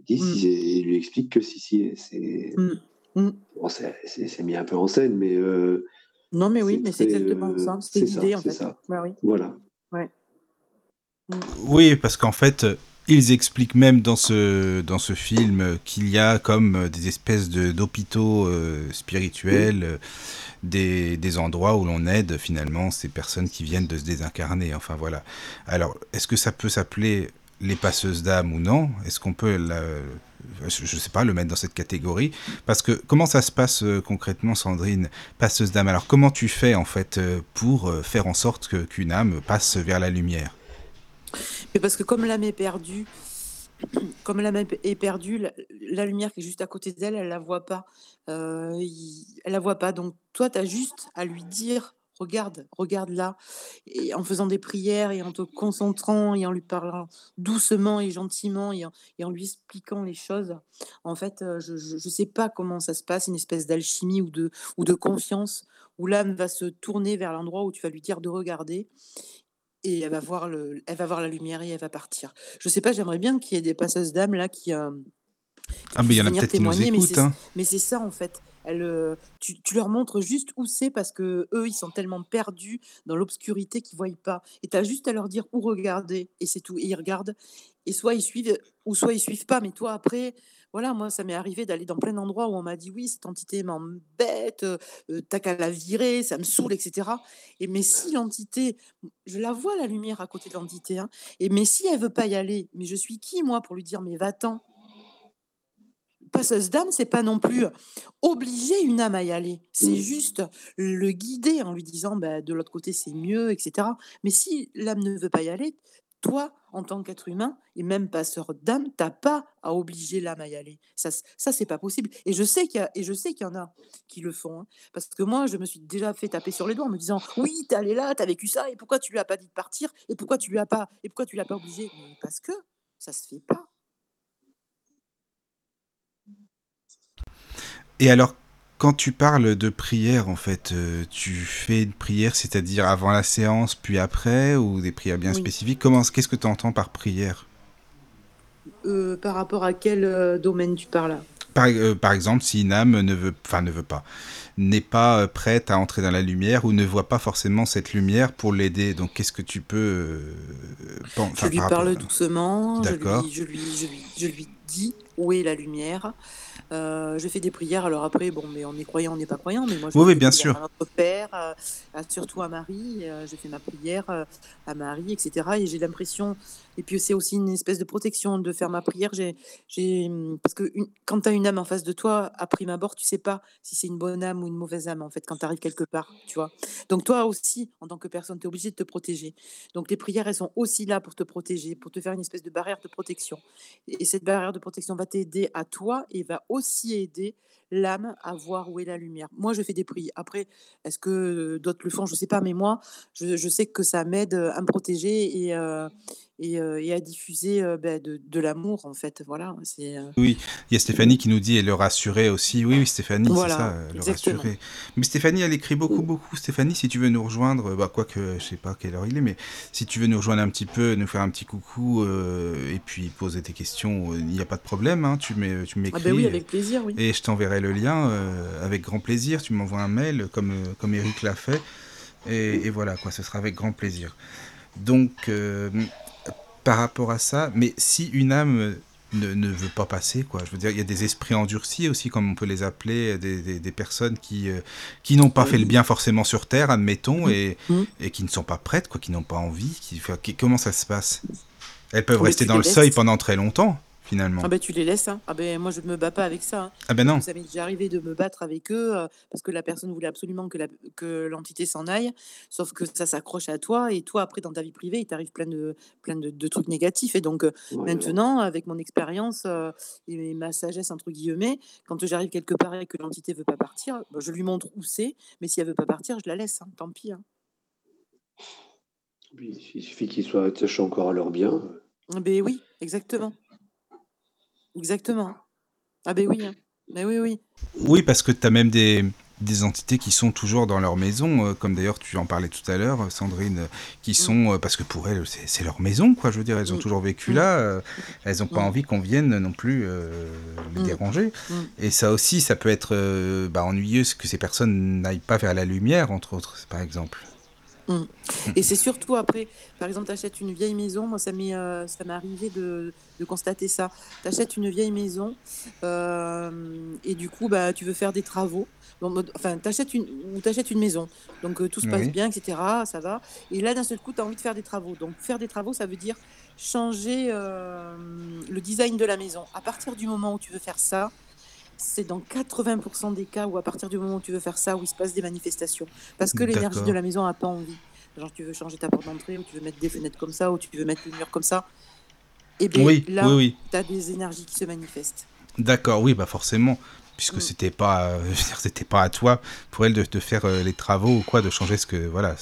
Speaker 4: Il, mm. il, lui explique que si si c'est mm. mm. c'est mis un peu en scène mais euh,
Speaker 3: non mais oui mais c'est exactement ça c'est l'idée en fait. Ça. oui.
Speaker 4: Voilà.
Speaker 1: Oui parce qu'en fait ils expliquent même dans ce, dans ce film qu'il y a comme des espèces d'hôpitaux euh, spirituels, euh, des, des, endroits où l'on aide finalement ces personnes qui viennent de se désincarner. Enfin voilà. Alors, est-ce que ça peut s'appeler les passeuses d'âme ou non? Est-ce qu'on peut, je ne sais pas, le mettre dans cette catégorie? Parce que comment ça se passe euh, concrètement, Sandrine, passeuse d'âme? Alors comment tu fais en fait pour faire en sorte qu'une âme passe vers la lumière?
Speaker 3: Mais parce que comme l'âme est perdue, comme l'âme est perdue, la, lumière qui est juste à côté d'elle, elle la voit pas. Euh, elle la voit pas. Donc toi, tu as juste à lui dire regarde, regarde là, et en faisant des prières et en te concentrant et en lui parlant doucement et gentiment et en, lui expliquant les choses. En fait, euh, je ne sais pas comment ça se passe, une espèce d'alchimie ou de, ou de confiance où l'âme va se tourner vers l'endroit où tu vas lui dire de regarder et elle va voir le, elle va voir la lumière et elle va partir. Je sais pas, j'aimerais bien qu'il y ait des passeuses d'âmes là qui, euh,
Speaker 1: ah mais il y en a peut-être qui nous écoutent. Hein.
Speaker 3: Mais c'est ça en fait. Elle, euh, tu, tu, leur montres juste où c'est parce que eux ils sont tellement perdus dans l'obscurité qu'ils voient pas. Et tu as juste à leur dire où regarder et c'est tout. Et ils regardent et soit ils suivent ou soit ils suivent pas. Mais toi après voilà, moi, ça m'est arrivé d'aller dans plein d'endroits où on m'a dit oui, cette entité m'embête, euh, t'as qu'à la virer, ça me saoule, etc. Et mais si l'entité, je la vois la lumière à côté de l'entité, hein, et mais si elle veut pas y aller, mais je suis qui moi pour lui dire mais va-t'en passeuse d'âme, c'est pas non plus obliger une âme à y aller. C'est mmh. juste le guider en lui disant bah, de l'autre côté c'est mieux, etc. Mais si l'âme ne veut pas y aller, toi, en tant qu'être humain, et même passeur d'âme, t'as pas à obliger l'âme à y aller. Ça, ça c'est pas possible. Et je sais qu'il y, y en a qui le font. Hein. parce que moi, je me suis déjà fait taper sur les doigts en me disant Oui, t'es allé là, t'as vécu ça, et pourquoi tu lui as pas dit de partir? Et pourquoi tu lui as pas Et pourquoi tu l'as pas obligé? Parce que ça se fait pas.
Speaker 1: Et alors, quand tu parles de prière, en fait, euh, tu fais une prière, c'est-à-dire avant la séance, puis après, ou des prières bien spécifiques? Comment, Qu'est-ce que tu entends par prière?
Speaker 3: Euh, Par rapport à quel euh, domaine tu parles?
Speaker 1: Par, par, exemple, si une âme ne veut, enfin ne veut pas, n'est pas prête à entrer dans la lumière ou ne voit pas forcément cette lumière pour l'aider. Donc, qu'est-ce que tu peux
Speaker 3: Je lui parle doucement. D'accord. Je lui, je, lui, je lui dis où est la lumière. Euh, je fais des prières. Alors après, bon, mais on est croyant, on n'est pas croyant. Mais moi, je
Speaker 1: oui, bien sûr.
Speaker 3: à notre Père, euh, surtout à Marie. Euh, je fais ma prière à Marie, etc. Et j'ai l'impression, et puis c'est aussi une espèce de protection de faire ma prière. J'ai, parce que quand tu as une âme en face de toi, à prime abord, tu sais pas si c'est une bonne âme une mauvaise âme, en fait, quand tu arrives quelque part, tu vois. Donc toi aussi, en tant que personne, tu es obligé de te protéger. Donc les prières, elles sont aussi là pour te protéger, pour te faire une espèce de barrière de protection. Et cette barrière de protection va t'aider à toi et va aussi aider l'âme à voir où est la lumière. Moi, je fais des prières. Après, est-ce que d'autres le font? Je ne sais pas, mais moi, je, je sais que ça m'aide à me protéger et, euh, et, et, à diffuser ben, de, de l'amour, en fait. Voilà, c'est.
Speaker 1: Oui, il y a Stéphanie qui nous dit et le rassurer aussi. Oui, oui, Stéphanie, c'est ça, le rassurer. Mais Stéphanie, elle écrit beaucoup, beaucoup. Stéphanie, si tu veux nous rejoindre, bah, quoi que je sais pas quelle heure il est, mais si tu veux nous rejoindre un petit peu, nous faire un petit coucou et puis poser tes questions, il n'y a pas de problème. Hein, tu m'écris.
Speaker 3: Ah ben oui, avec plaisir, oui.
Speaker 1: Et je t'enverrai le lien avec grand plaisir. Tu m'envoies un mail comme, comme Eric l'a fait. Et, et, voilà, quoi, ce sera avec grand plaisir. Donc, par rapport à ça, mais si une âme ne, ne, veut pas passer, quoi. Je veux dire, il y a des esprits endurcis aussi, comme on peut les appeler, des, des, des personnes qui, euh, qui n'ont pas fait le bien forcément sur Terre, admettons, et,
Speaker 3: Mmh.
Speaker 1: et qui ne sont pas prêtes, quoi, qui n'ont pas envie. Qui, comment ça se passe? Elles peuvent rester dans le seuil pendant très longtemps, finalement.
Speaker 3: Ah ben tu les laisses, hein. Ah ben moi je me bats pas avec ça. hein.
Speaker 1: Ah ben non.
Speaker 3: Ça m'est déjà arrivé de me battre avec eux euh, parce que la personne voulait absolument que la- que l'entité s'en aille, sauf que ça s'accroche à toi et toi après dans ta vie privée il t'arrive plein de plein de, de trucs négatifs et donc euh,
Speaker 4: Ouais,
Speaker 3: maintenant avec mon expérience euh, et ma sagesse entre guillemets, quand j'arrive quelque part et que l'entité veut pas partir, ben, je lui montre où c'est, mais si elle veut pas partir je la laisse, hein, tant pis. hein.
Speaker 4: Il suffit qu'ils soient attachés encore à leur bien.
Speaker 3: Ben oui, exactement, exactement. Ah ben oui, hein. Ben oui oui.
Speaker 1: Oui, parce que tu as même des, des entités qui sont toujours dans leur maison, euh, comme d'ailleurs tu en parlais tout à l'heure, Sandrine, euh, qui sont, euh, parce que pour elles, c'est leur maison, quoi, je veux dire, elles ont
Speaker 3: Mm.
Speaker 1: toujours vécu
Speaker 3: Mm.
Speaker 1: là, elles n'ont pas
Speaker 3: Mm.
Speaker 1: envie qu'on vienne non plus les
Speaker 3: Mm.
Speaker 1: déranger.
Speaker 3: Mm.
Speaker 1: Et ça aussi, ça peut être bah, ennuyeux que ces personnes n'aillent pas vers la lumière, entre autres, par exemple.
Speaker 3: Et c'est surtout après, par exemple, tu achètes une vieille maison, moi ça m'est euh, ça m'est arrivé de, de constater ça. Tu achètes une vieille maison euh, et du coup bah, tu veux faire des travaux. Enfin, tu achètes une, ou t'achètes une maison, donc euh, tout se passe
Speaker 1: Oui.
Speaker 3: bien, etc. Ça va. Et là d'un seul coup, tu as envie de faire des travaux. Donc faire des travaux, ça veut dire changer le design de la maison. À partir du moment où tu veux faire ça, c'est dans 80% des cas où à partir du moment où tu veux faire ça, où il se passe des manifestations. Parce que l'énergie de la maison n'a pas envie. Genre tu veux changer ta porte d'entrée, ou tu veux mettre des fenêtres comme ça, ou tu veux mettre le mur comme ça. Et bien
Speaker 1: Oui,
Speaker 3: là,
Speaker 1: oui, oui.
Speaker 3: tu as des énergies qui se manifestent.
Speaker 1: D'accord, oui, bah forcément. Puisque
Speaker 3: Mm.
Speaker 1: c'était pas, euh, c'était pas à toi, pour elle, de, de faire euh, les travaux ou quoi, de changer ce que, voilà,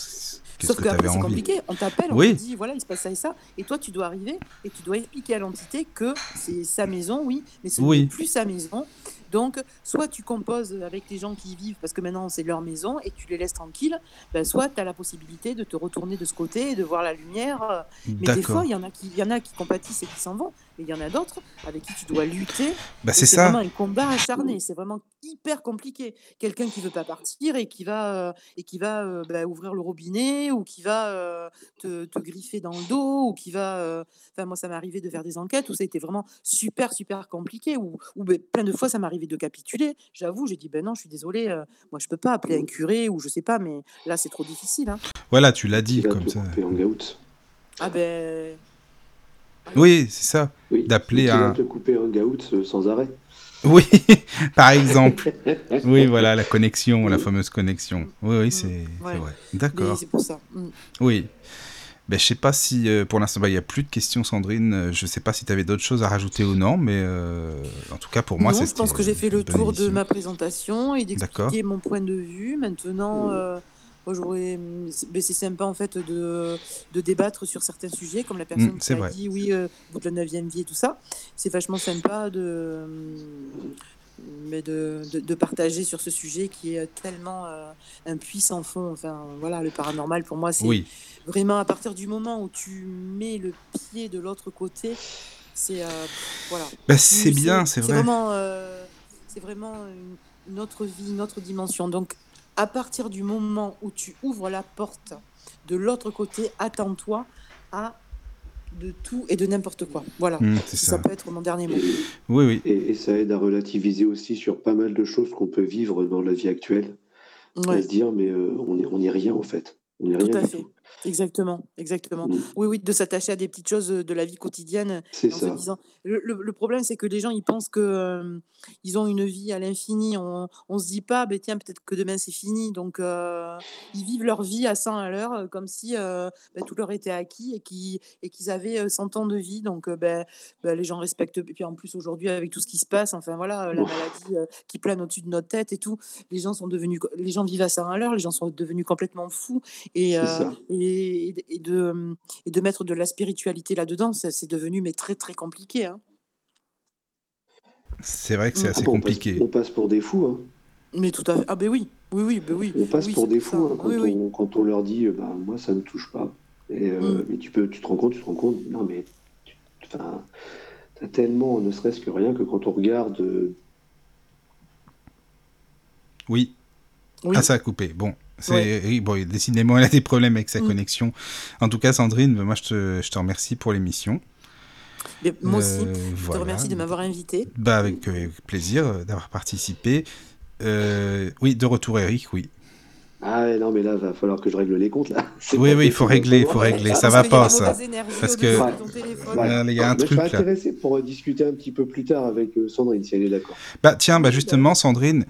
Speaker 3: Sauf
Speaker 1: que
Speaker 3: que c'est compliqué, on t'appelle, on
Speaker 1: Oui.
Speaker 3: te dit voilà il se passe ça et ça, et toi tu dois arriver et tu dois expliquer à l'entité que c'est sa maison, oui, mais ce
Speaker 1: Oui.
Speaker 3: n'est plus sa maison. Donc soit tu composes avec les gens qui y vivent parce que maintenant c'est leur maison et tu les laisses tranquilles, ben, soit tu as la possibilité de te retourner de ce côté et de voir la lumière. euh, Mais des fois il y en a qui, il y en a qui compatissent et qui s'en vont, mais il y en a d'autres avec qui tu dois lutter.
Speaker 1: Bah c'est
Speaker 3: vraiment un combat acharné, c'est vraiment hyper compliqué. Quelqu'un qui veut pas partir et qui va euh, et qui va euh, bah, ouvrir le robinet ou qui va euh, te, te griffer dans le dos ou qui va. euh, Enfin moi ça m'est arrivé de faire des enquêtes où ça a été vraiment super super compliqué ou ben, plein de fois ça m'est arrivé de capituler. J'avoue j'ai dit ben non je suis désolé, euh, moi je peux pas appeler un curé ou je sais pas mais là c'est trop difficile. hein.
Speaker 1: Voilà, tu l'as dit comme ça.
Speaker 4: en.
Speaker 3: Ah ben
Speaker 1: Oui, c'est ça.
Speaker 4: Oui.
Speaker 1: D'appeler un-
Speaker 4: te couper en gout euh, sans arrêt.
Speaker 1: Oui, par exemple. Oui, voilà, la connexion, la fameuse connexion. Oui, oui, c'est
Speaker 3: Mm. Ouais.
Speaker 1: vrai. D'accord.
Speaker 3: c'est pour ça. Mm.
Speaker 1: Oui. Ben, je sais pas si euh, pour l'instant, bah, il n'y a plus de questions, Sandrine. Euh, Je sais pas si tu avais d'autres choses à rajouter ou non, mais euh, en tout cas, pour moi,
Speaker 3: non,
Speaker 1: c'est
Speaker 3: je pense que j'ai fait le tour de ma présentation et d'expliquer mon point de vue. Maintenant, euh, j'aurais- ben, c'est sympa en fait de, de débattre sur certains sujets, comme la personne
Speaker 1: Mm,
Speaker 3: qui a
Speaker 1: vrai.
Speaker 3: dit oui, euh, bout de la 9 vie et tout ça. C'est vachement sympa de, mais de, de, de partager sur ce sujet qui est tellement euh, un puissant fond. Enfin, voilà, le paranormal pour moi, c'est
Speaker 1: Oui,
Speaker 3: vraiment à partir du moment où tu mets le pied de l'autre côté, c'est euh, voilà. Tu-
Speaker 1: c'est bien, c'est vrai.
Speaker 3: Vraiment, euh, c'est vraiment une, une autre vie, une autre dimension. Donc, à partir du moment où tu ouvres la porte de l'autre côté, attends-toi à de tout et de n'importe quoi. Voilà.
Speaker 1: Mm, c'est
Speaker 3: ça.
Speaker 1: ça.
Speaker 3: peut être mon dernier mot.
Speaker 1: Oui, oui.
Speaker 4: Et, et ça aide à relativiser aussi sur pas mal de choses qu'on peut vivre dans la vie actuelle. À se dire, mais euh, on n'est on est rien en fait. On n'est
Speaker 3: tout
Speaker 4: rien
Speaker 3: à
Speaker 4: du
Speaker 3: fait.
Speaker 4: tout.
Speaker 3: Exactement, exactement.
Speaker 4: Mm.
Speaker 3: Oui, oui, de s'attacher à des petites choses de la vie quotidienne
Speaker 4: C'est
Speaker 3: en se
Speaker 4: ça.
Speaker 3: disant. Le, le- le problème, c'est que les gens, ils pensent que euh, ils ont une vie à l'infini. On, on se dit pas, ben tiens, peut-être que demain c'est fini. Donc, euh, ils vivent leur vie à 100 à l'heure, euh, comme si euh, ben, tout leur était acquis et qu'ils et qu'ils avaient euh, 100 ans de vie. Donc, euh, ben, ben, les gens respectent. Et puis en plus, aujourd'hui, avec tout ce qui se passe, enfin voilà, euh, la maladie euh, qui plane au-dessus de notre tête et tout, les gens sont devenus, les gens vivent à 100 à l'heure, les gens sont devenus complètement fous. Et, euh. Et, et de, et de mettre de la spiritualité là-dedans, ça, c'est devenu mais très très compliqué. hein.
Speaker 1: C'est vrai que c'est
Speaker 3: Mm.
Speaker 1: Assez
Speaker 4: bon, on, passe,
Speaker 1: compliqué.
Speaker 4: on passe pour des fous. Hein.
Speaker 3: Mais tout à fait. Ah ben oui, oui, oui, ben oui.
Speaker 4: On passe
Speaker 3: oui,
Speaker 4: pour des fous hein, quand,
Speaker 3: Oui, oui.
Speaker 4: On, quand on leur dit, bah, moi ça ne touche pas. Et, euh,
Speaker 3: Mm.
Speaker 4: Mais tu, peux, tu te rends compte, tu te rends compte, non mais tu enfin, as tellement, ne serait-ce que rien que quand on regarde euh,
Speaker 1: Oui.
Speaker 3: Oui.
Speaker 1: Ah, ça a coupé. Bon, Bon, décidément, elle a des problèmes avec sa
Speaker 3: Mm.
Speaker 1: connexion. En tout cas, Sandrine, moi, je te, je te remercie pour l'émission.
Speaker 3: Moi aussi,
Speaker 1: Euh,
Speaker 3: je te remercie de m'avoir invité.
Speaker 1: Bah, avec euh, plaisir euh, d'avoir participé. Euh, oui, de retour, Eric, oui.
Speaker 4: Ah ouais, non, mais là, va falloir que je règle les comptes, là.
Speaker 1: Oui, oui, il faut régler, il faut régler,
Speaker 4: Ah,
Speaker 1: ça va pas, ça. Parce que-.
Speaker 4: Ouais.
Speaker 1: Il y a un
Speaker 4: Mais je
Speaker 1: truc
Speaker 4: serais
Speaker 1: là.
Speaker 4: intéressé pour discuter un petit peu plus tard avec euh, Sandrine, si elle est d'accord.
Speaker 1: Bah tiens, bah justement, Sandrine,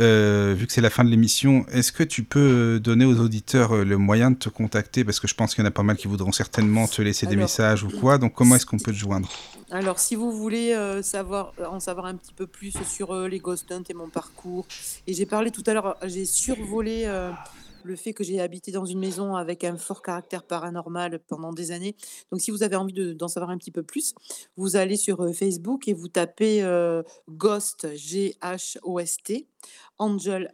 Speaker 1: euh, vu que c'est la fin de l'émission, est-ce que tu peux euh, donner aux auditeurs le moyen de te contacter? Parce que je pense qu'il y en a pas mal qui voudront certainement te laisser des messages ou quoi. Donc comment est-ce qu'on peut te joindre?
Speaker 3: Alors, si vous voulez euh, savoir, en savoir un petit peu plus sur euh, les Ghost Hunt et mon parcours, et j'ai parlé tout à l'heure, j'ai survolé euh, le fait que j'ai habité dans une maison avec un fort caractère paranormal pendant des années. Donc, si vous avez envie de- d'en savoir un petit peu plus, vous allez sur euh, Facebook et vous tapez euh, Ghost, G-H-O-S-T, Angel,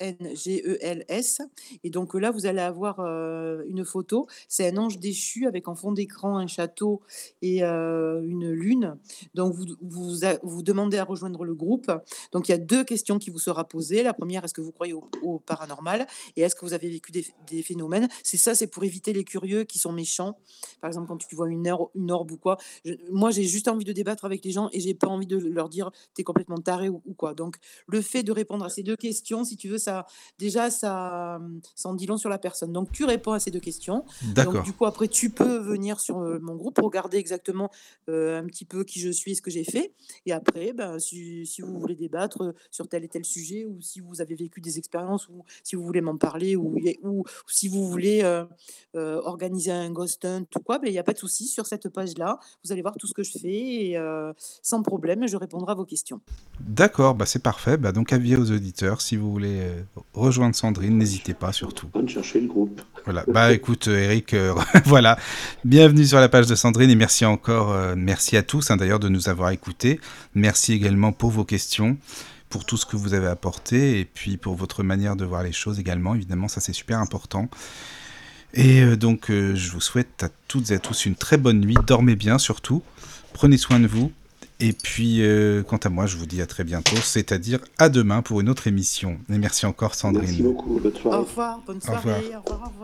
Speaker 3: A-N-G-E-L-S. Et donc là, vous allez avoir une photo. C'est un ange déchu avec en fond d'écran un château et une lune. Donc vous, vous, demandez à rejoindre le groupe. Donc il y a deux questions qui vous sera posées. La première, est-ce que vous croyez au, paranormal? Et est-ce que vous avez vécu des, phénomènes? C'est ça, c'est pour éviter les curieux qui sont méchants. Par exemple, quand tu vois une, heure, une orbe ou quoi. Moi, j'ai juste envie de débattre avec les gens et j'ai pas envie de leur dire t'es complètement taré ou, ou quoi. Donc le fait de répondre à ces deux questions, si tu veux, ça déjà ça, ça en dit long sur la personne. Donc tu réponds à ces deux questions. Donc,
Speaker 1: D'accord.
Speaker 3: du coup, après, tu peux venir sur euh, mon groupe, regarder exactement euh, un petit peu qui je suis ce que j'ai fait. Et après, ben, si, si vous voulez débattre euh, sur tel et tel sujet, ou si vous avez vécu des expériences, ou si vous voulez m'en parler, ou, y- ou, ou si vous voulez euh, euh, organiser un ghost hunt ou quoi, ben, il n'y a pas de souci. Sur cette page-là, vous allez voir tout ce que je fais et euh, sans problème, je répondrai à vos questions.
Speaker 1: D'accord, bah c'est parfait. Bah donc avis aux auditeurs, si vous voulez euh, rejoindre Sandrine, n'hésitez pas surtout.
Speaker 4: On de chercher le groupe.
Speaker 1: Voilà. Bah écoute, euh, Eric, euh, voilà. Bienvenue sur la page de Sandrine et merci encore, euh, merci à tous hein, d'ailleurs de nous avoir écoutés. Merci également pour vos questions, pour tout ce que vous avez apporté et puis pour votre manière de voir les choses également. Évidemment, ça c'est super important. Et euh, donc, euh, je vous souhaite à toutes et à tous une très bonne nuit. Dormez bien surtout. Prenez soin de vous. Et puis, euh, quant à moi, je vous dis à très bientôt, c'est-à-dire à demain pour une autre émission. Et merci encore, Sandrine.
Speaker 4: Merci beaucoup. Bonne soirée.
Speaker 3: Au revoir, bonne
Speaker 1: Au revoir.
Speaker 3: soirée. Au revoir, au revoir.